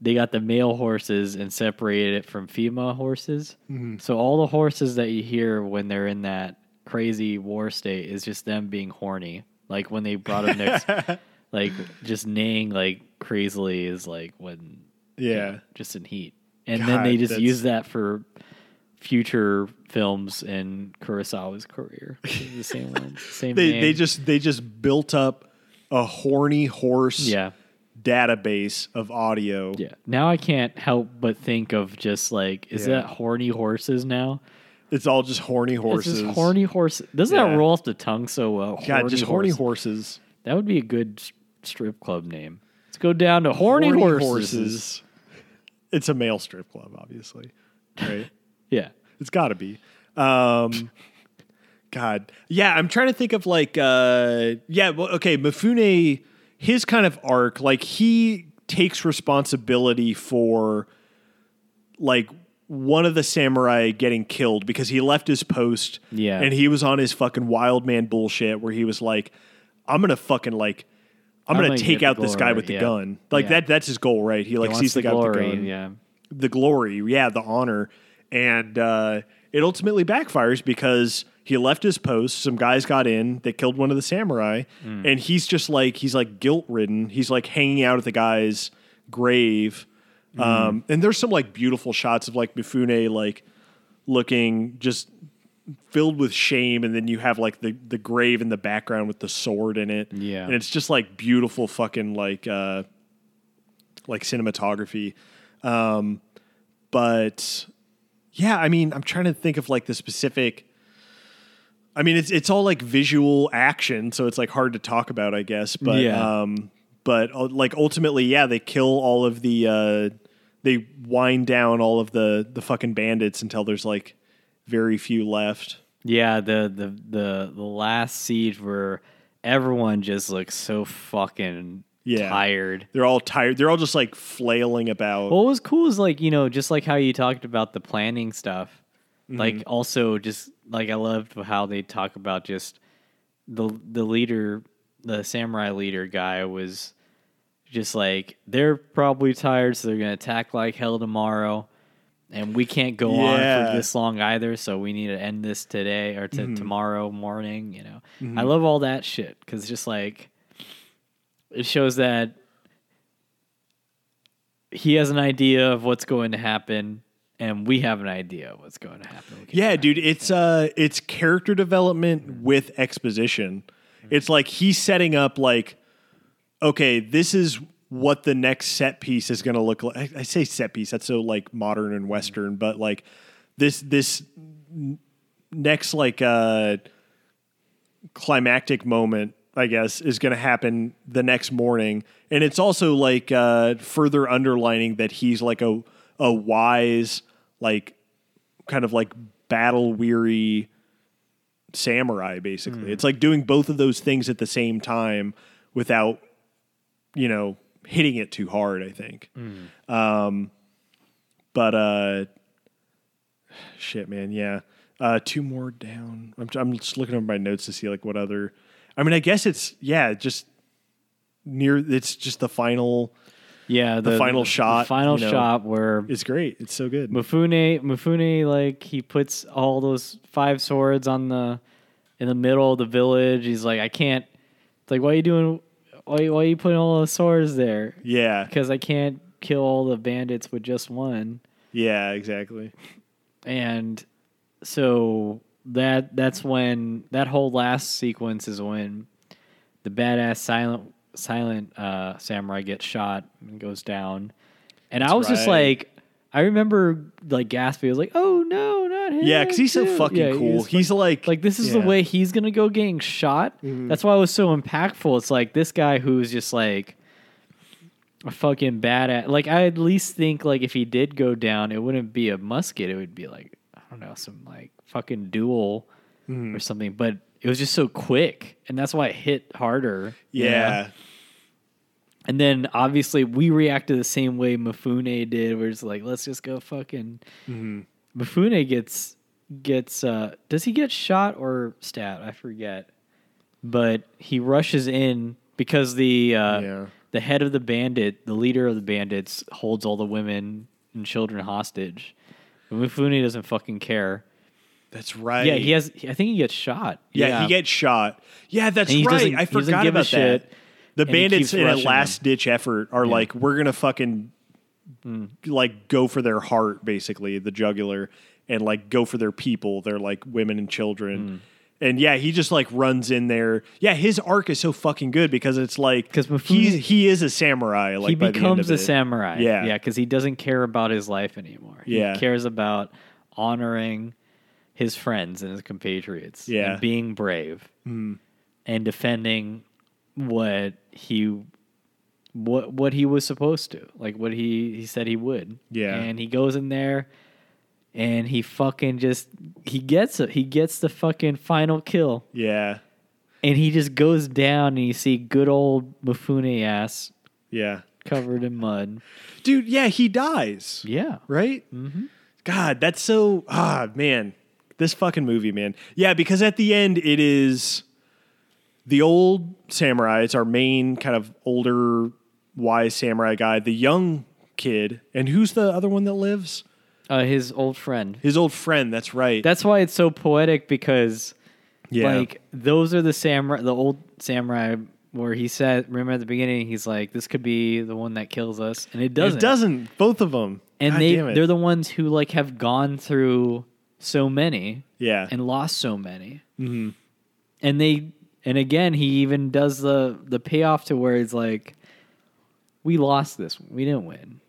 they got the male horses and separated it from female horses. Mm-hmm. So all the horses that you hear when they're in that crazy war state is just them being horny. Like when they brought them next, like just neighing like crazily is like when Yeah. just in heat. And then they just that's- use that for future films in Kurosawa's career. the same one, same They name. they just they just built up a horny horse yeah. database of audio. Yeah. Now I can't help but think of just like, is Yeah. that horny horses now? It's all just horny horses. just horny horse. Doesn't Yeah. that roll off the tongue so well? God, just horny horses. That would be a good strip club name. Let's go down to horny, horses. It's a male strip club, obviously. Right? Yeah. It's got to be. Um, God, yeah. I'm trying to think of like, uh, yeah. Well, okay, Mifune, his kind of arc, like he takes responsibility for like one of the samurai getting killed because he left his post. Yeah. and he was on his fucking wild man bullshit where he was like, "I'm gonna fucking like." I'm, I'm gonna take out this guy with the yeah. gun. Like Yeah. that that's his goal, right? He like He sees the, the guy with the gun Yeah. the glory, yeah, the honor, and uh, it ultimately backfires because he left his post. Some guys got in, they killed one of the samurai, Mm. and he's just like he's like guilt ridden. He's like hanging out at the guy's grave, Mm. um, and there's some like beautiful shots of like Mifune like looking just filled with shame and then you have like the the grave in the background with the sword in it Yeah. and it's just like beautiful fucking like uh like cinematography um but yeah i mean i'm trying to think of like the specific i mean it's it's all like visual action so it's like hard to talk about i guess but Yeah. um but uh, like ultimately yeah they kill all of the uh they wind down all of the the fucking bandits until there's like very few left Yeah, the, the the the last siege where everyone just looks so fucking Yeah. tired. they're all tired they're all just like flailing about What was cool is like, you know, just like how you talked about the planning stuff. Mm-hmm. Like also just like I loved how they talk about just the the leader, the samurai leader guy was just like they're probably tired, so they're gonna attack like hell tomorrow. And we can't go on Yeah. Mm-hmm. for this long either, so we need to end this today or to tomorrow morning. You know, I love all that shit because just like it shows that he has an idea of what's going to happen, and we have an idea of what's going to happen. Yeah, dude, it's uh it's character development with exposition. It's like he's setting up like okay, this is what the next set piece is going to look like. I, I say set piece, that's so like modern and western, but like this this next like uh climactic moment I guess is going to happen the next morning, and it's also like uh, further underlining that he's like a a wise, like kind of like battle weary samurai. Basically, it's like doing both of those things at the same time without, you know, hitting it too hard. I think. Um, but uh, shit, man, yeah. Uh, two more down. I'm, I'm just looking over my notes to see like what other. I mean, I guess it's yeah, just near. It's just the final. yeah. the final shot, final you know. shot where It's great. It's so good. Mifune Mifune like he puts all those five swords on the in the middle of the village. He's like, I can't It's like, why are you doing? Why, why are you putting all the swords there? Yeah. Because I can't kill all the bandits with just one. Yeah, exactly. And so that that's when that whole last sequence is when the badass silent silent uh, samurai gets shot and goes down. And I was just like, I remember like gasping. I was like, "Oh no, not him!" Yeah, because he's so too." fucking Yeah, cool. he's like, like this is the yeah. Mm-hmm. way he's gonna go getting shot. That's why it was so impactful. It's like this guy who's just like a fucking badass. Like I at least think like if he did go down, it wouldn't be a musket. It would be like I don't know some like fucking duel Mm-hmm. or something. But it was just so quick, and that's why it hit harder. you know? Yeah. And then obviously we reacted the same way Mifune did, where it's like, let's just go fucking. Mm-hmm. Mifune gets gets. uh Does he get shot or stabbed? I forget. But he rushes in because the uh, Yeah. the head of the bandit, the leader of the bandits, holds all the women and children hostage. But Mifune doesn't fucking care. That's right. Yeah, he has. I think he gets shot. Yeah, he gets shot. Yeah, that's right. I he doesn't forgot about that. shit, The and bandits in a last ditch effort are Yeah. like, we're gonna fucking like go for their heart, basically, the jugular, and like go for their people. They're like women and children. Hmm. And yeah, he just like runs in there. Yeah, his arc is so fucking good because it's like because he's he is a samurai. Like he by the end becomes a it. samurai. Yeah. yeah, because he doesn't care about his life anymore. Yeah. he cares about honoring his friends and his compatriots. Yeah. And being brave and defending what he what what he was supposed to, like what he he said he would. Yeah. and he goes in there. And he fucking just he gets it. He gets the fucking final kill. Yeah, And he just goes down and you see good old Mifune ass yeah, covered in mud. dude. Yeah, he dies. Yeah. right? Mm-hmm. God, that's so ah man, this fucking movie, man. Yeah, because at the end it is the old samurai. It's our main kind of older, wise samurai guy. The young kid, and who's the other one that lives? Uh, his old friend. His old friend. That's right. That's why it's so poetic because, yeah, like, those are the samurai, the old samurai, where he said, remember at the beginning, he's like, this could be the one that kills us. And it doesn't. it doesn't. Both of them. And God they, they're the ones who, like, have gone through so many yeah, and lost so many. hmm And they, and again, he even does the, the payoff to where it's like, we lost this. We didn't win.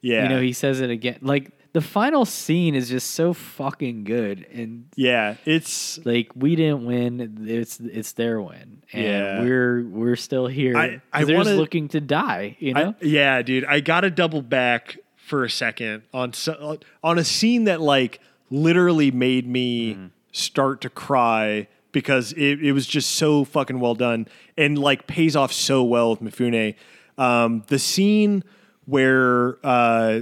yeah. You know, he says it again. Like the final scene is just so fucking good, and yeah, it's like we didn't win. It's it's their win, and Yeah. we're we're still here. I- I 'Cause they're wanna- looking to die. You know, I, yeah, dude, I got to double back for a second on so, on a scene that like literally made me mm-hmm. start to cry because it, it was just so fucking well done and like pays off so well with Mifune. Um, the scene where uh,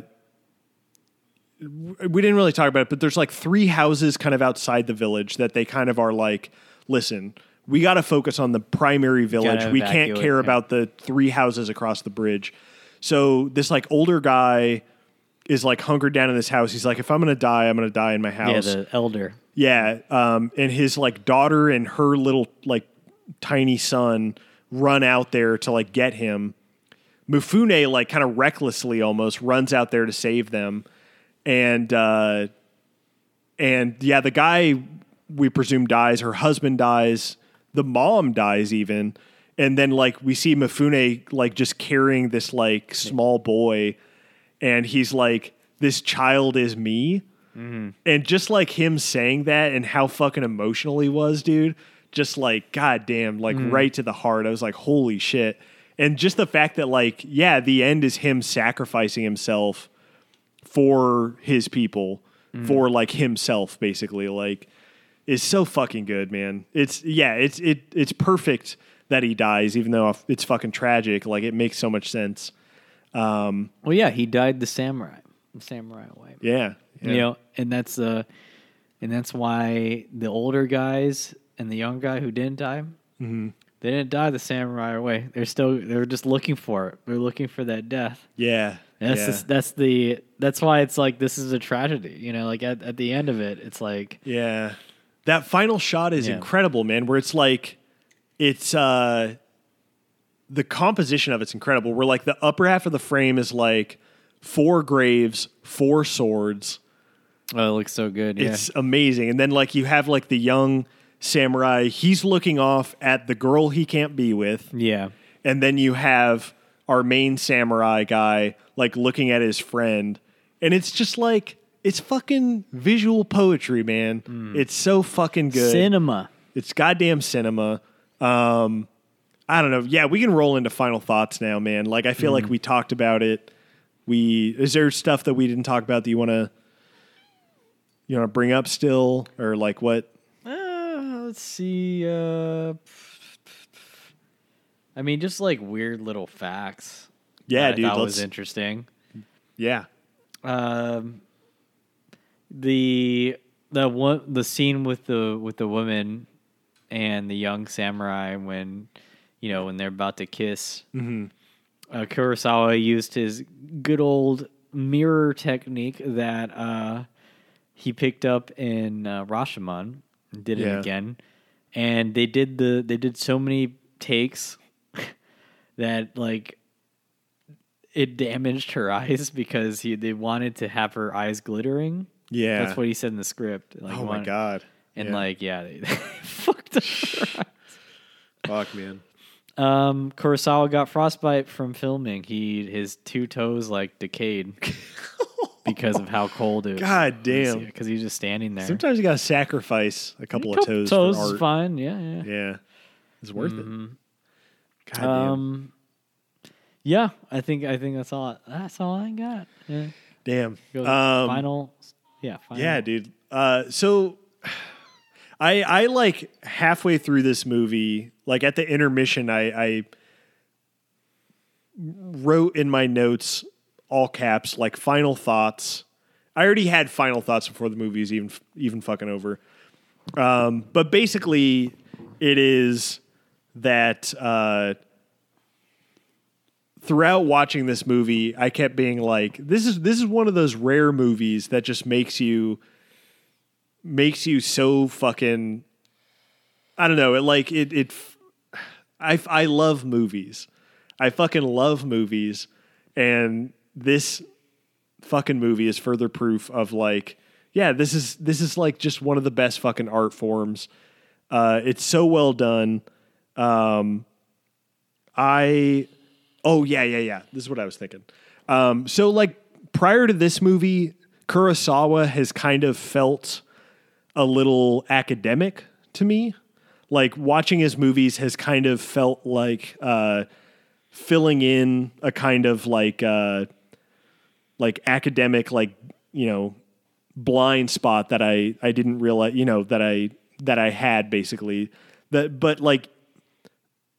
we didn't really talk about it, but there's like three houses kind of outside the village that they kind of are like, listen, we got to focus on the primary village. We can't care yeah. about the three houses across the bridge. So this like older guy is like hunkered down in this house. He's like, if I'm gonna die, I'm gonna die in my house. yeah, the elder. Yeah, um, and his like daughter and her little like tiny son run out there to like get him. Mifune like kind of recklessly almost runs out there to save them, and uh, and yeah, the guy we presume dies. Her husband dies. The mom dies even, and then like we see Mifune like just carrying this like small boy, and he's like, "This child is me." Mm-hmm. And just like him saying that and how fucking emotional he was, dude, just like, goddamn, like mm. right to the heart. I was like, holy shit. And just the fact that, like, yeah, the end is him sacrificing himself for his people, mm. for like himself, basically, like, is so fucking good, man. It's, yeah, it's, it, it's perfect that he dies, even though it's fucking tragic. Like, it makes so much sense. Well, yeah, he died the samurai, the samurai way. Yeah. yeah. You know, and that's uh, and that's why the older guys and the young guy who didn't die, Mm-hmm. they didn't die the samurai way. They're still they're just looking for it. They're looking for that death. yeah. And that's yeah. just, that's the that's why it's like this is a tragedy. You know, like at, at the end of it, it's like Yeah. That final shot is Yeah. incredible, man, where it's like it's uh the composition of it's incredible. Where like the upper half of the frame is like four graves, four swords. Oh, it looks so good. Yeah. It's amazing. And then like you have like the young samurai, he's looking off at the girl he can't be with. yeah. And then you have our main samurai guy like looking at his friend. And it's just like it's fucking visual poetry, man. It's so fucking good. Cinema. It's goddamn cinema. Um, I don't know. Yeah, we can roll into final thoughts now, man. Like I feel like we talked about it. We is there stuff that we didn't talk about that you want to you want to bring up still, or like what? Uh, let's see. Uh, I mean, just like weird little facts. Yeah, that dude. Thought was interesting. yeah, Um, the the one the scene with the with the woman and the young samurai when you know when they're about to kiss. Mhm. Uh, Kurosawa used his good old mirror technique that uh, he picked up in uh, Rashomon. and Did it again, and they did the they did so many takes that like it damaged her eyes because he they wanted to have her eyes glittering. yeah. That's what he said in the script. Like, oh he my wanted- god. And Yeah. like, yeah, they, they fucked up. her fuck, man. Um, Kurosawa got frostbite from filming. He his two toes like decayed because of how cold it was. God damn. Because he's just standing there. Sometimes you gotta sacrifice a couple of Couple toes, toes for is art. fine. Yeah, yeah. Yeah, it's worth it. God damn. Um, yeah, I think I think that's all. That's all I got. Yeah. damn. Um, final. Yeah. Final. Yeah, dude. Uh, so I I like halfway through this movie, like at the intermission, I, I wrote in my notes all caps like final thoughts. I already had final thoughts before the movie was even even fucking over. Um, but basically, it is that uh, throughout watching this movie, I kept being like, "This is this is one of those rare movies that just makes you makes you so fucking." I don't know. It like it. It. I I love movies. I fucking love movies, and this fucking movie is further proof of like, yeah, this is this is like just one of the best fucking art forms. Uh, it's so well done. Um, I oh yeah yeah yeah. This is what I was thinking. Um, so like prior to this movie, Kurosawa has kind of felt a little academic to me. Like watching his movies has kind of felt like uh, filling in a kind of like uh, like academic like you know blind spot that I I didn't realize you know that I that I had basically that but like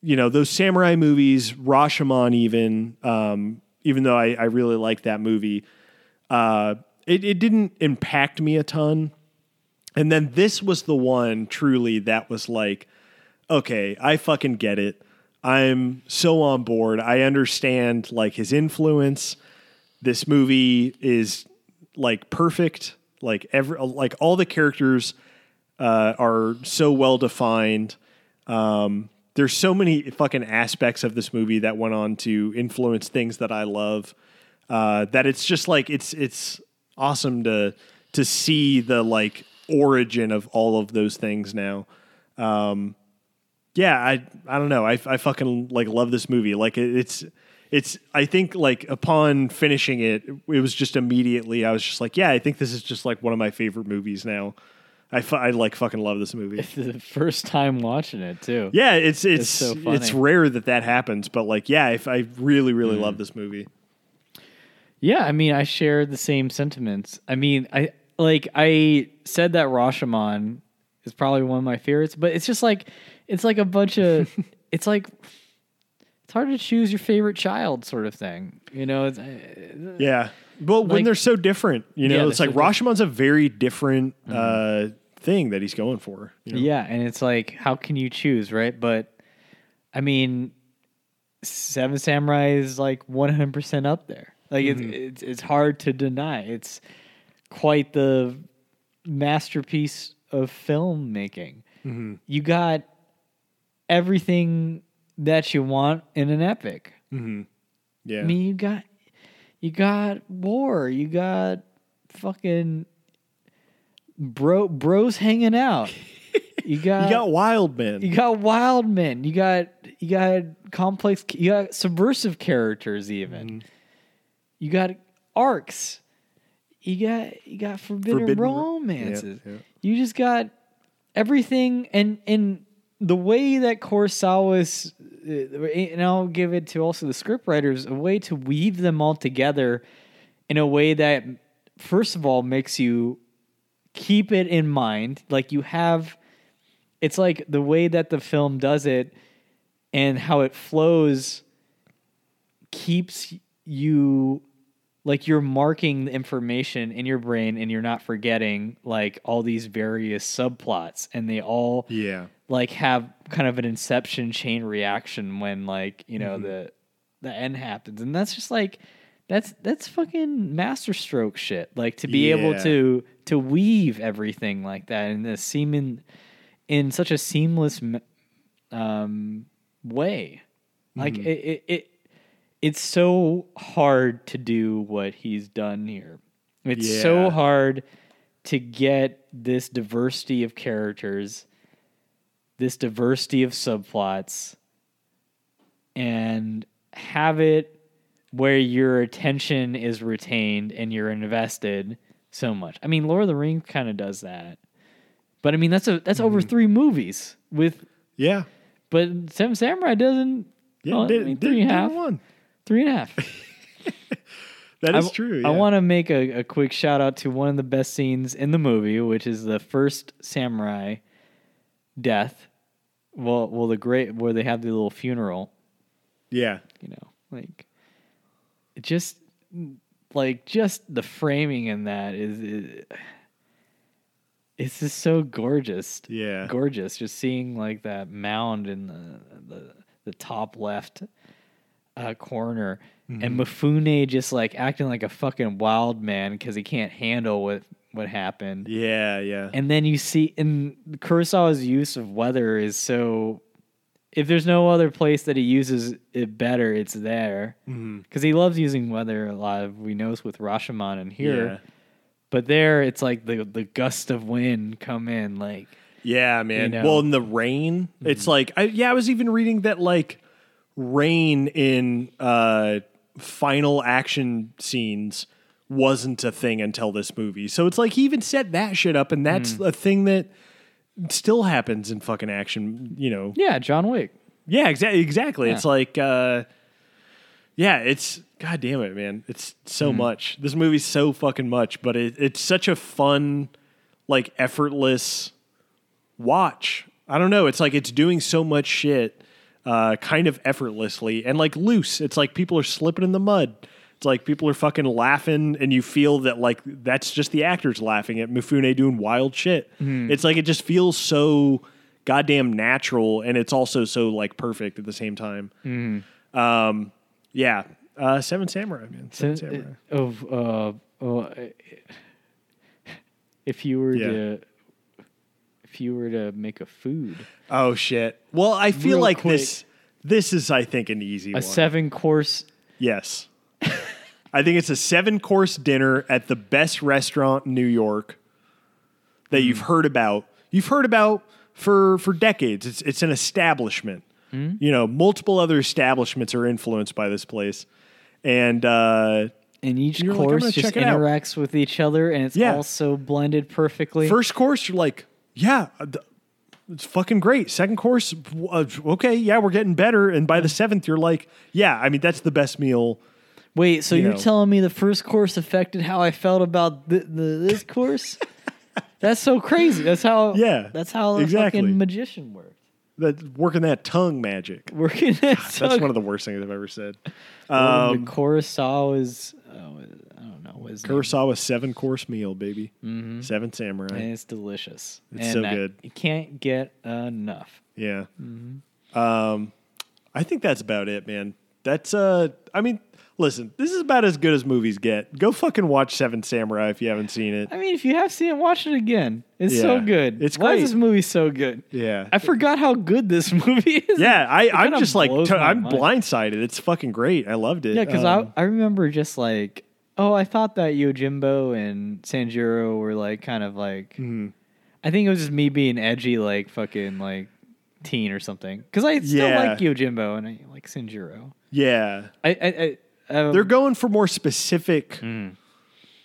you know those samurai movies Rashomon even um, even though I, I really liked that movie uh, it, it didn't impact me a ton and then this was the one truly that was like okay I fucking get it. I'm so on board. I understand like his influence. This movie is like perfect. Like every like all the characters uh, are so well defined. Um, there's so many fucking aspects of this movie that went on to influence things that I love uh, that it's just like it's it's awesome to to see the like origin of all of those things now um, yeah I I don't know I I fucking like love this movie like it, it's it's I think like upon finishing it, it was just immediately I was just like, yeah, I think this is just like one of my favorite movies now. I, fu- I like fucking love this movie. It's the first time watching it too. Yeah, it's it's so it's, rare that that happens, but like yeah, if I really really love this movie. Yeah, I mean, I share the same sentiments. I mean, I like I said that Rashomon is probably one of my favorites, but it's just like it's like a bunch of it's like it's hard to choose your favorite child sort of thing. You know, it's, uh, Yeah. Well, when they're so different, you know, Yeah, it's like so Mm-hmm. Rashomon's a very different uh, thing that he's going for. you know? yeah, and it's like how can you choose, right? But I mean, Seven Samurai is like 100% up there. Like Mm-hmm. it's, it's it's hard to deny. It's quite the masterpiece of filmmaking. Mm-hmm. You got everything that you want in an epic. Yeah. I mean, you got you got war, you got fucking bro bros hanging out. You got you got Wild Men. you got wild men. You got you got complex. You got subversive characters. Even Mm-hmm. you got arcs. You got you got forbidden, Forbidden romances. You just got everything, and and the way that Kurosawa's, uh, and I'll give it to also the scriptwriters, a way to weave them all together in a way that, first of all, makes you keep it in mind. Like you have, it's like the way that the film does it and how it flows keeps you like you're marking the information in your brain and you're not forgetting like all these various subplots. And they all Yeah. like have kind of an inception chain reaction when like you know the the end happens. And that's just like that's that's fucking masterstroke shit. Like to be able to to weave everything like that in this seeming in such a seamless um way. Like it, it it it's so hard to do what he's done here it's so hard to get this diversity of characters this diversity of subplots and have it where your attention is retained and you're invested so much. I mean, Lord of the Rings kind of does that. But I mean, that's a that's over Mm-hmm. 3 movies with Yeah. but Seven Samurai doesn't Yeah. well, I did, mean, did- three and a did half. one. Three and a half. That I is w- true. I want to make a, a quick shout out to one of the best scenes in the movie, which is the first samurai death. Well, well, the great where they have the little funeral. Yeah. You know, like it just like just the framing in that is, is it's just so gorgeous. Yeah. gorgeous. Just seeing like that mound in the the, the top left uh, corner, Mm-hmm. and Mifune just like acting like a fucking wild man because he can't handle what what happened. Yeah. Yeah. And then you see, and Kurosawa's use of weather is so. If there's no other place that he uses it better, it's there because he loves using weather a lot. Of, we know it's with Rashomon and here, Yeah. but there it's like the the gust of wind come in like Yeah, man. know? Well, in the rain, it's like I, yeah, I was even reading that like rain in uh final action scenes wasn't a thing until this movie. So it's like he even set that shit up and that's a thing that still happens in fucking action, you know. yeah, John Wick. Yeah, exactly exactly. Yeah. It's like uh yeah, it's god damn it, man. It's so Mm-hmm. much. This movie's so fucking much, but it, it's such a fun like effortless watch. I don't know. It's like it's doing so much shit uh, kind of effortlessly and like loose. It's like people are slipping in the mud. It's like people are fucking laughing, and you feel that like that's just the actors laughing at Mifune doing wild shit. It's like it just feels so goddamn natural, and it's also so like perfect at the same time. Um, yeah, uh, Seven Samurai, man. Seven So, Samurai. uh, of uh, oh, if you were Yeah. to if you were to make a food Oh shit. Well, I feel Real like quick. this. This is, I think, an easy a one. seven course Yes. I think it's a seven course dinner at the best restaurant in New York that you've heard about. You've heard about for for decades. It's it's an establishment. You know, multiple other establishments are influenced by this place. And uh and each You're like, I'm course gonna just check it out. interacts with each other and it's Yeah. all so blended perfectly. first course you're like, yeah, uh, it's fucking great. Second course, uh, okay, yeah, we're getting better. And by the seventh, you're like, yeah, I mean that's the best meal. Wait, so you you're know. telling me the first course affected how I felt about the, the this course? that's so crazy. That's how Yeah, That's how the exactly. fucking magician works. That working that tongue magic. Working at That's one of the worst things I've ever said. Um, the Kurosawa's I don't know what his name Kurosawa seven course meal, baby. Seven samurai. and it's delicious. It's and so I- good. You can't get enough. Yeah. Mm-hmm. Um, I think that's about it, man. That's uh, I mean, listen, this is about as good as movies get. Go fucking watch Seven Samurai if you haven't seen it. I mean, if you have seen it, watch it again. It's so good. It's Why great. is this movie so good? Yeah. I forgot how good this movie is. yeah, I, I'm just like I'm blindsided. It's fucking great. I loved it. Yeah, because Um, I I remember just like, oh, I thought that Yojimbo and Sanjuro were like kind of like. mhm. I think it was just me being edgy, like fucking like teen or something. Because I still Yeah. like Yojimbo and I like Sanjuro. yeah, I I, I um, they're going for more specific. Mm.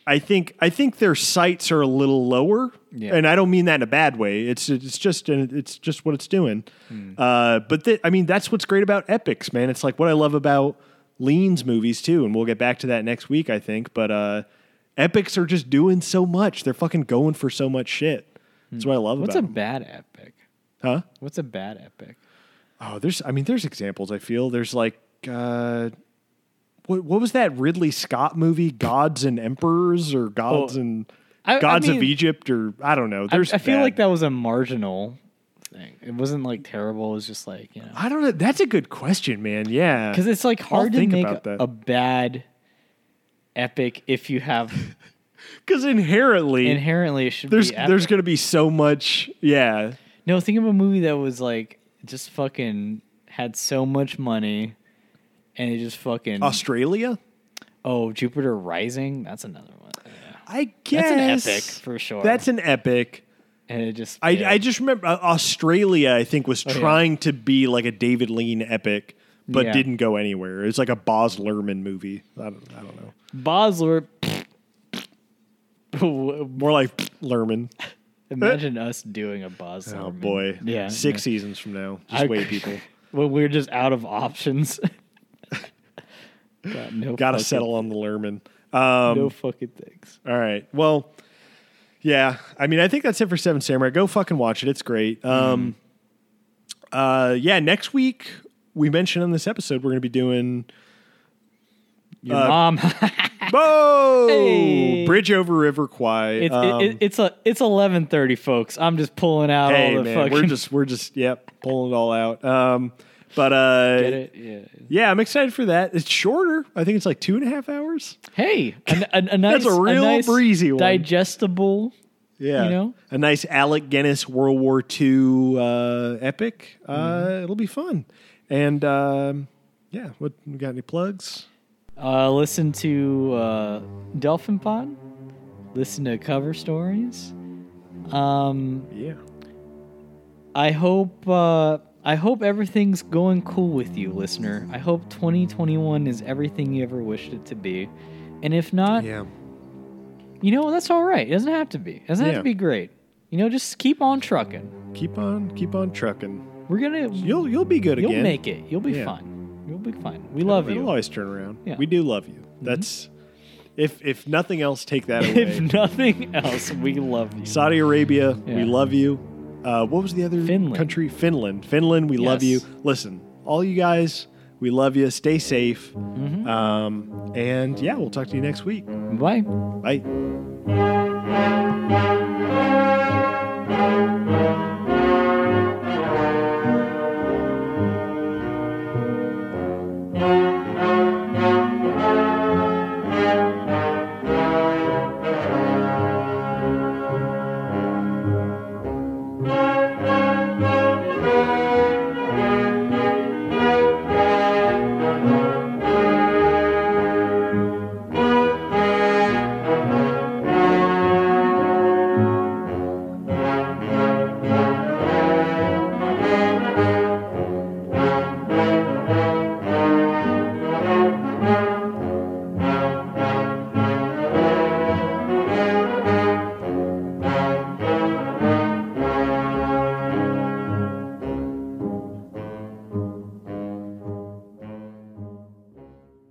I think I think their sights are a little lower, Yeah. and I don't mean that in a bad way. It's it's just it's just what it's doing. Hmm. Uh, but th- I mean that's what's great about epics, man. It's like what I love about Lean's movies too, and we'll get back to that next week, I think. But uh, epics are just doing so much. They're fucking going for so much shit. That's what I love. What's a them. bad epic? Huh? What's a bad epic? Oh, there's I mean there's examples. I feel there's like uh, what what was that Ridley Scott movie, Gods and Emperors, or Gods Oh, and I- I Gods of Egypt, or I don't know. I, There's I feel bad- like that was a marginal thing. It wasn't like terrible. It was just like you know, I don't know. That's a good question, man. Yeah, because it's like hard to make about that. a bad epic if you have because inherently inherently it should there's be. there's going to be so much. Yeah, no think of a movie that was like just fucking had so much money, and it just fucking Australia. oh Jupiter Rising. That's another one. Yeah. I guess That's an epic for sure. That's an epic. And it just I, yeah. I just remember uh, Australia. I think was Oh, yeah. trying to be like a David Lean epic, but Yeah. didn't go anywhere. It's like a Baz Luhrmann movie. I don't, I don't know. Bosler. More like Luhrmann. Imagine us doing a Baz. Oh boy. yeah, Six yeah. seasons from now. Just I- wait, people. when we're just out of options. No Got to fucking- settle on the Luhrmann. Um, no fucking things. All right. Well, yeah. I mean, I think that's it for Seven Samurai. Go fucking watch it. It's great. Um, uh, yeah. Next week, we mentioned on this episode, we're going to be doing. Your uh, mom. Whoa! Hey. Bridge over River Kwai. it's Um, it, it's a it's eleven thirty, folks. I'm just pulling out hey all the man, fucking. we're just we're just yep pulling it all out. Um, but uh, Get it? Yeah. yeah, I'm excited for that. It's shorter. I think it's like two and a half hours. Hey, a, a, a nice, a real nice breezy one. digestible. Yeah, You know? a nice Alec Guinness World War II uh, epic. Uh, Mm-hmm. It'll be fun. And um, yeah, what we got? Any plugs? Uh, listen to uh, Delphin Pod. Listen to cover stories. Um, Yeah, I hope uh, I hope everything's going cool with you, listener. I hope 2021 is everything you ever wished it to be, and if not, yeah, you know that's all right. It doesn't have to be. It doesn't have to be great. You know, just keep on trucking. keep on, keep on trucking. We're gonna. You'll you'll be good again. you'll make it. You'll be Yeah. fine. You'll be fine. We love It'll you. You'll always turn around. Yeah. We do love you. Mm-hmm. That's if if nothing else, take that away. if nothing else, we love you. Saudi Arabia, we love you. Uh, what was the other Finland. country? Finland. Finland, we love you. Listen, all you guys, we love you. Stay safe. Mhm. Um, and yeah, we'll talk to you next week. Bye. Bye.